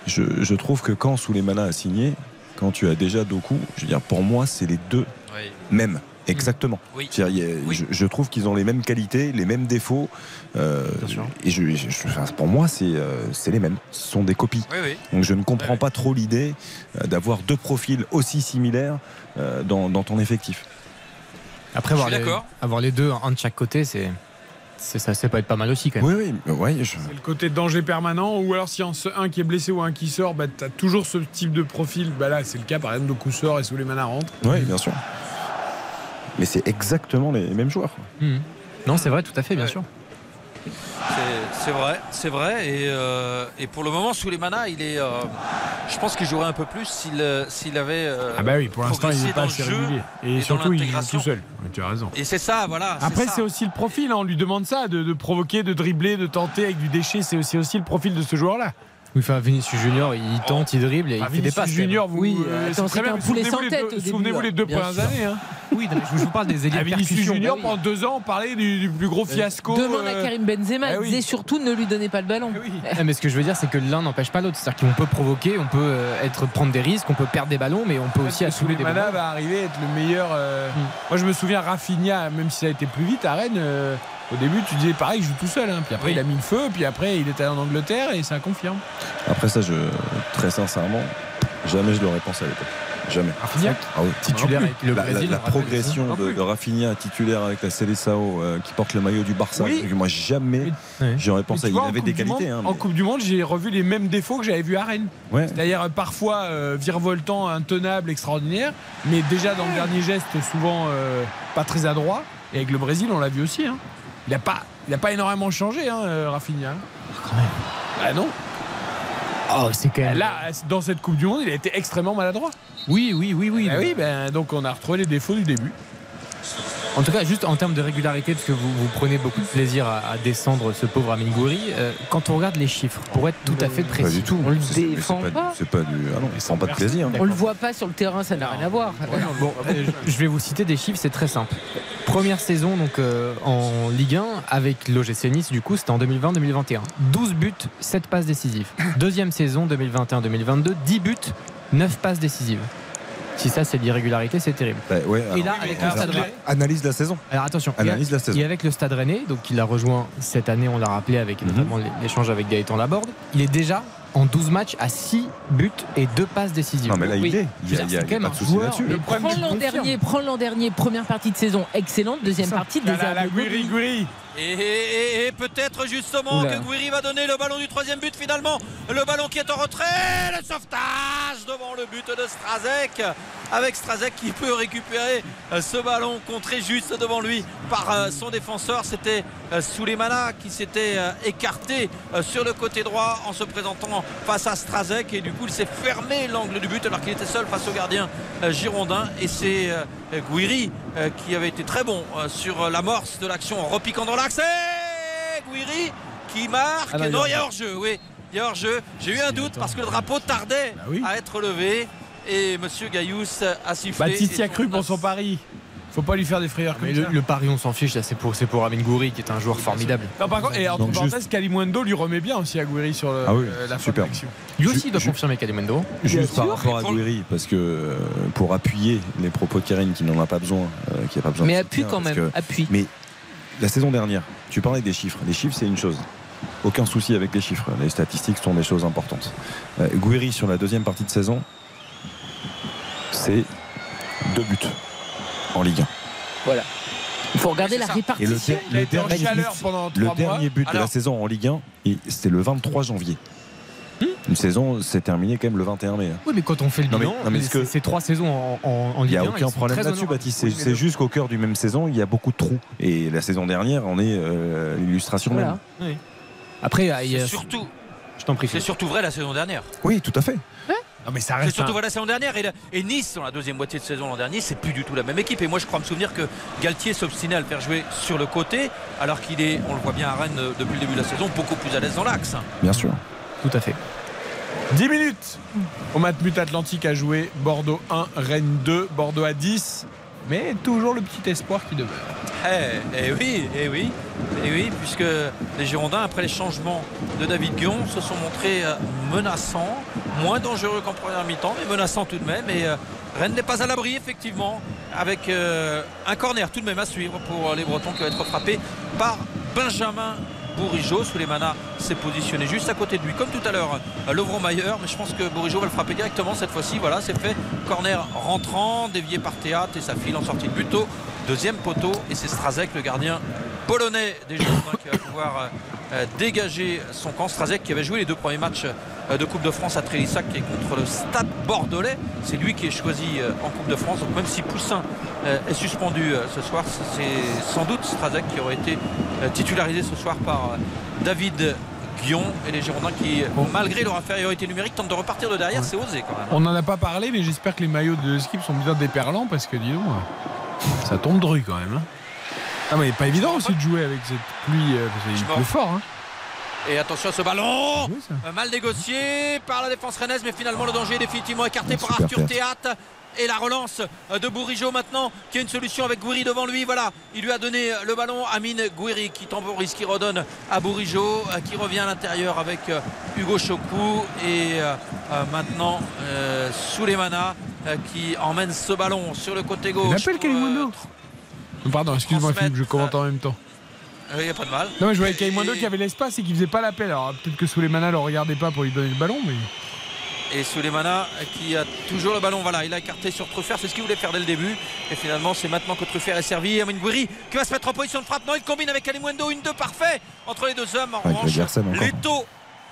Je, je trouve que quand Souleymana a signé, quand tu as déjà Doku, je veux dire, pour moi, c'est les deux Oui. mêmes. Exactement. Oui. A- Oui. Je, je trouve qu'ils ont les mêmes qualités, les mêmes défauts. euh, et je, je- pour moi, c'est euh, c'est les mêmes. Ce sont des copies. Oui, oui. Donc je ne comprends pas trop l'idée euh, d'avoir deux profils aussi similaires euh, dans, dans ton effectif. Après, avoir les, avoir les deux, un de chaque côté, c'est. Ça, ça peut être pas mal aussi quand même. Oui, oui, ouais, je- C'est le côté danger permanent, ou alors a un qui est blessé ou un qui sort, bah, tu as toujours ce type de profil. Bah, là, c'est le cas, par exemple, de sort et Souleymana rentre. oui, bien sûr. Mais c'est exactement les mêmes joueurs. Mhm. Non, c'est vrai, tout à fait, bien Ouais. sûr. C'est- vrai, c'est vrai. Et, euh, et pour le moment, Souleymana, il est. euh, je pense qu'il jouerait un peu plus s'il euh, s'il avait. euh, Ah, bah oui, pour l'instant, il n'est pas assez régulier. et Et, surtout, il joue tout seul. Tu as raison. Et c'est ça, voilà. Après, c'est aussi le profil. hein. On lui demande ça, de, de provoquer, de dribbler, de tenter avec du déchet. C'est aussi, aussi le profil de ce joueur-là. Oui, enfin, Vinicius Junior, il tente, il dribble et il Ah, fait des Vinicius passes. Junior, vous, Oui, euh, attends, c'est bien. un poulet sans Souvenez-vous les tête début, Souvenez-vous les deux bien premières années. Hein. Oui, non, je vous parle des élite Ah, Vinicius Junior, oui. pendant deux ans, on parlait du, du plus gros fiasco. Demande euh, à Karim Benzema, ah il disait surtout ne lui donnez pas le ballon. oui. Ah, mais ce que je veux dire, c'est que l'un n'empêche pas l'autre. C'est-à-dire qu'on peut provoquer, on peut euh, être, prendre des risques, on peut perdre des ballons, mais on peut aussi assumer des ballons. va arriver à être le meilleur. euh, Mm. Moi, je me souviens, Rafinha, même si ça a été plus vite à Rennes, euh, au début, tu disais pareil, il joue tout seul. hein. Puis après, Oui. il a mis le feu. Puis après, il est allé en Angleterre et ça confirme. Après ça, je, très sincèrement, jamais je l'aurais pensé à l'époque. Jamais. Rafinha Ah oui. Titulaire avec le la, la- Brésil, la rappelle. progression de, de Rafinha titulaire avec la Célessao euh, qui porte le maillot du Barça. Oui. Moi jamais j'aurais pensé. Il vois, en avait des qualités. Monde- hein, En Coupe du Monde, j'ai revu les mêmes défauts que j'avais vu à Rennes. Ouais. C'est-à-dire euh, parfois euh, virevoltant, intenable, extraordinaire, mais déjà dans le dernier geste, souvent euh, pas très adroit. Et avec le Brésil, on l'a vu aussi. hein. Il n'a pas, il a pas énormément changé, hein, euh, Rafinha. Quand même. Ah non. Oh, c'est quand même. Là, dans cette Coupe du Monde, il a été extrêmement maladroit. Oui, oui, oui, oui. Ah oui, ben, donc on a retrouvé les défauts du début. En tout cas, juste en termes de régularité, parce que vous, vous prenez beaucoup de plaisir à, à descendre ce pauvre Amin Gouiri, euh, quand on regarde les chiffres, pour être tout à fait précis, Pas du tout. On le défend pas. C'est pas du. Ah non, il prend pas de plaisir. On le voit pas sur le terrain, ça n'a rien à voir. Bon, euh, je je vais vous citer des chiffres, c'est très simple. Première saison donc euh, en Ligue 1 avec l'OGC Nice, du coup, c'était en 2020-2021. 12 buts, 7 passes décisives. Deuxième saison 2021-2022, 10 buts, 9 passes décisives. Si ça c'est de l'irrégularité, c'est terrible. Bah, ouais, Et là, avec le Stade Rennais- Analyse la saison. Alors attention, Analyse et, la saison. et avec le Stade Rennais, donc il a rejoint cette année, on l'a rappelé avec Mhm. notamment l'échange avec Gaëtan Laborde, il est déjà en 12 matchs à 6 buts et 2 passes décisives. Non, mais là, il Oui. est. Il y a, il y a- C'est il y a quand même pas un de souci joueur- là-dessus. le Prends l'an dernier, prends l'an dernier, première partie de saison excellente, deuxième partie La, la, la Guiri. Et, et- et peut-être justement Oula. que Guiri va donner le ballon du troisième but finalement. Le ballon qui est en retrait. Le sauvetage devant le but de Strazek. Avec Strazek qui peut récupérer euh, ce ballon contré juste devant lui par euh, son défenseur. C'était euh, Souleymana qui s'était écarté sur le côté droit en se présentant face à Strazek. Et du coup il s'est fermé l'angle du but alors qu'il était seul face au gardien girondin. Et c'est Guiri qui avait été très bon sur l'amorce de l'action en repiquant dans Et Guiri qui marque. Ah non, il y a non, il y a hors-jeu. oui. Il y a hors-jeu. J'ai eu un doute parce que le drapeau tardait Bah oui. à être levé. Et Monsieur Gaillous a sifflé. Baptiste y a cru pour son pari. Faut pas lui faire des frayeurs comme Mais le, ça. le pari, on s'en fiche, là, c'est pour, c'est pour Amin Gouiri qui est un joueur formidable. Non, par contre, et entre Donc, parenthèses, Kalimundo lui remet bien aussi à Guiri sur le, Ah oui, euh, la fin super. Lui aussi il doit je- confirmer Kalimundo. Juste par sûr. rapport à Guiri, parce que euh, pour appuyer les propos de Karine qui n'en a pas besoin, euh, qui a pas besoin Mais appuie quand même, que- appuie. Mais la saison dernière, tu parlais des chiffres. Les chiffres, c'est une chose. Aucun souci avec les chiffres. Les statistiques sont des choses importantes. Euh, Guiri, sur la deuxième partie de saison, c'est deux buts en Ligue 1. Voilà. Il faut regarder la. Et le, répartition. le dernier but, pendant le trois mois. dernier but de la saison en Ligue 1, et c'était le 23 janvier. Une saison s'est terminée quand même le 21 mai. Oui, mais quand on fait le Non, mais- bilan, non, mais les- ce que- ces trois saisons en, en, en Il Ligue n'y a 1, aucun problème là-dessus. Baptiste. Oui, C'est c'est juste qu'au cœur du même saison, il y a beaucoup de trous. Et la saison dernière en est euh, l'illustration Voilà. même. Oui. Après, il y a- C'est surtout, je t'en prie. c'est surtout vrai la saison dernière. Oui, tout à fait. Non, mais ça C'est reste. surtout un- vrai la saison dernière. Et, la- et Nice, dans la deuxième moitié de saison l'an dernier, c'est plus du tout la même équipe. Et moi, je crois me souvenir que Galtier s'obstinait à le faire jouer sur le côté, alors qu'il est, on le voit bien à Rennes euh, depuis le début de la saison, beaucoup plus à l'aise dans l'axe. Bien sûr. Tout à fait. 10 minutes au Matmut Atlantique à jouer. Bordeaux 1, Rennes 2, Bordeaux à 10. Mais toujours le petit espoir qui demeure. Eh, eh oui, eh oui, eh oui, puisque les Girondins, après les changements de David Guion, se sont montrés euh, menaçants, moins dangereux qu'en première mi-temps, mais menaçants tout de même. Et euh, Rennes n'est pas à l'abri, effectivement, avec euh, un corner tout de même à suivre pour les Bretons qui va être frappé par Benjamin Bourigeau. Souleymana s'est positionné juste à côté de lui, comme tout à l'heure, euh, Lovron Mayer. Mais je pense que Bourigeau va le frapper directement cette fois-ci. Voilà, c'est fait. Corner rentrant, dévié par Théâtre et ça file en sortie de buto. Deuxième poteau et c'est Strazek, le gardien polonais des Girondins, qui va pouvoir euh, euh, dégager son camp. Strazek qui avait joué les deux premiers matchs euh, de Coupe de France à Trélissac est contre le Stade Bordelais. C'est lui qui est choisi en Coupe de France. Donc même si Poussin est suspendu ce soir, c'est sans doute Strazek qui aurait été titularisé ce soir par David Guion et les Girondins qui, malgré leur infériorité numérique, tentent de repartir de derrière. C'est osé quand même. On n'en a pas parlé, mais j'espère que les maillots de skip sont bien déperlants parce que, dis donc, ça tombe dru quand même. hein. Ah, mais pas évident aussi de jouer avec cette pluie, euh, parce qu'il pleut fort. Hein. Et attention à ce ballon Oui. Euh, Mal négocié par la défense rennaise, mais finalement le danger est définitivement écarté par Super Arthur théâtre. Et la relance euh, de Bourigeau maintenant, qui a une solution avec Gouiri devant lui. Voilà, il lui a donné le ballon. Amine Gouiri qui temporise, qui redonne à Bourigeau, qui revient à l'intérieur avec Hugo Chokou. Et maintenant, euh, Souleymana qui emmène ce ballon sur le côté Il gauche. appelle pour, Kalimundo. euh, Pardon, excuse-moi Philippe, je commente en même temps. Il n'y a pas de mal. Non, mais je voyais Et- Kalimundo qui avait l'espace et qui faisait pas l'appel. Alors peut-être que Souleymana le regardait pas pour lui donner le ballon, mais. Et Sulemana qui a toujours le ballon. Voilà, il a écarté sur Truffert. C'est ce qu'il voulait faire dès le début. Et finalement, c'est maintenant que Truffert est servi. Amin Gouiri qui va se mettre en position de frappe. Non, il combine avec Kalimwendo. Une deux parfait entre les deux hommes. En revanche, encore. Leto,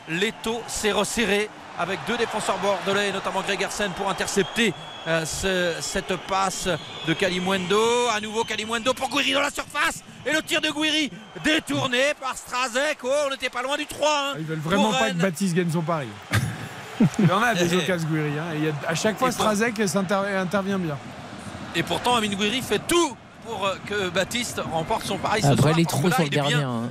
Leto s'est resserré avec deux défenseurs bordelais, notamment Gregersen, pour intercepter euh, ce- cette passe de Kalimwendo. À nouveau Kalimwendo pour Gouiri dans la surface. Et le tir de Gouiri détourné par Strazek. Oh, on n'était pas loin du 3. hein, Ils veulent vraiment pas que Baptiste gagne son pari. Il y en a des occasions Gouiri. hein, et il y a- à chaque fois, pour- Strazek intervient bien. Et pourtant, Amin Gouiri fait tout pour euh, que Baptiste remporte son pari ce Après soir. sur le il est bien- gardien. hein.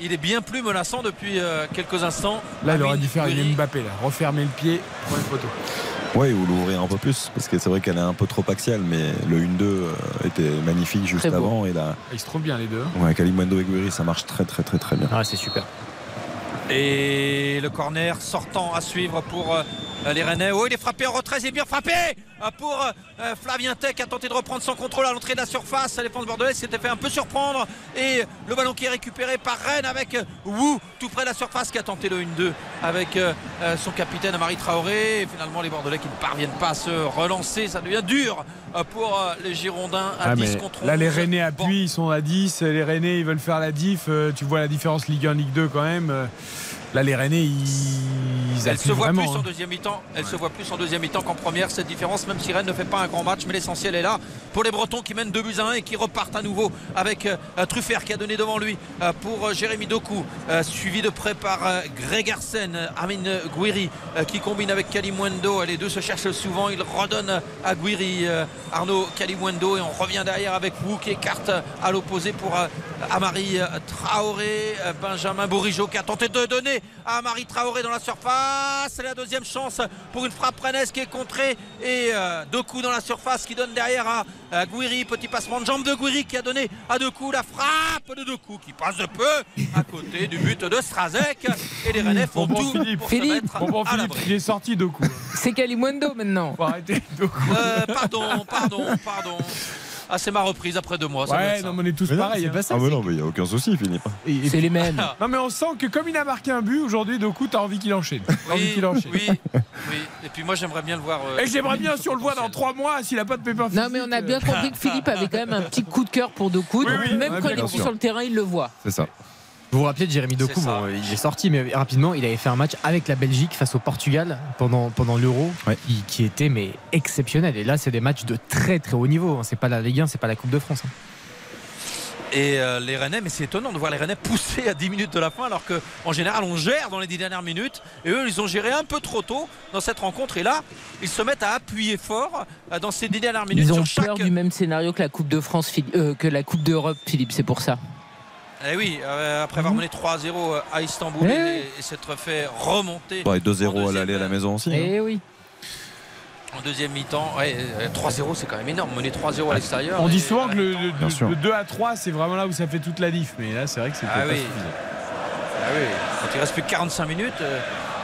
Il est bien plus menaçant depuis euh, quelques instants. Là, il aurait dû faire une Mbappé, là. refermer le pied, prendre une photo. Ouais, ou l'ouvrir un peu plus, parce que c'est vrai qu'elle est un peu trop axiale, mais le 1-2 euh, était magnifique juste avant. Et là, Ils se trouvent bien, les deux. ouais, Kalimwendo et Guiri, ça marche très très très très bien. Ah, c'est super. Et le corner sortant à suivre pour euh, les Rennais. Oh, il est frappé en retrait, c'est bien frappé euh, pour euh, Flavien Tech qui a tenté de reprendre son contrôle à l'entrée de la surface. La défense bordelaise s'était fait un peu surprendre. Et le ballon qui est récupéré par Rennes avec Wu tout près de la surface qui a tenté le 1-2 avec son capitaine Amari Traoré. Et finalement, les Bordelais qui ne parviennent pas à se relancer. Ça devient dur pour euh, les Girondins à Ah, 10 mais contre 11. là, les Rennais appuient, ils sont à 10. Les Rennais, ils veulent faire la diff. Euh, tu vois la différence Ligue 1, Ligue 2 quand même. Là, les Rennais, ils, ils Elle se voit vraiment. plus en hein. deuxième mi-temps. Elle se voit plus en deuxième mi-temps qu'en première. Cette différence, même si Rennes ne fait pas un grand match, mais l'essentiel est là pour les Bretons qui mènent 2 buts à 1 et qui repartent à nouveau avec euh, Truffert qui a donné devant lui euh, pour euh, Jérémy Doku, suivi de près par Gregersen, euh, Amin Gouiri euh, qui combine avec Kalimwendo. Les deux se cherchent souvent. Il redonne à Gouiri euh, Arnaud Kalimwendo et on revient derrière avec Wu qui écarte à l'opposé pour Amari Traoré, Benjamin Bourigeau qui a tenté de donner à Amari Traoré dans la surface. C'est la deuxième chance pour une frappe rennaise qui est contrée et euh, Doku dans la surface qui donne derrière à, à Gouiri. Petit passement de jambe de Gouiri qui a donné à Doku la frappe de Doku qui passe de peu à côté du but de Strazek. Et les Rennais font Bon, tout Philippe. pour Philippe. se mettre Bon, bon, à Philippe, l'abri. il est sorti de coup. C'est Kalimwendo maintenant. Faut arrêter Doku. Euh, pardon, pardon, pardon. Ah, c'est ma reprise après deux mois. ça Ouais, non, mais on est tous Mais pareils. c'est hein. pas ça, ah, mais non, mais il n'y a aucun souci, Philippe. Et- et- C'est les mêmes. Non, mais on sent que comme il a marqué un but aujourd'hui, Doku, t'as envie qu'il enchaîne. T'as envie Oui, qu'il enchaîne. oui, oui. Et puis moi, j'aimerais bien le voir. euh, Et j'aimerais bien, sur si on le voit dans trois mois, s'il a pas de pépin Non mais on a bien compris que Philippe avait quand même un petit coup de cœur pour Doku. Oui, donc oui, même quand il est sur le terrain, il le voit. C'est ça. Vous vous rappelez de Jérémy Doku bon, Il est sorti, mais rapidement, il avait fait un match avec la Belgique face au Portugal pendant, pendant l'Euro, Ouais. qui, qui était mais exceptionnel. Et là, c'est des matchs de très très haut niveau. hein. C'est pas la Ligue 1, c'est pas la Coupe de France. hein. Et euh, les Rennais, mais c'est étonnant de voir les Rennais pousser à 10 minutes de la fin, alors qu'en général, on gère dans les 10 dernières minutes. Et eux, ils ont géré un peu trop tôt dans cette rencontre. Et là, ils se mettent à appuyer fort euh, dans ces 10 dernières minutes Ils ont sur peur chaque. du même scénario que la Coupe de France, euh, que la Coupe d'Europe, Philippe. C'est pour ça. Eh oui, euh, après avoir mené 3-0 à Istanbul Eh et, oui. et s'être fait remonter Bon, et En 2-0 à deuxième, l'aller à la maison aussi. hein. Eh oui. en deuxième mi-temps. Ouais, euh, 3-0, c'est quand même énorme. Mener 3-0 à l'extérieur. On dit souvent que le, mi-temps, le- Bien sûr. le 2 à 3, c'est vraiment là où ça fait toute la diff. Mais là, c'est vrai que c'était Ah pas oui. suffisant. Ah oui, quand il reste plus que 45 minutes. euh,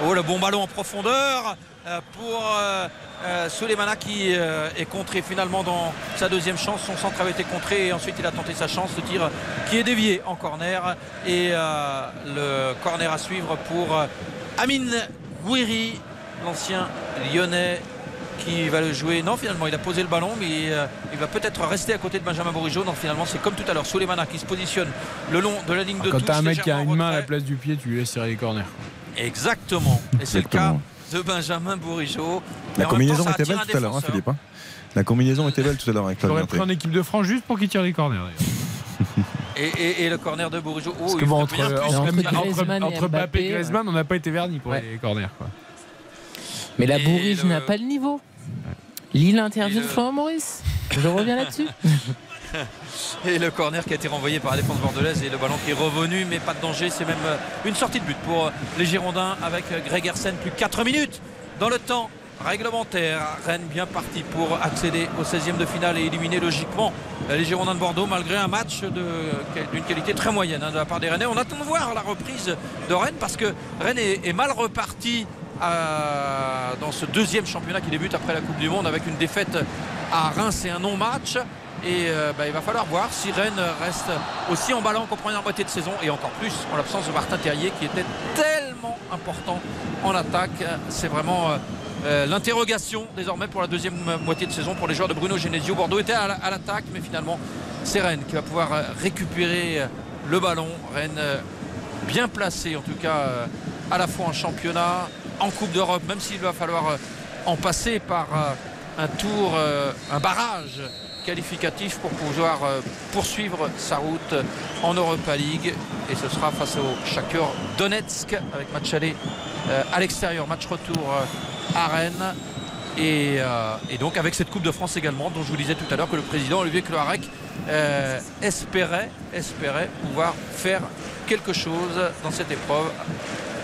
oh, le bon ballon en profondeur euh, pour euh, euh, Souleymana qui euh, est contré finalement dans sa deuxième chance. Son centre avait été contré et ensuite il a tenté sa chance. Le tir qui est dévié en corner. Et euh, le corner à suivre pour euh, Amine Gouiri, l'ancien lyonnais qui va le jouer. Non, finalement, il a posé le ballon, mais euh, il va peut-être rester à côté de Benjamin Bourigeau. Non, finalement, c'est comme tout à l'heure. Souleymana qui se positionne le long de la ligne de Quand touche. t'as un mec qui a une main à la place du pied, tu lui laisses les corners. Exactement. Et c'est le cas. De Benjamin Bourigeau. La temps, combinaison était belle tout à l'heure, hein. Philippe. hein. La combinaison était belle tout à l'heure avec J'aurais Fabien pris en équipe de France juste pour qu'il tire les corners d'ailleurs. Et, et- et le corner de Bourigeau. Oh, Parce que il bon, entre, plus. entre, entre entre- Griezmann et entre Mbappé et Griezmann, on n'a pas été vernis pour Ouais. les corners. Quoi. Mais la Bourige le- n'a pas le niveau. Lille interview de le- Florent Maurice. Je reviens là-dessus. Et le corner qui a été renvoyé par la défense bordelaise et le ballon qui est revenu, mais pas de danger. C'est même euh, une sortie de but pour euh, les Girondins avec euh, Greg Hersen. Plus de 4 minutes dans le temps réglementaire. Rennes bien parti pour accéder au 16e de finale et éliminer logiquement les Girondins de Bordeaux malgré un match d'une qualité très moyenne hein, de la part des Rennais. On attend de voir la reprise de Rennes parce que Rennes est, mal reparti dans ce deuxième championnat qui débute après la Coupe du Monde avec une défaite à Reims et un non-match. Et euh, bah, il va falloir voir si Rennes reste aussi emballant qu'en première moitié de saison et encore plus en l'absence de Martin Terrier qui était tellement important en attaque. C'est vraiment euh, euh, l'interrogation désormais pour la deuxième moitié de saison pour les joueurs de Bruno Genesio. Bordeaux était à la- à l'attaque, mais finalement c'est Rennes qui va pouvoir récupérer le ballon. Rennes bien placé en tout cas à la fois en championnat, en Coupe d'Europe, même s'il va falloir en passer par un tour, un barrage qualificatif pour pouvoir euh, poursuivre sa route en Europa League. Et ce sera face au Shakhtar Donetsk avec match aller euh, à l'extérieur, match retour euh, à Rennes. Et, donc avec cette Coupe de France également dont je vous disais tout à l'heure que le président Olivier Cloarec espérait, espérait pouvoir faire quelque chose dans cette épreuve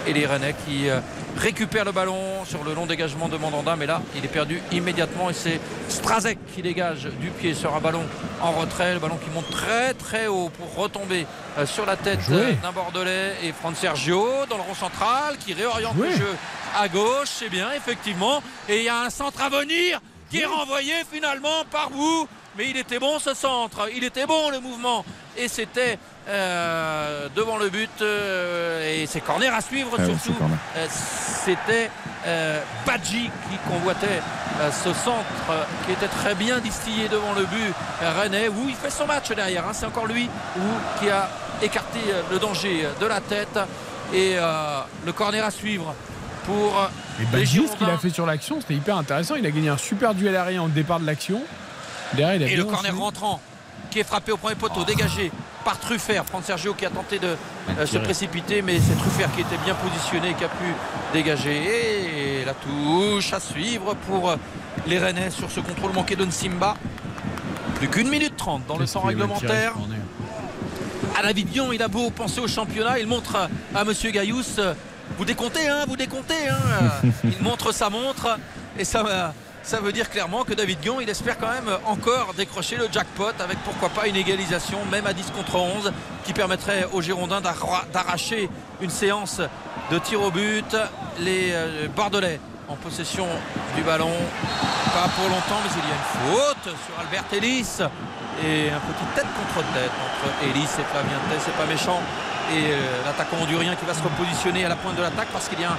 et les Rennais qui euh, récupèrent le ballon sur le long dégagement de Mandanda mais là il est perdu immédiatement et c'est Strazek qui dégage du pied sur un ballon en retrait le ballon qui monte très très haut pour retomber euh, sur la tête euh, d'un Bordelais et Fran Sergio dans le rond central qui réoriente Joué. le jeu à gauche. C'est bien effectivement. Et il y a un centre à venir qui est renvoyé finalement par vous. Mais il était bon ce centre. Il était bon le mouvement. Et c'était euh, devant le but euh, et c'est corner à suivre Ah surtout euh, c'était euh, Badji qui convoitait euh, ce centre euh, qui était très bien distillé devant le but Rennais où il fait son match derrière hein. c'est encore lui où, qui a écarté euh, le danger de la tête et euh, le corner à suivre pour Et les Badji, ce qu'il a fait sur l'action, c'était hyper intéressant. Il a gagné un super duel aérien au départ de l'action. Derrière, il a et le corner rentrant qui est frappé au premier poteau dégagé par Truffert. Franck Sergio qui a tenté de euh, se précipiter mais c'est Truffert qui était bien positionné et qui a pu dégager. Et la touche à suivre pour euh, les Rennais sur ce contrôle manqué de Nsimba. Plus qu'une minute trente dans le temps réglementaire. à la Vidion, il a beau penser au championnat, il montre à, à Monsieur Gaillous, euh, vous décomptez, hein, vous décomptez. Hein, il montre sa montre et ça, va- ça veut dire clairement que David Guion, il espère quand même encore décrocher le jackpot avec pourquoi pas une égalisation, même à 10 contre 11, qui permettrait aux Girondins d'arra- d'arracher une séance de tir au but. Les euh, Bordelais en possession du ballon, pas pour longtemps, mais il y a une faute sur Albert Ellis et un petit tête contre tête entre Ellis et Flavien c'est pas méchant. Et euh, l'attaquant hondurien qui va se repositionner à la pointe de l'attaque parce qu'il y a un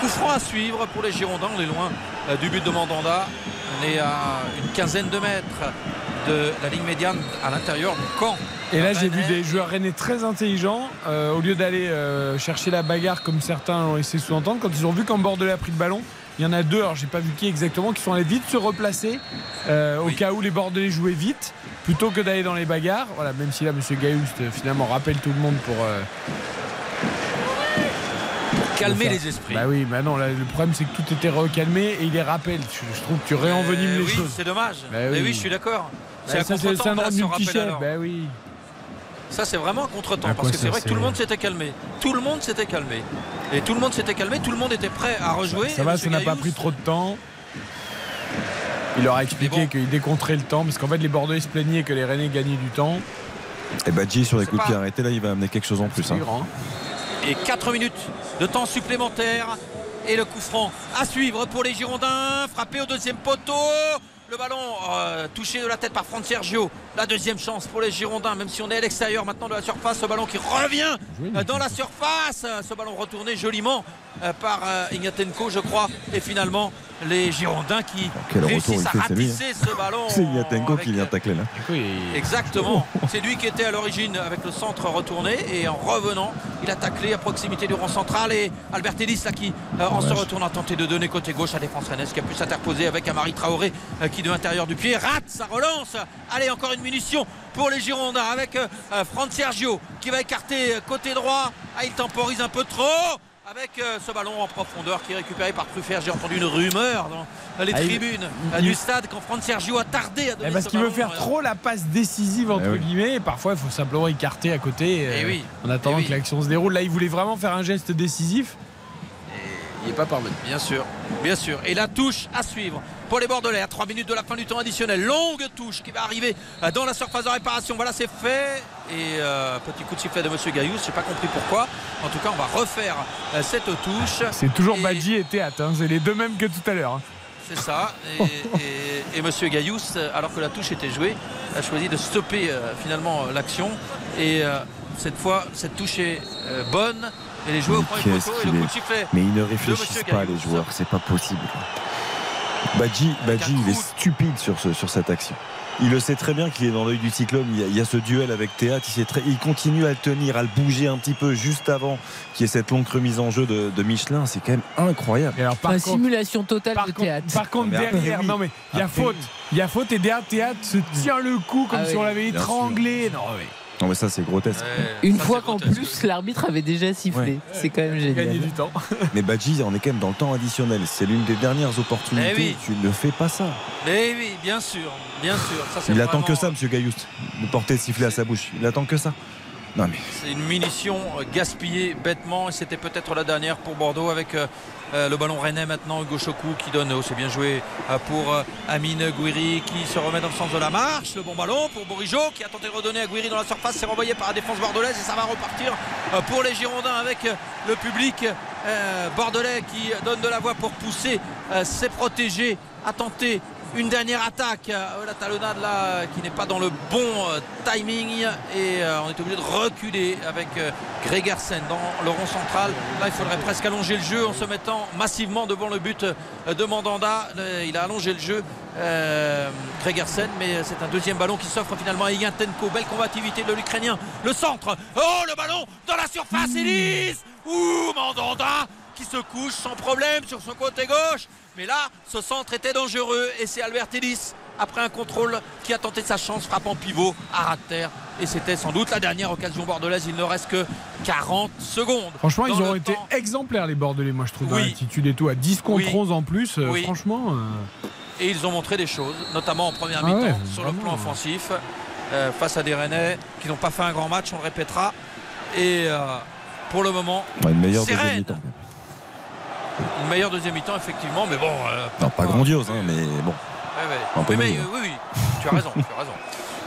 coup franc à suivre pour les Girondins. On est loin euh, du but de Mandanda. On est à une quinzaine de mètres de la ligne médiane à l'intérieur du camp. Et là, j'ai vu des joueurs rennais très intelligents. euh, au lieu d'aller euh, chercher la bagarre comme certains ont essayé de sous-entendre, quand ils ont vu qu'en Bordelais a pris le ballon, il y en a deux, alors j'ai pas vu qui exactement, qui sont allés vite se replacer euh, au cas où les Bordelais jouaient vite, plutôt que d'aller dans les bagarres. Voilà, même si là, Monsieur Gaillust euh, finalement rappelle tout le monde pour. euh, Calmer faire- les esprits. Bah oui, bah non, là, le problème c'est que tout était recalmé et il les rappelle. Je, je trouve que tu réenvenimes Euh, les oui, choses. c'est dommage. Bah Mais oui. je suis d'accord. Bah, C'est c'est le syndrome du petit chef. Bah oui. Ça, c'est vraiment un contretemps parce que c'est vrai que tout le monde s'était calmé. Tout le monde s'était calmé. Et tout le monde s'était calmé, tout le monde était prêt à rejouer. Ça va, ça n'a pas pris trop de temps. Il leur a expliqué qu'il décompterait le temps parce qu'en fait les Bordelais se plaignaient que les Rennais gagnaient du temps. Et Badji sur les coups de pied pas- arrêtés, là, il va amener quelque chose en plus. Hein. grand. Et 4 minutes de temps supplémentaire. Et le coup franc à suivre pour les Girondins. Frappé au deuxième poteau. Le ballon euh, touché de la tête par Franck Sergio. La deuxième chance pour les Girondins, même si on est à l'extérieur maintenant de la surface. Ce ballon qui revient euh, dans la surface. Ce ballon retourné joliment euh, par Ignatenko, je crois. Et finalement, les Girondins qui Quel retour réussissent il à ratisser ce ballon. C'est avec, qui vient tacler là. Exactement. C'est lui qui était à l'origine avec le centre retourné et en revenant, il a taclé à proximité du rond central et Albert Ellis là qui euh, en se retournant a tenté de donner côté gauche à défense rennaise qui a pu s'interposer avec Amari Traoré euh, qui de l'intérieur du pied rate sa relance? Allez encore une munition pour les Girondins avec euh, euh, Franck Sergio qui va écarter côté droit. Ah, il temporise un peu trop avec euh, ce ballon en profondeur qui est récupéré par Truffert. J'ai entendu une rumeur dans les Ah, tribunes euh, il- du stade quand Franck Sergio a tardé à donner Eh, parce ce qu'il veut faire euh, trop la passe décisive entre Eh oui. guillemets et parfois il faut simplement écarter à côté euh, Eh oui. en attendant Eh oui. que l'action se déroule. Là il voulait vraiment faire un geste décisif. Il n'est pas parvenu. Bien sûr, bien sûr. Et la touche à suivre pour les Bordelais à 3 minutes de la fin du temps additionnel. Longue touche qui va arriver dans la surface de réparation. Voilà, c'est fait. Et euh, petit coup de sifflet de Monsieur Gaillous. Je n'ai pas compris pourquoi. En tout cas, on va refaire euh, cette touche. C'est toujours Et- Badji et Théâtre, hein. c'est les deux mêmes que tout à l'heure. hein. C'est ça. Et, et- et Monsieur Gaillous, alors que la touche était jouée, a choisi de stopper euh, finalement l'action. Et euh, cette fois, cette touche est euh, bonne. Elle est jouée au premier poteau et le coup de sifflet Mais ils ne réfléchissent pas, Gaillous. les joueurs, c'est pas possible. Badji, Badji il est stupide sur, ce, sur cette action. Il le sait très bien qu'il est dans l'œil du cyclone. Il y, a, il y a ce duel avec Théâtre. Il, sait très- il continue à le tenir, à le bouger un petit peu juste avant qu'il y ait cette longue remise en jeu de, de Michelin. C'est quand même incroyable. Et alors, par contre, simulation totale de contre- théâtre. par contre, Mais après, derrière, oui. non mais il y a Après, faute. Il y a faute et derrière Théâtre se tient le cou comme Ah si oui. on l'avait étranglé. Non mais Non, mais ça, c'est grotesque. Une Ça, fois qu'en plus l'arbitre avait déjà sifflé. Ouais. C'est quand même gagner génial. du temps. Mais Badji, on est quand même dans le temps additionnel. C'est l'une des dernières opportunités. Eh oui. Tu ne fais pas ça. Mais oui, bien sûr, bien sûr. Ça, Il attend que ça, monsieur Gailloust. De porter le sifflet à sa bouche. Il attend que ça. C'est une munition euh, gaspillée bêtement. Et c'était peut-être la dernière pour Bordeaux avec euh, euh, le ballon rennais maintenant Hugo Chokou qui donne oh, c'est bien joué pour Amine Gouiri qui se remet dans le sens de la marche. Le bon ballon pour Bourigeau qui a tenté de redonner à Gouiri dans la surface. C'est renvoyé par la défense bordelaise et ça va repartir pour les Girondins avec le public bordelais qui donne de la voix pour pousser ses protégés à tenter une dernière attaque, Euh, la talonnade là euh, qui n'est pas dans le bon euh, timing et on est obligé de reculer avec Gregersen dans le rond central. Là il faudrait presque allonger le jeu en se mettant massivement devant le but de Mandanda. Il a allongé le jeu Gregersen mais c'est un deuxième ballon qui s'offre finalement à Ignatенko. Belle combativité de l'Ukrainien. Le centre. Oh le ballon dans la surface Elise Ouh Mandanda qui se couche sans problème sur son côté gauche. Mais là, ce centre était dangereux et c'est Albert Ellis, après un contrôle, qui a tenté sa chance, frappant pivot à ras de terre. Et c'était sans doute la dernière occasion bordelaise. Il ne reste que 40 secondes. Franchement, Dans ils ont été temps. exemplaires les Bordelais, moi je trouve, dans Oui. l'attitude et tout, à 10 contre Oui. 11 en plus. euh, Oui. Franchement, euh, Et ils ont montré des choses, notamment en première Ah mi-temps, ouais, sur le plan offensif, euh, face à des Rennais qui n'ont pas fait un grand match, on le répétera. Et euh, pour le moment, Ouais, une meilleure C'est deuxième Rennes. mi-temps. Une meilleure deuxième mi-temps, effectivement. Mais bon. euh, Non, pas grandiose, hein, mais bon. Un peu mais, euh, oui, oui, tu as raison, tu as raison.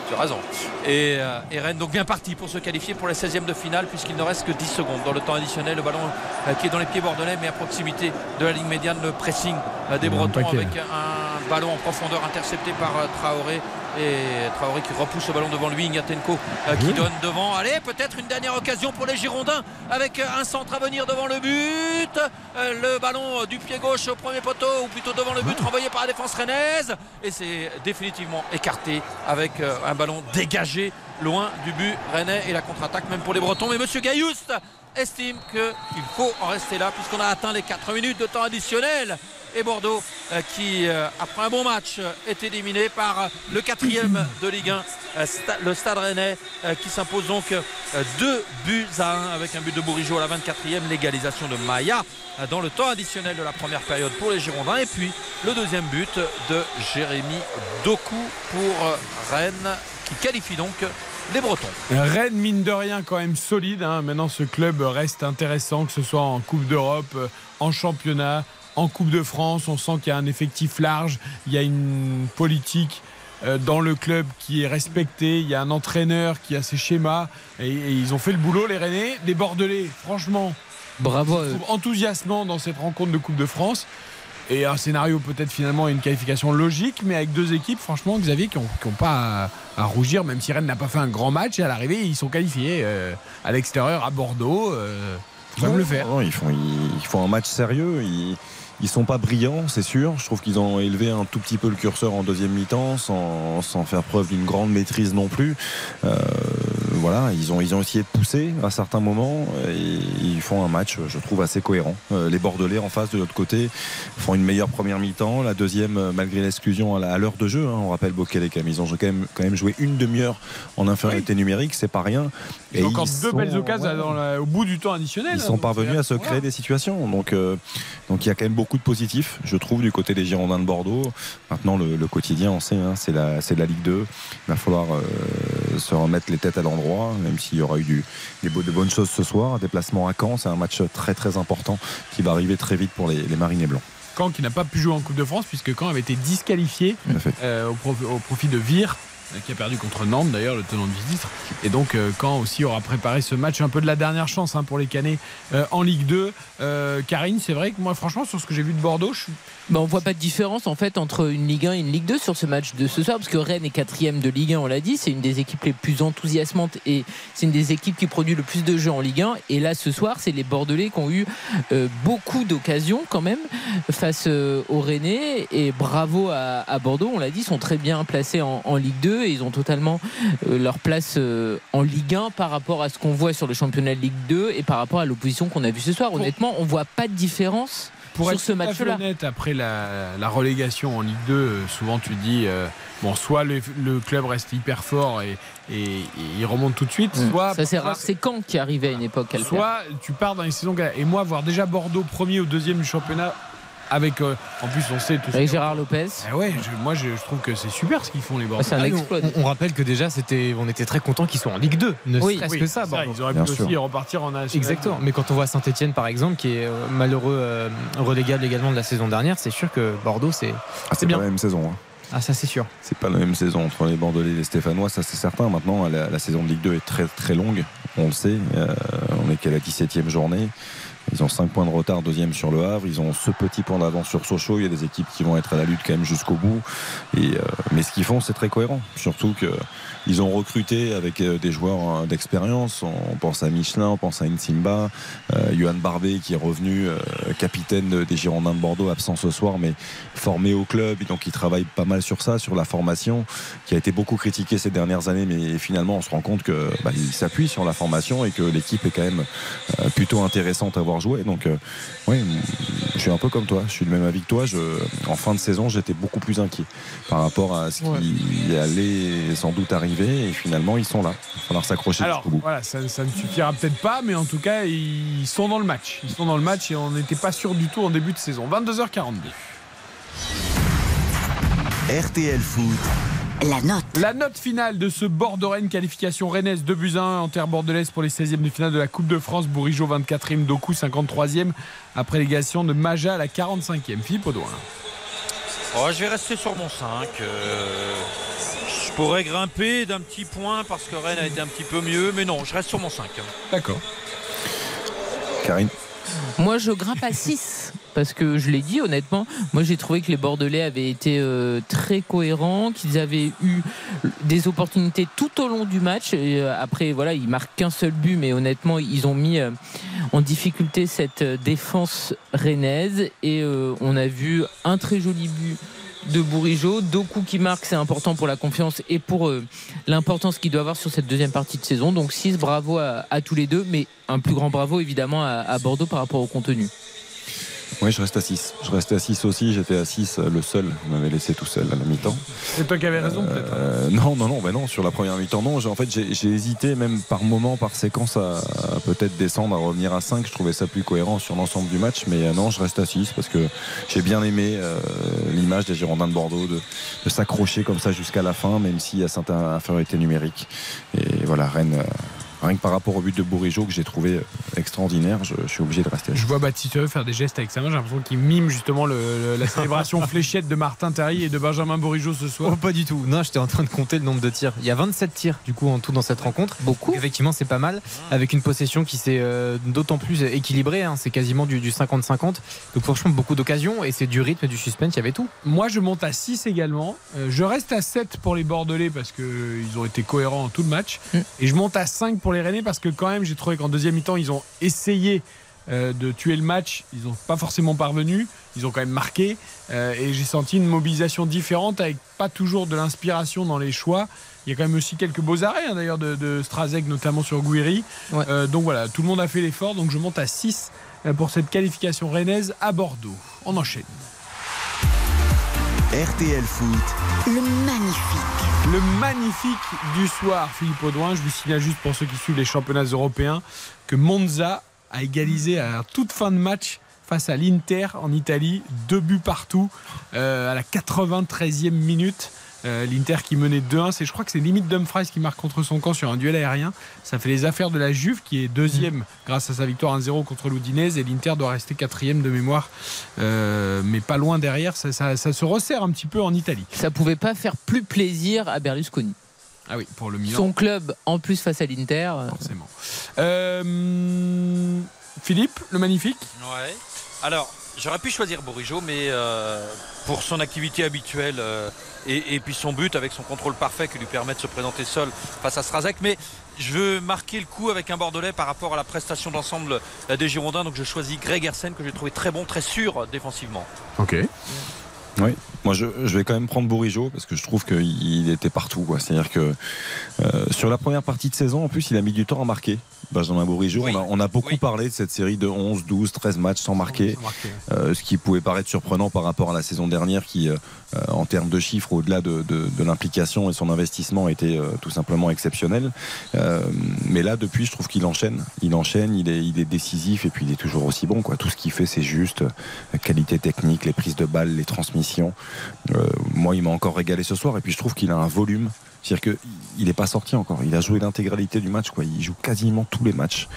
Tu as raison. Et, euh, et Rennes donc bien parti pour se qualifier pour les 16e de finale puisqu'il ne reste que 10 secondes dans le temps additionnel. Le ballon euh, qui est dans les pieds bordelais mais à proximité de la ligne médiane, le pressing euh, des Bretons avec un ballon en profondeur intercepté par Traoré. Et Traoré qui repousse le ballon devant lui, Ignatenko euh, qui donne devant. Allez, peut-être une dernière occasion pour les Girondins avec euh, un centre à venir devant le but. Euh, le ballon euh, du pied gauche au premier poteau, ou plutôt devant le but, renvoyé par la défense rennaise. Et c'est définitivement écarté avec euh, un ballon dégagé loin du but rennais et la contre-attaque même pour les Bretons. Mais Monsieur Gaillouste estime qu'il faut en rester là puisqu'on a atteint les 4 minutes de temps additionnel. Et Bordeaux euh, qui, euh, après un bon match, euh, est éliminé par le quatrième de Ligue 1, euh, Sta- le Stade Rennais, qui s'impose donc 2 buts à 1 avec un but de Bourigeau à la 24e, l'égalisation de Maya dans le temps additionnel de la première période pour les Girondins. Et puis le deuxième but de Jérémy Doku pour Rennes qui qualifie donc les Bretons. Rennes, mine de rien, quand même solide. hein. Maintenant, ce club reste intéressant, que ce soit en Coupe d'Europe, en championnat, en Coupe de France. On sent qu'il y a un effectif large. Il y a une politique euh, dans le club qui est respectée. Il y a un entraîneur qui a ses schémas. Et, et ils ont fait le boulot, les Rennais. Les Bordelais, franchement, Bravo. enthousiasmant dans cette rencontre de Coupe de France. Et un scénario peut-être finalement une qualification logique, mais avec deux équipes, franchement, Xavier, qui n'ont pas à, à rougir, même si Rennes n'a pas fait un grand match. Et à l'arrivée, ils sont qualifiés euh, à l'extérieur, à Bordeaux. euh, ils Ouais, le faire. non, ils, font, ils, ils font un match sérieux. Ils, ils sont pas brillants, c'est sûr. Je trouve qu'ils ont élevé un tout petit peu le curseur en deuxième mi-temps, sans, sans faire preuve d'une grande maîtrise non plus. Euh, voilà, ils ont, ils ont essayé de pousser à certains moments et ils font un match, je trouve, assez cohérent. Euh, les Bordelais en face de l'autre côté font une meilleure première mi-temps. La deuxième, euh, malgré l'exclusion à l'heure de jeu, hein, on rappelle Bockel et Cam, ils ont quand même, quand même joué une demi-heure en infériorité numérique, c'est pas rien. Ils ont encore ils deux sont- belles occasions ouais, dans la- au bout du temps additionnel. ils hein, sont parvenus c'est- à se voilà. créer des situations. Donc, euh, donc il y a quand même beaucoup de positifs, je trouve, du côté des Girondins de Bordeaux. Maintenant, le, le quotidien, on sait, hein, c'est la, c'est la Ligue 2. Il va falloir euh, se remettre les têtes à l'endroit, même s'il y aura eu du, des de bonnes choses ce soir. Déplacement à Caen, c'est un match très très important qui va arriver très vite pour les, les Marinés Blancs. Caen qui n'a pas pu jouer en Coupe de France, puisque Caen avait été disqualifié euh, au, prof- au profit de Vire qui a perdu contre Nantes d'ailleurs, le tenant du titre. Et donc euh, Caen aussi aura préparé ce match un peu de la dernière chance hein, pour les Canets euh, en Ligue 2. Euh, Karine, c'est vrai que moi franchement sur ce que j'ai vu de Bordeaux, je suis Bah, on voit pas de différence en fait entre une Ligue 1 et une Ligue 2 sur ce match de ce soir parce que Rennes est quatrième de Ligue 1 on l'a dit. C'est une des équipes les plus enthousiasmantes et c'est une des équipes qui produit le plus de jeux en Ligue 1 et là ce soir c'est les Bordelais qui ont eu euh, beaucoup d'occasions quand même face euh, aux Rennais. Et bravo à, à Bordeaux. On l'a dit ils sont très bien placés en, en Ligue 2 et ils ont totalement euh, leur place euh, en Ligue 1 par rapport à ce qu'on voit sur le championnat de Ligue 2 et par rapport à l'opposition qu'on a vue ce soir. Honnêtement on voit pas de différence pour sur être ce match-là. honnête, après la, la relégation en Ligue 2, euh, souvent tu dis euh, bon, soit le, le club reste hyper fort et, et- et il remonte tout de suite, soit Mm. ça c'est rare c'est quand qui arrivait à une époque à soit tu pars dans les saisons et moi voir déjà Bordeaux premier ou deuxième du championnat avec euh, en plus on sait tout Avec Gérard Lopez. Ah ouais, je- moi je, je trouve que c'est super ce qu'ils font les Bordeaux. Ah, on, on rappelle que déjà, c'était, on était très content qu'ils soient en Ligue 2, ne Oui, serait-ce oui, que ça. ils auraient pu aussi repartir en national. Exactement. Mais quand on voit Saint-Etienne, par exemple, qui est euh, malheureux euh, relégable également de la saison dernière, c'est sûr que Bordeaux, c'est, Ah, c'est bien. pas la même saison. hein. Ah, ça, c'est sûr. C'est pas la même saison entre les Bordelais et les Stéphanois, ça c'est certain. Maintenant, la, la saison de Ligue 2 est très très longue, on le sait. Euh, on est qu'à la 17e journée. Ils ont 5 points de retard, deuxième sur le Havre. Ils ont ce petit point d'avance sur Sochaux. Il y a des équipes qui vont être à la lutte quand même jusqu'au bout. Et, euh, mais ce qu'ils font, c'est très cohérent. Surtout que ils ont recruté avec euh, des joueurs euh, d'expérience. On pense à Michelin, on pense à Insimba, euh, Johan Barbet qui est revenu euh, capitaine de- des Girondins de Bordeaux, absent ce soir, mais formé au club. Et donc il travaille pas mal sur ça, sur la formation, qui a été beaucoup critiquée ces dernières années. Mais finalement, on se rend compte que bah, s'appuie sur la formation et que l'équipe est quand même euh, plutôt intéressante à voir jouer. Donc euh, oui, je suis un peu comme toi. Je suis le même avis que toi. Je, en fin de saison, j'étais beaucoup plus inquiet par rapport à ce qui allait sans doute arriver. Et finalement, ils sont là. Il va falloir s'accrocher Alors jusqu'au bout. voilà, ça, ça ne suffira peut-être pas, mais en tout cas, ils sont dans le match. Ils sont dans le match et on n'était pas sûr du tout en début de saison. 22h42. RTL Foot. La note. La note finale de ce Bordeaux-Rennes qualification rennaise 2 buts à 1 en terre bordelaise pour les 16e de finale de la Coupe de France. Bourigeau 24e, Doku 53e après l'égation de Maja à la 45e. Philippe Audouin. Oh, je vais rester sur mon 5. euh, je pourrais grimper d'un petit point parce que Rennes a été un petit peu mieux, mais non, je reste sur mon 5. D'accord. Karine? Moi, je grimpe à 6. Parce que je l'ai dit honnêtement, moi j'ai trouvé que les Bordelais avaient été euh, très cohérents, qu'ils avaient eu des opportunités tout au long du match. Euh, après, voilà, ils marquent qu'un seul but, mais honnêtement, ils ont mis euh, en difficulté cette défense rennaise. Et on a vu un très joli but de Bourigeau. Doku qui marque, c'est important pour la confiance et pour euh, l'importance qu'il doit avoir sur cette deuxième partie de saison. Donc 6, bravo à, tous les deux, mais un plus grand bravo évidemment à Bordeaux par rapport au contenu. Oui, je reste à 6. Je restais à 6 aussi. J'étais à 6, euh, le seul. Vous m'avez laissé tout seul à la mi-temps. C'est toi qui avais raison peut-être. Euh, non, non, non, bah non, sur la première mi-temps, non. En fait, j'ai hésité, même par moment, par séquence, à, à peut-être descendre, à revenir à 5. Je trouvais ça plus cohérent sur l'ensemble du match, mais euh, non, je reste à 6 parce que j'ai bien aimé euh, l'image des Girondins de Bordeaux, de, de s'accrocher comme ça jusqu'à la fin, même s'il y a certaines infériorités numériques. Et voilà, Rennes. Euh, Rien que par rapport au but de Bourigeau que j'ai trouvé euh, extraordinaire, je, je suis obligé de rester Je vois Baptiste faire des gestes avec sa main. J'ai l'impression qu'il mime justement le- le- la célébration fléchette de Martin Terry et de Benjamin Bourigeau ce soir. Oh, pas du tout. Non, j'étais en train de compter le nombre de tirs. Il y a 27 tirs du coup en tout dans cette rencontre. Beaucoup. effectivement, c'est pas mal. Avec une possession qui s'est euh, d'autant plus équilibrée. hein. C'est quasiment du du 50-50. Donc franchement, beaucoup d'occasions et c'est du rythme, du suspense. Il y avait tout. Moi, je monte à 6 également. Euh, je reste à 7 pour les Bordelais parce qu'ils ont été cohérents en tout le match. Et je monte à 5 pour les Rennais parce que quand même, j'ai trouvé qu'en deuxième mi-temps, ils ont essayé euh, de tuer le match. Ils n'ont pas forcément parvenu. Ils ont quand même marqué. Euh, et j'ai senti une mobilisation différente avec pas toujours de l'inspiration dans les choix. Il y a quand même aussi quelques beaux arrêts hein, d'ailleurs de, de Strazek, notamment sur Gouiri. Euh, donc voilà, tout le monde a fait l'effort. Donc je monte à 6 euh, pour cette qualification rennaise à Bordeaux. On enchaîne. RTL Foot. Le magnifique. Le magnifique du soir, Philippe Audouin. Je vous signale juste pour ceux qui suivent les championnats européens que Monza a égalisé à toute fin de match face à l'Inter en Italie. Deux buts partout euh, à la 93e minute. Euh, L'Inter qui menait 2-1, c'est je crois que c'est limite Dumfries qui marque contre son camp sur un duel aérien. Ça fait les affaires de la Juve qui est deuxième grâce à sa victoire 1-0 contre l'Udinese et l'Inter doit rester quatrième de mémoire, Euh, mais pas loin derrière. Ça, ça- ça se resserre un petit peu en Italie. Ça pouvait pas faire plus plaisir à Berlusconi. Ah oui, pour le Milan. Son club, en plus face à l'Inter. Forcément. Euh, Philippe, le magnifique? Ouais. Alors, j'aurais pu choisir Bourigeau, mais euh, pour son activité habituelle euh, et, et puis son but avec son contrôle parfait qui lui permet de se présenter seul face à Strazek, mais je veux marquer le coup avec un Bordelais par rapport à la prestation d'ensemble euh, des Girondins, donc je choisis Greg Hersen que j'ai trouvé très bon, très sûr défensivement. Ok. Oui, moi je, je vais quand même prendre Bourigeau parce que je trouve qu'il était partout. C'est-à-dire que euh, sur la première partie de saison, en plus, il a mis du temps à marquer. Benjamin Bourigeau, on, a, on a beaucoup parlé de cette série de 11, 12, 13 matchs sans marquer, euh, ce qui pouvait paraître surprenant par rapport à la saison dernière qui, euh, euh, en termes de chiffres, au-delà de, de- de l'implication et son investissement, était euh, tout simplement exceptionnel. Euh, mais là, depuis, je trouve qu'il enchaîne. Il enchaîne, il est, il est décisif et puis il est toujours aussi bon. Quoi. Tout ce qu'il fait, c'est juste euh, qualité technique, les prises de balles, les transmissions. Euh, moi, il m'a encore régalé ce soir et puis je trouve qu'il a un volume. C'est-à-dire qu'il n'est pas sorti encore. Il a joué l'intégralité du match. Quoi. Il joue quasiment tous les matchs.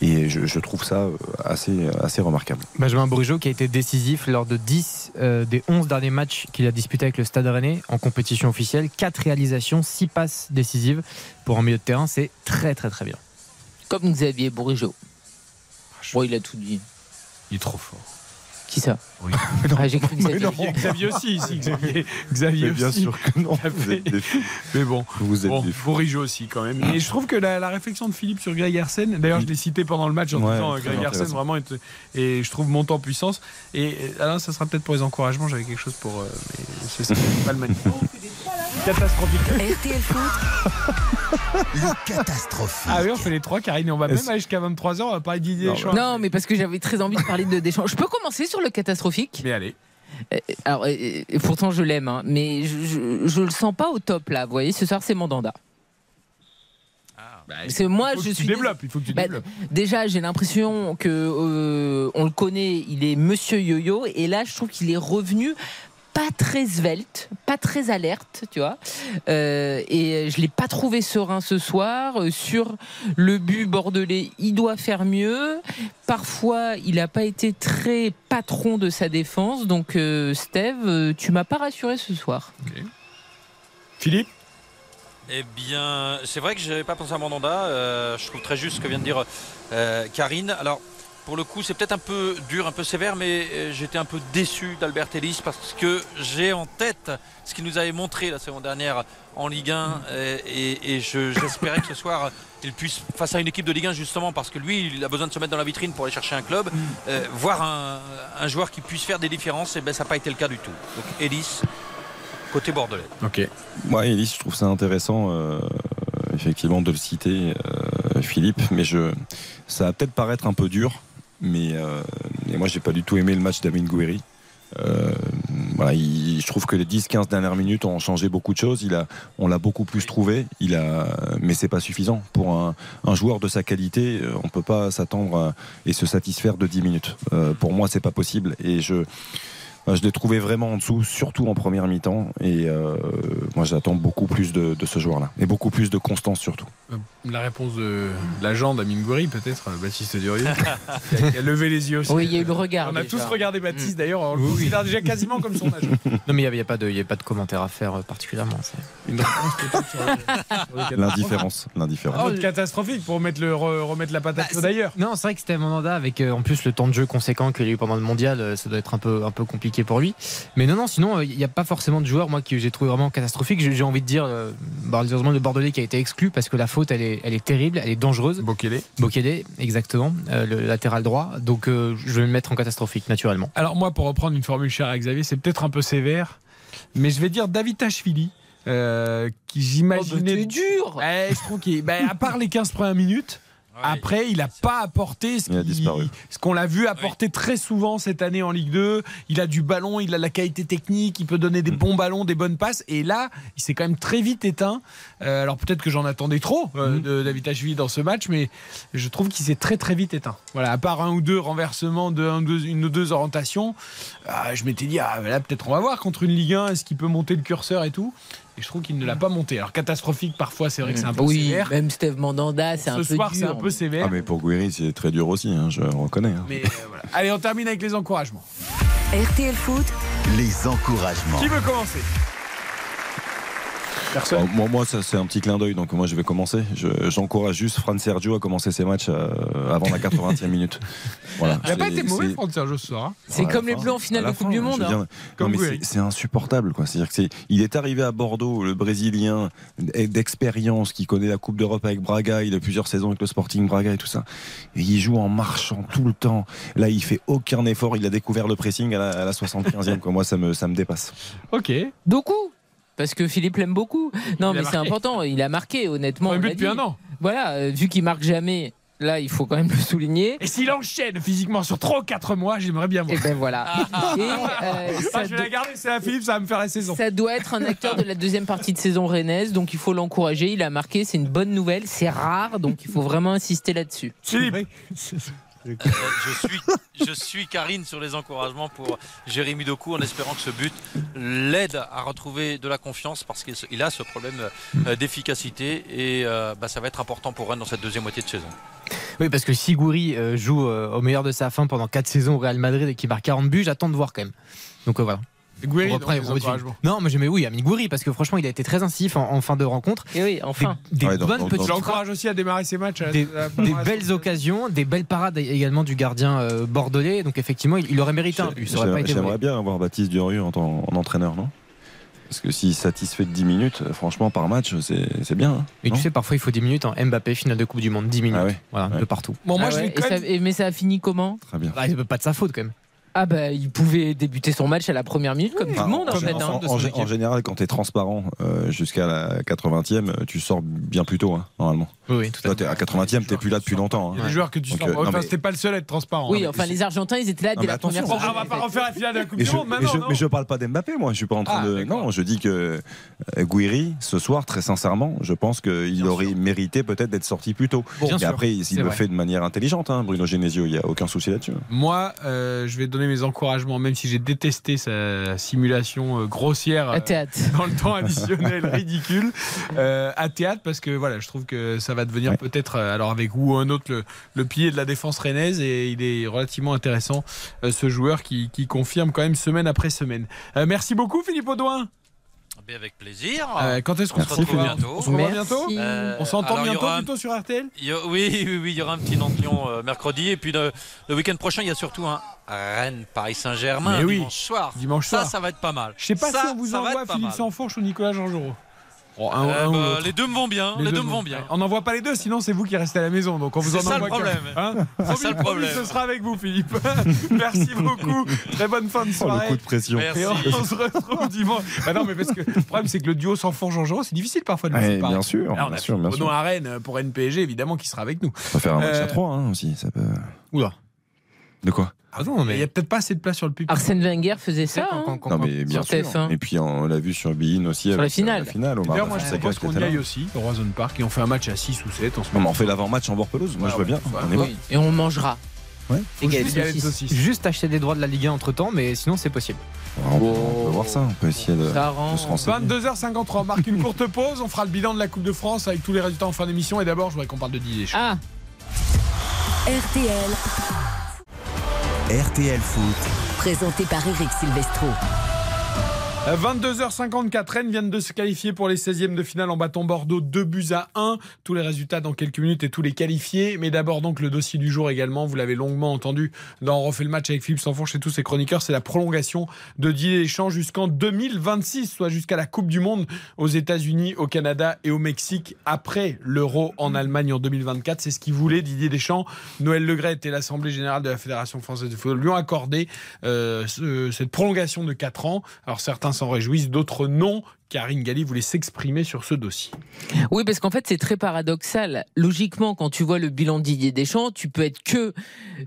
Et je, je trouve ça euh, assez, assez remarquable. Benjamin Bourigeau qui a été décisif lors de 10 euh, des 11 derniers matchs qu'il a disputés avec le Stade Rennais en compétition officielle. 4 réalisations, 6 passes décisives pour un milieu de terrain. C'est très très très bien. Comme Xavier Bourigeau. Bon, il a tout dit. Il est trop fort. Qui ça? Oui. Ah, J'ai cru Xavier. non, Xavier aussi, ici, Xavier, Xavier Mais bien aussi. sûr que non. Vous êtes des fous. Mais bon, Vous êtes bon des fous. Bourigeau aussi quand même. Et je trouve que la, la réflexion de Philippe sur Greg Hersen, d'ailleurs je l'ai cité pendant le match en Ouais, disant euh, Greg Hersen vraiment est- et je trouve monte en puissance. Et euh, Alain, ça sera peut-être pour les encouragements. J'avais quelque chose pour, euh, mais c'est ça, pas le magnifique. Catastrophique. RTL Foot, Le catastrophique. Ah oui, on fait les trois, Karine, et on va même aller jusqu'à 23h. On va parler d'idées Non, Deschamps. Non, mais parce que j'avais très envie de parler de Deschamps. Je peux commencer sur le catastrophique Mais allez. Euh, Alors, euh, euh, pourtant, je l'aime, hein, mais je, je le sens pas au top là. Vous voyez, ce soir, c'est Mandanda. C'est moi, je que suis tu développes. Il faut que tu Bah, développes. Déjà, j'ai l'impression que euh, on le connaît, il est Monsieur Yo-Yo, et là, je trouve qu'il est revenu pas très svelte, pas très alerte, tu vois. Euh, et je l'ai pas trouvé serein ce soir Euh, sur le but bordelais. Il doit faire mieux. Parfois, il n'a pas été très patron de sa défense. Donc, euh, Steve, tu m'as pas rassuré ce soir. Philippe? Eh bien, c'est vrai que je n'avais pas pensé à Mandanda. euh, je trouve très juste ce que vient de dire euh, Karine. Alors, pour le coup, c'est peut-être un peu dur, un peu sévère, mais euh, j'étais un peu déçu d'Albert Ellis parce que j'ai en tête ce qu'il nous avait montré la saison dernière en Ligue 1 euh, et, et je- j'espérais que ce soir il puisse, face à une équipe de Ligue 1 justement, parce que lui, il a besoin de se mettre dans la vitrine pour aller chercher un club, euh, voir un, joueur qui puisse faire des différences, et ben ça n'a pas été le cas du tout. Donc Ellis, côté bordelais. Ok. Moi, Elise, je trouve ça intéressant, effectivement, de le citer, Philippe, mais je, ça va peut-être paraître un peu dur, mais, euh, mais moi, j'ai pas du tout aimé le match d'Amin Gouiri. Euh, je trouve que les 10-15 dernières minutes ont changé beaucoup de choses. Il a, on l'a beaucoup plus trouvé, il a, mais c'est pas suffisant pour un, joueur de sa qualité. euh, On peut pas s'attendre et se satisfaire de 10 minutes. Euh, pour moi, c'est pas possible. Et je, je l'ai trouvé vraiment en dessous, surtout en première mi-temps. Et euh, moi, j'attends beaucoup plus de, de ce joueur-là. Et beaucoup plus de constance, surtout. La réponse de l'agent d'Amine Gouiri, peut-être, euh, Baptiste Durieux, qui, a, qui a levé les yeux aussi. Oui, il y a eu le regard. On a déjà. tous regardé Baptiste d'ailleurs, on le considère déjà quasiment comme son agent. Non, mais il n'y a, pas de- il y a pas de commentaire à faire euh, particulièrement. Une réponse sur le- le. L'indifférence. L'indifférence. Un autre catastrophique pour remettre, le, re- remettre la patate Bah, d'ailleurs. Non, c'est vrai que c'était Mandanda avec euh, en plus le temps de jeu conséquent qu'il a eu pendant le mondial, euh, ça doit être un peu, un peu compliqué pour lui. Mais non, non, sinon, il n'y a pas forcément de joueur, moi, que j'ai trouvé vraiment catastrophique. J'ai envie de dire, euh, malheureusement, le Bordelais qui a été exclu parce que la faute, elle est, elle est terrible, elle est dangereuse. Bokele. Bokele, exactement, euh, le latéral droit. Donc, euh, je vais le mettre en catastrophique, naturellement. Alors moi, pour reprendre une formule chère à Xavier, c'est peut-être un peu sévère, mais je vais dire David Tachvili, euh, qui j'imaginais... Oh, bah, t'es dur Ouais, je trouve qu'il... ben, à part les 15 premières minutes, après, il n'a pas apporté ce qu'on l'a vu apporter très souvent cette année en Ligue 2. Il a du ballon, il a la qualité technique, il peut donner des bons ballons, des bonnes passes. Et là, il s'est quand même très vite éteint. Euh, alors peut-être que j'en attendais trop euh, de David dans ce match, mais je trouve qu'il s'est très très vite éteint. Voilà, à part un ou deux renversements, de, un, deux- une ou deux orientations, ah, je m'étais dit, ah, là peut-être on va voir contre une Ligue 1, est-ce qu'il peut monter le curseur et tout. Et je trouve qu'il ne l'a pas monté. Alors catastrophique parfois, c'est vrai que c'est un peu oui, sévère. même Steve Mandanda, c'est un Ce peu soir, c'est dur. un peu sévère. Ah, mais pour Guiri, c'est très dur aussi, hein, je reconnais. hein. Mais euh, voilà. Allez, on termine avec les encouragements. RTL Foot, Les encouragements. Qui veut commencer? Personne. Alors, moi, moi, ça c'est un petit clin d'œil, donc moi je vais commencer. Je- J'encourage juste Fran Sergio à commencer ses matchs euh, avant la 80e minute. Voilà. Il n'a pas C'est- été mauvais, Franck Sergio, ce soir. hein. C'est comme les Bleus en finale la de Coupe fin, du Monde. hein. c'est- c'est insupportable, quoi. C'est-à-dire que c'est, il est arrivé à Bordeaux, le Brésilien d'expérience, qui connaît la Coupe d'Europe avec Braga, il a plusieurs saisons avec le Sporting Braga et tout ça. Et il joue en marchant tout le temps. Là, il fait aucun effort. Il a découvert le pressing à la, à la 75e. Quoi. Moi, ça me, ça me dépasse. Ok. Doku? Parce que Philippe l'aime beaucoup. Non, Il mais c'est important. Il a marqué, honnêtement. Un but depuis un an. Voilà, euh, vu qu'il marque jamais, là, il faut quand même le souligner. Et s'il enchaîne physiquement sur 3 ou 4 mois, j'aimerais bien voir. Et ben voilà. Et, euh, Ah, ça, je vais do- la garder, c'est la Philippe, ça va me faire la saison. ça doit être un acteur de la deuxième partie de saison rennaise, donc il faut l'encourager. Il a marqué, c'est une bonne nouvelle, c'est rare, donc il faut vraiment insister là-dessus. Philippe. Euh, je, suis, je suis Karine sur les encouragements pour Jérémy Doku en espérant que ce but l'aide à retrouver de la confiance parce qu'il il a ce problème euh, d'efficacité et euh, bah, ça va être important pour Rennes dans cette deuxième moitié de saison. Oui, parce que si Gouiri euh, joue au meilleur de sa fin pendant 4 saisons au Real Madrid et qu'il marque 40 buts, j'attends de voir quand même. Donc voilà. Gouiri, On reprend- donc, on. Non, mais j'aimais oui, Amine Gouiri, parce que franchement, il a été très incisif en, en fin de rencontre. Et oui, enfin. Des, Ouais, dans- bonnes petites Je l'encourage aussi à démarrer ses matchs. des, à des belles occasions, des belles parades également du gardien euh, bordelais. Donc effectivement, il, il aurait mérité un but. Ça aurait pas été J'aimerais bien avoir Baptiste Durieux en, en- en entraîneur, non? Parce que s'il satisfait de 10 minutes, euh, franchement, par match, c'est c'est bien. hein, Et tu sais, parfois il faut 10 minutes en Mbappé, finale de Coupe du Monde, 10 minutes. Ah ouais. Voilà, un Ouais. peu partout. Bon, moi, Ah je ouais, vais et quand ça- même. et- mais ça a fini comment? Très bien. Bah, pas de sa faute quand même. Ah bah il pouvait débuter son match à la première minute comme tout le monde en en, fait. en- hein. en- général, quand tu es transparent euh, jusqu'à la 80e, euh, tu sors bien plus tôt, hein, normalement. Oui, tout à Toi, fait. t'es à 80e, t'es plus là depuis longtemps. Il y a hein. des joueurs que tu Donc, sors. euh, non, Enfin, mais- c'était pas le seul à être transparent. Oui, hein. enfin les Argentins ils étaient là Non, dès la première attention, Ah, on va pas refaire la finale de la Coupe Mais du je, Monde mais, maintenant. mais je parle pas d'Mbappé, moi. Je suis pas en train Ah, de. Non, je dis que Guiri, ce soir, très sincèrement, je pense qu'il aurait mérité peut-être d'être sorti plus tôt. Bien Et sûr, après, il le vrai. fait de manière intelligente, hein, Bruno Genesio. Il y a aucun souci là-dessus. Moi, euh, je vais donner mes encouragements, même si j'ai détesté sa simulation euh, grossière euh, À théâtre. dans le temps additionnel ridicule euh, à théâtre, parce que voilà, je trouve que ça va devenir Ouais. peut-être, euh, alors avec ou un autre, le, le pilier de la défense rennaise, et il est relativement intéressant, euh, ce joueur qui, qui confirme quand même semaine après semaine. Euh, merci beaucoup, Philippe Audouin. Mais avec plaisir. Euh, quand est-ce qu'on se retrouve Philippe. On se revoit bientôt. Euh, On s'entend bientôt un- plutôt sur RTL il y a- oui, oui, oui, il y aura un petit Nantion euh, mercredi et puis le, le week-end prochain il y a surtout un Rennes Paris Saint-Germain Mais oui. dimanche soir. Dimanche ça, soir. ça va être pas mal. Je sais pas Ça, si on vous ça envoie Philippe. Sanfourche ou Nicolas Georgerot. Oh, un- Euh, un bah, les deux me vont bien, les, deux me vont bien. On n'envoie pas les deux, sinon c'est vous qui restez à la maison. Donc on vous en C'est ça envoie le problème. Hein C'est ça le problème. ce sera avec vous, Philippe. Merci beaucoup. Très bonne fin de Oh, le soirée. coup de pression. Merci. Et on, on se retrouve dimanche. Bah non, mais parce que le problème, c'est que le duo sans fort Jean c'est difficile parfois de le Ouais, bien sûr, Là, on bien a sûr, bien sûr. à Rennes pour NPG, évidemment, qui sera avec nous. On va faire un match Euh, à 3 hein, aussi. Ça peut... Oula. De quoi Ah non, Il n'y a peut-être pas assez de place sur le pupitre. Arsène Wenger faisait ça. Quand- hein. quand- quand- Non, mais bien sur sûr. TF1. Et puis on l'a vu sur Bein aussi. Sur avec la finale. La finale D'ailleurs, moi, je propose qu'on y aille aussi au Roison Park et on fait un match à 6 ou 7 en ce Non, mais moment. on fait l'avant-match en bord pelouse. Moi, je veux bien. On. Oui, Et on mangera. Ouais. Et Juste acheter des droits de la Ligue 1 entre temps, mais sinon c'est possible. On peut, on peut voir ça. On peut essayer de, Ça rend- de se renseigner. 22h53, on marque une courte pause. On fera le bilan de la Coupe de France avec tous les résultats en fin d'émission. Et d'abord, je voudrais qu'on parle de Didier. Ah, RTL, RTL Foot. présenté par Eric Silvestro. Euh, 22h54, Rennes viennent de se qualifier pour les 16e de finale en battant Bordeaux 2 buts à 1. Tous les résultats dans quelques minutes et tous les qualifiés. Mais d'abord donc le dossier du jour également, vous l'avez longuement entendu dans On refait le match avec Philippe Sanfourche et tous ses chroniqueurs, c'est la prolongation de Didier Deschamps jusqu'en 2026, soit jusqu'à la Coupe du Monde aux États-Unis, au Canada et au Mexique après l'Euro en Allemagne en 2024. C'est ce qu'il voulait Didier Deschamps. Noël Legret et l'Assemblée générale de la Fédération française de football lui ont accordé euh, ce- cette prolongation de 4 ans. Alors certains s'en réjouissent, d'autres non. Karine Galli voulait s'exprimer sur ce dossier. Oui, parce qu'en fait, c'est très paradoxal. Logiquement, quand tu vois le bilan de Didier Deschamps, tu peux être que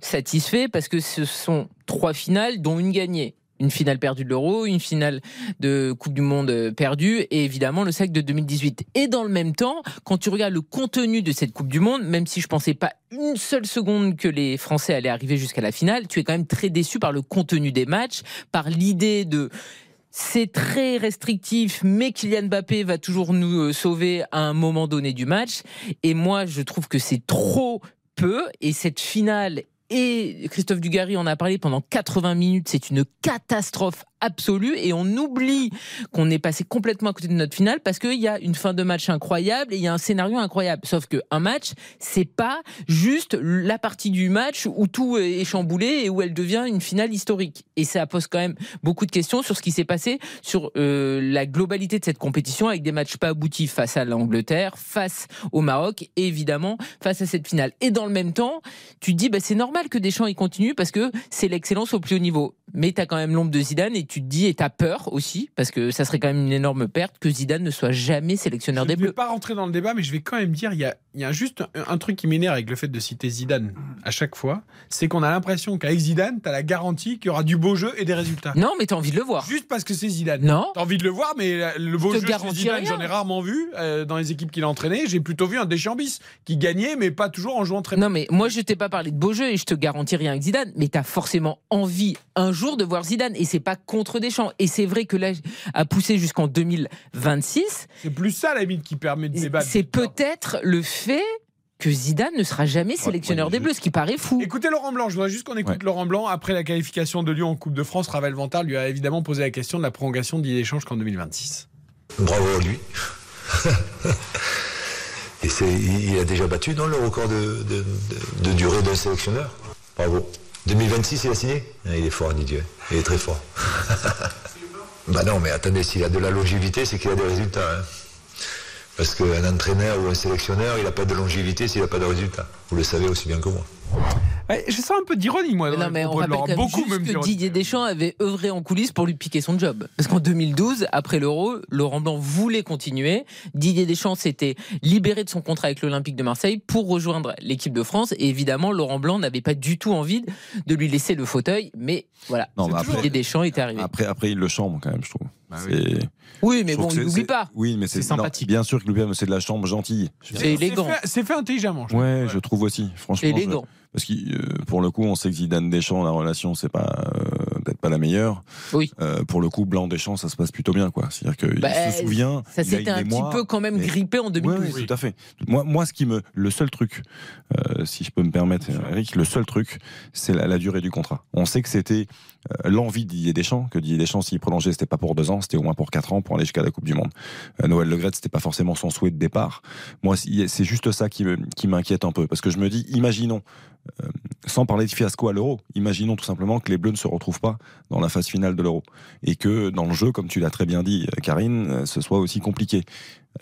satisfait parce que ce sont trois finales, dont une gagnée. Une finale perdue de l'Euro, une finale de Coupe du Monde perdue et évidemment le sac de 2018. Et dans le même temps, quand tu regardes le contenu de cette Coupe du Monde, même si je pensais pas une seule seconde que les Français allaient arriver jusqu'à la finale, tu es quand même très déçu par le contenu des matchs, par l'idée de c'est très restrictif, mais Kylian Mbappé va toujours nous euh, sauver à un moment donné du match. Et moi, je trouve que c'est trop peu. Et cette finale et Christophe Dugarry en a parlé pendant 80 minutes. C'est une catastrophe absolue et on oublie qu'on est passé complètement à côté de notre finale parce qu'il y a une fin de match incroyable et il y a un scénario incroyable. Sauf qu'un match, c'est pas juste la partie du match où tout est chamboulé et où elle devient une finale historique. Et ça pose quand même beaucoup de questions sur ce qui s'est passé sur euh, la globalité de cette compétition avec des matchs pas aboutis face à l'Angleterre, face au Maroc et évidemment face à cette finale. Et dans le même temps, tu te dis bah, c'est normal que Deschamps y continue parce que c'est l'excellence au plus haut niveau. Mais tu as quand même l'ombre de Zidane et tu te dis, et tu as peur aussi, parce que ça serait quand même une énorme perte que Zidane ne soit jamais sélectionneur des Bleus. Je ne vais pas rentrer dans le débat, mais je vais quand même dire, il y a, il y a juste un, truc qui m'énerve avec le fait de citer Zidane à chaque fois, c'est qu'on a l'impression qu'avec Zidane, tu as la garantie qu'il y aura du beau jeu et des résultats. Non, mais tu as envie de le voir. Juste parce que c'est Zidane. Non. Tu as envie de le voir, mais le beau jeu de Zidane, j'en ai rarement vu euh, dans les équipes qu'il a entraînées. J'ai plutôt vu un Deschambis qui gagnait, mais pas toujours en jouant très bien. Non, mais moi, je t'ai pas parlé de beau jeu et je te garantis rien avec Zidane, mais tu as forcément envie un jour de voir Zidane et c'est pas contre Deschamps. Et c'est vrai que là, a poussé jusqu'en 2026. C'est plus ça, la limite, qui permet de débattre. C'est peut-être le fait que Zidane ne sera jamais sélectionneur des Bleus, ce qui paraît fou. Écoutez Laurent Blanc, je voudrais juste qu'on écoute Laurent Blanc. Après la qualification de Lyon en Coupe de France, Ravel Vantard lui a évidemment posé la question de la prolongation d'idée d'échange qu'en 2026. Bravo à lui. Et il a déjà battu dans le record de, de durée d'un sélectionneur? Bravo. 2026, il a signé? Ah, Il est fort, Didier. Il est très fort. bah non, mais attendez, s'il a de la longévité, c'est qu'il a des résultats. Hein. Parce qu'un entraîneur ou un sélectionneur, il n'a pas de longévité s'il n'a pas de résultats. Vous le savez aussi bien que moi. Je sens un peu d'ironie, moi. non, mais on rappelle quand même beaucoup, juste que Didier Deschamps avait œuvré en coulisses pour lui piquer son job. Parce qu'en 2012, après l'Euro, Laurent Blanc voulait continuer. Didier Deschamps s'était libéré de son contrat avec l'Olympique de Marseille pour rejoindre l'équipe de France. Et évidemment, Laurent Blanc n'avait pas du tout envie de lui laisser le fauteuil. Mais voilà, non, après, Didier Deschamps était arrivé. Après, après, il le chambre quand même, je trouve. Bah oui. mais bon, il n'oublie pas. Oui, mais c'est sympathique. bien sûr qu'il oublie, mais c'est de la chambre gentille. C'est élégant. C'est fait, intelligemment. Je ouais, je trouve aussi. Franchement. Élégant. Parce que euh, pour le coup, on sait que Zidane Deschamps, la relation, c'est pas euh, peut-être pas la meilleure. Oui. Euh, pour le coup, Blanc Deschamps, ça se passe plutôt bien, quoi. C'est-à-dire qu'il bah, se souvient. Ça s'était un petit peu quand même grippé en 2012. Oui, tout à fait. Moi, moi, ce qui me, le seul truc, si je peux me permettre, Eric, le seul truc, c'est la, durée du contrat. On sait que c'était l'envie de Didier Deschamps, que Didier Deschamps, s'il prolongeait, c'était pas pour deux ans, c'était au moins pour quatre ans pour aller jusqu'à la Coupe du Monde. Noël Le Gret, c'était pas forcément son souhait de départ. Moi, c'est juste ça qui m'inquiète un peu, parce que je me dis, imaginons euh, sans parler de fiasco à l'euro, imaginons tout simplement que les Bleus ne se retrouvent pas dans la phase finale de l'euro et que dans le jeu, comme tu l'as très bien dit, Karine, euh, ce soit aussi compliqué.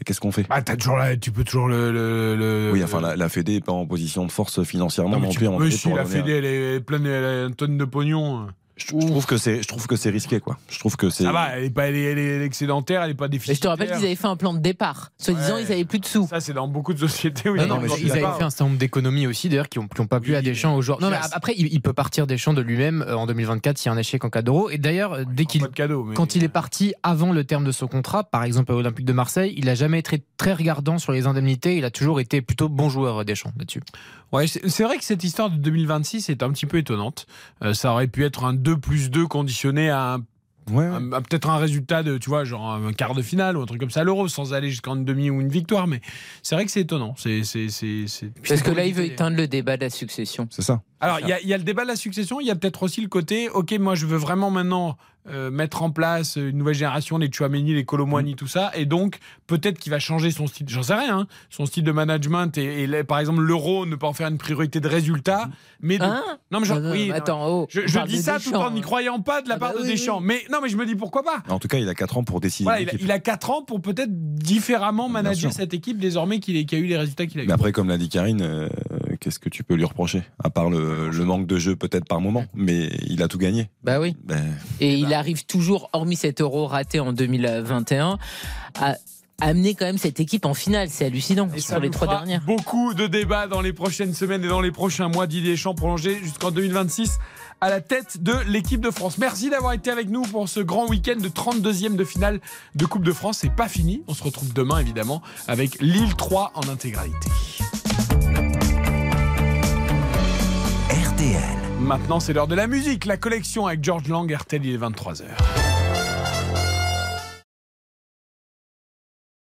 Qu'est-ce qu'on fait? Ah, as toujours Tu peux toujours le. Oui, enfin, la, Fédé n'est pas en position de force financièrement non, plus. Mais si, la Fédé, elle est pleine, elle a une tonne de pognon. Je, trouve que c'est, je trouve que c'est risqué, quoi. Je trouve que c'est. Ça va, elle est pas, elle est, excédentaire, elle est pas déficitaire. je te rappelle qu'ils avaient fait un plan de départ. Soit disant, ils avaient plus de sous. Ça, c'est dans beaucoup de sociétés. Oui, non, mais ils avaient fait un certain nombre d'économies aussi, d'ailleurs, qui n'ont pas plu à Deschamps aujourd'hui. Non, mais après, il, peut partir Deschamps de lui-même euh, en 2024 s'il y a un échec en cas d'euro. Et d'ailleurs, euh, dès qu'il, quand il est parti avant le terme de son contrat, par exemple à l'Olympique de Marseille, il a jamais été très regardant sur les indemnités. Il a toujours été plutôt bon joueur Deschamps là-dessus. Ouais, c'est vrai que cette histoire de 2026 est un petit peu étonnante. Euh, ça aurait pu être un 2 plus 2 conditionné à un Ouais, Peut-être un résultat de, tu vois, genre un quart de finale ou un truc comme ça à l'euro, sans aller jusqu'en une demi ou une victoire. Mais c'est vrai que c'est étonnant. C'est, c'est, c'est, Parce que là, il veut éteindre le débat de la succession. C'est ça. Alors, il y, y, a le débat de la succession. Il y a peut-être aussi le côté, ok, moi, je veux vraiment maintenant euh, mettre en place une nouvelle génération, les Chouameni, les Colomwani, mm. tout ça. Et donc, peut-être qu'il va changer son style, j'en sais rien, hein, son style de management. Et, par exemple, l'euro, ne pas en faire une priorité de résultat. Mais hein non, mais genre, oui, attends, oh, je, dis ça tout en n'y croyant pas de la ah part bah de Deschamps. Mais non, mais je me dis pourquoi pas. En tout cas, il a 4 ans pour décider. il, a, 4 ans pour peut-être différemment manager cette équipe désormais qu'il a eu les résultats qu'il a eu. Mais après, comme l'a dit Karine, euh, qu'est-ce que tu peux lui reprocher À part le, manque de jeu peut-être par moment, mais il a tout gagné. Bah oui. Ben, et il arrive toujours, hormis cet euro raté en 2021, à amener quand même cette équipe en finale. C'est hallucinant sur les trois dernières. Beaucoup de débats dans les prochaines semaines et dans les prochains mois. Didier Deschamps prolongé jusqu'en 2026 à la tête de l'équipe de France. Merci d'avoir été avec nous pour ce grand week-end de 32e de finale de Coupe de France. C'est pas fini. On se retrouve demain évidemment avec Lille 3 en intégralité. Maintenant, c'est l'heure de la musique. La collection avec George Lang, RTL, il est 23h.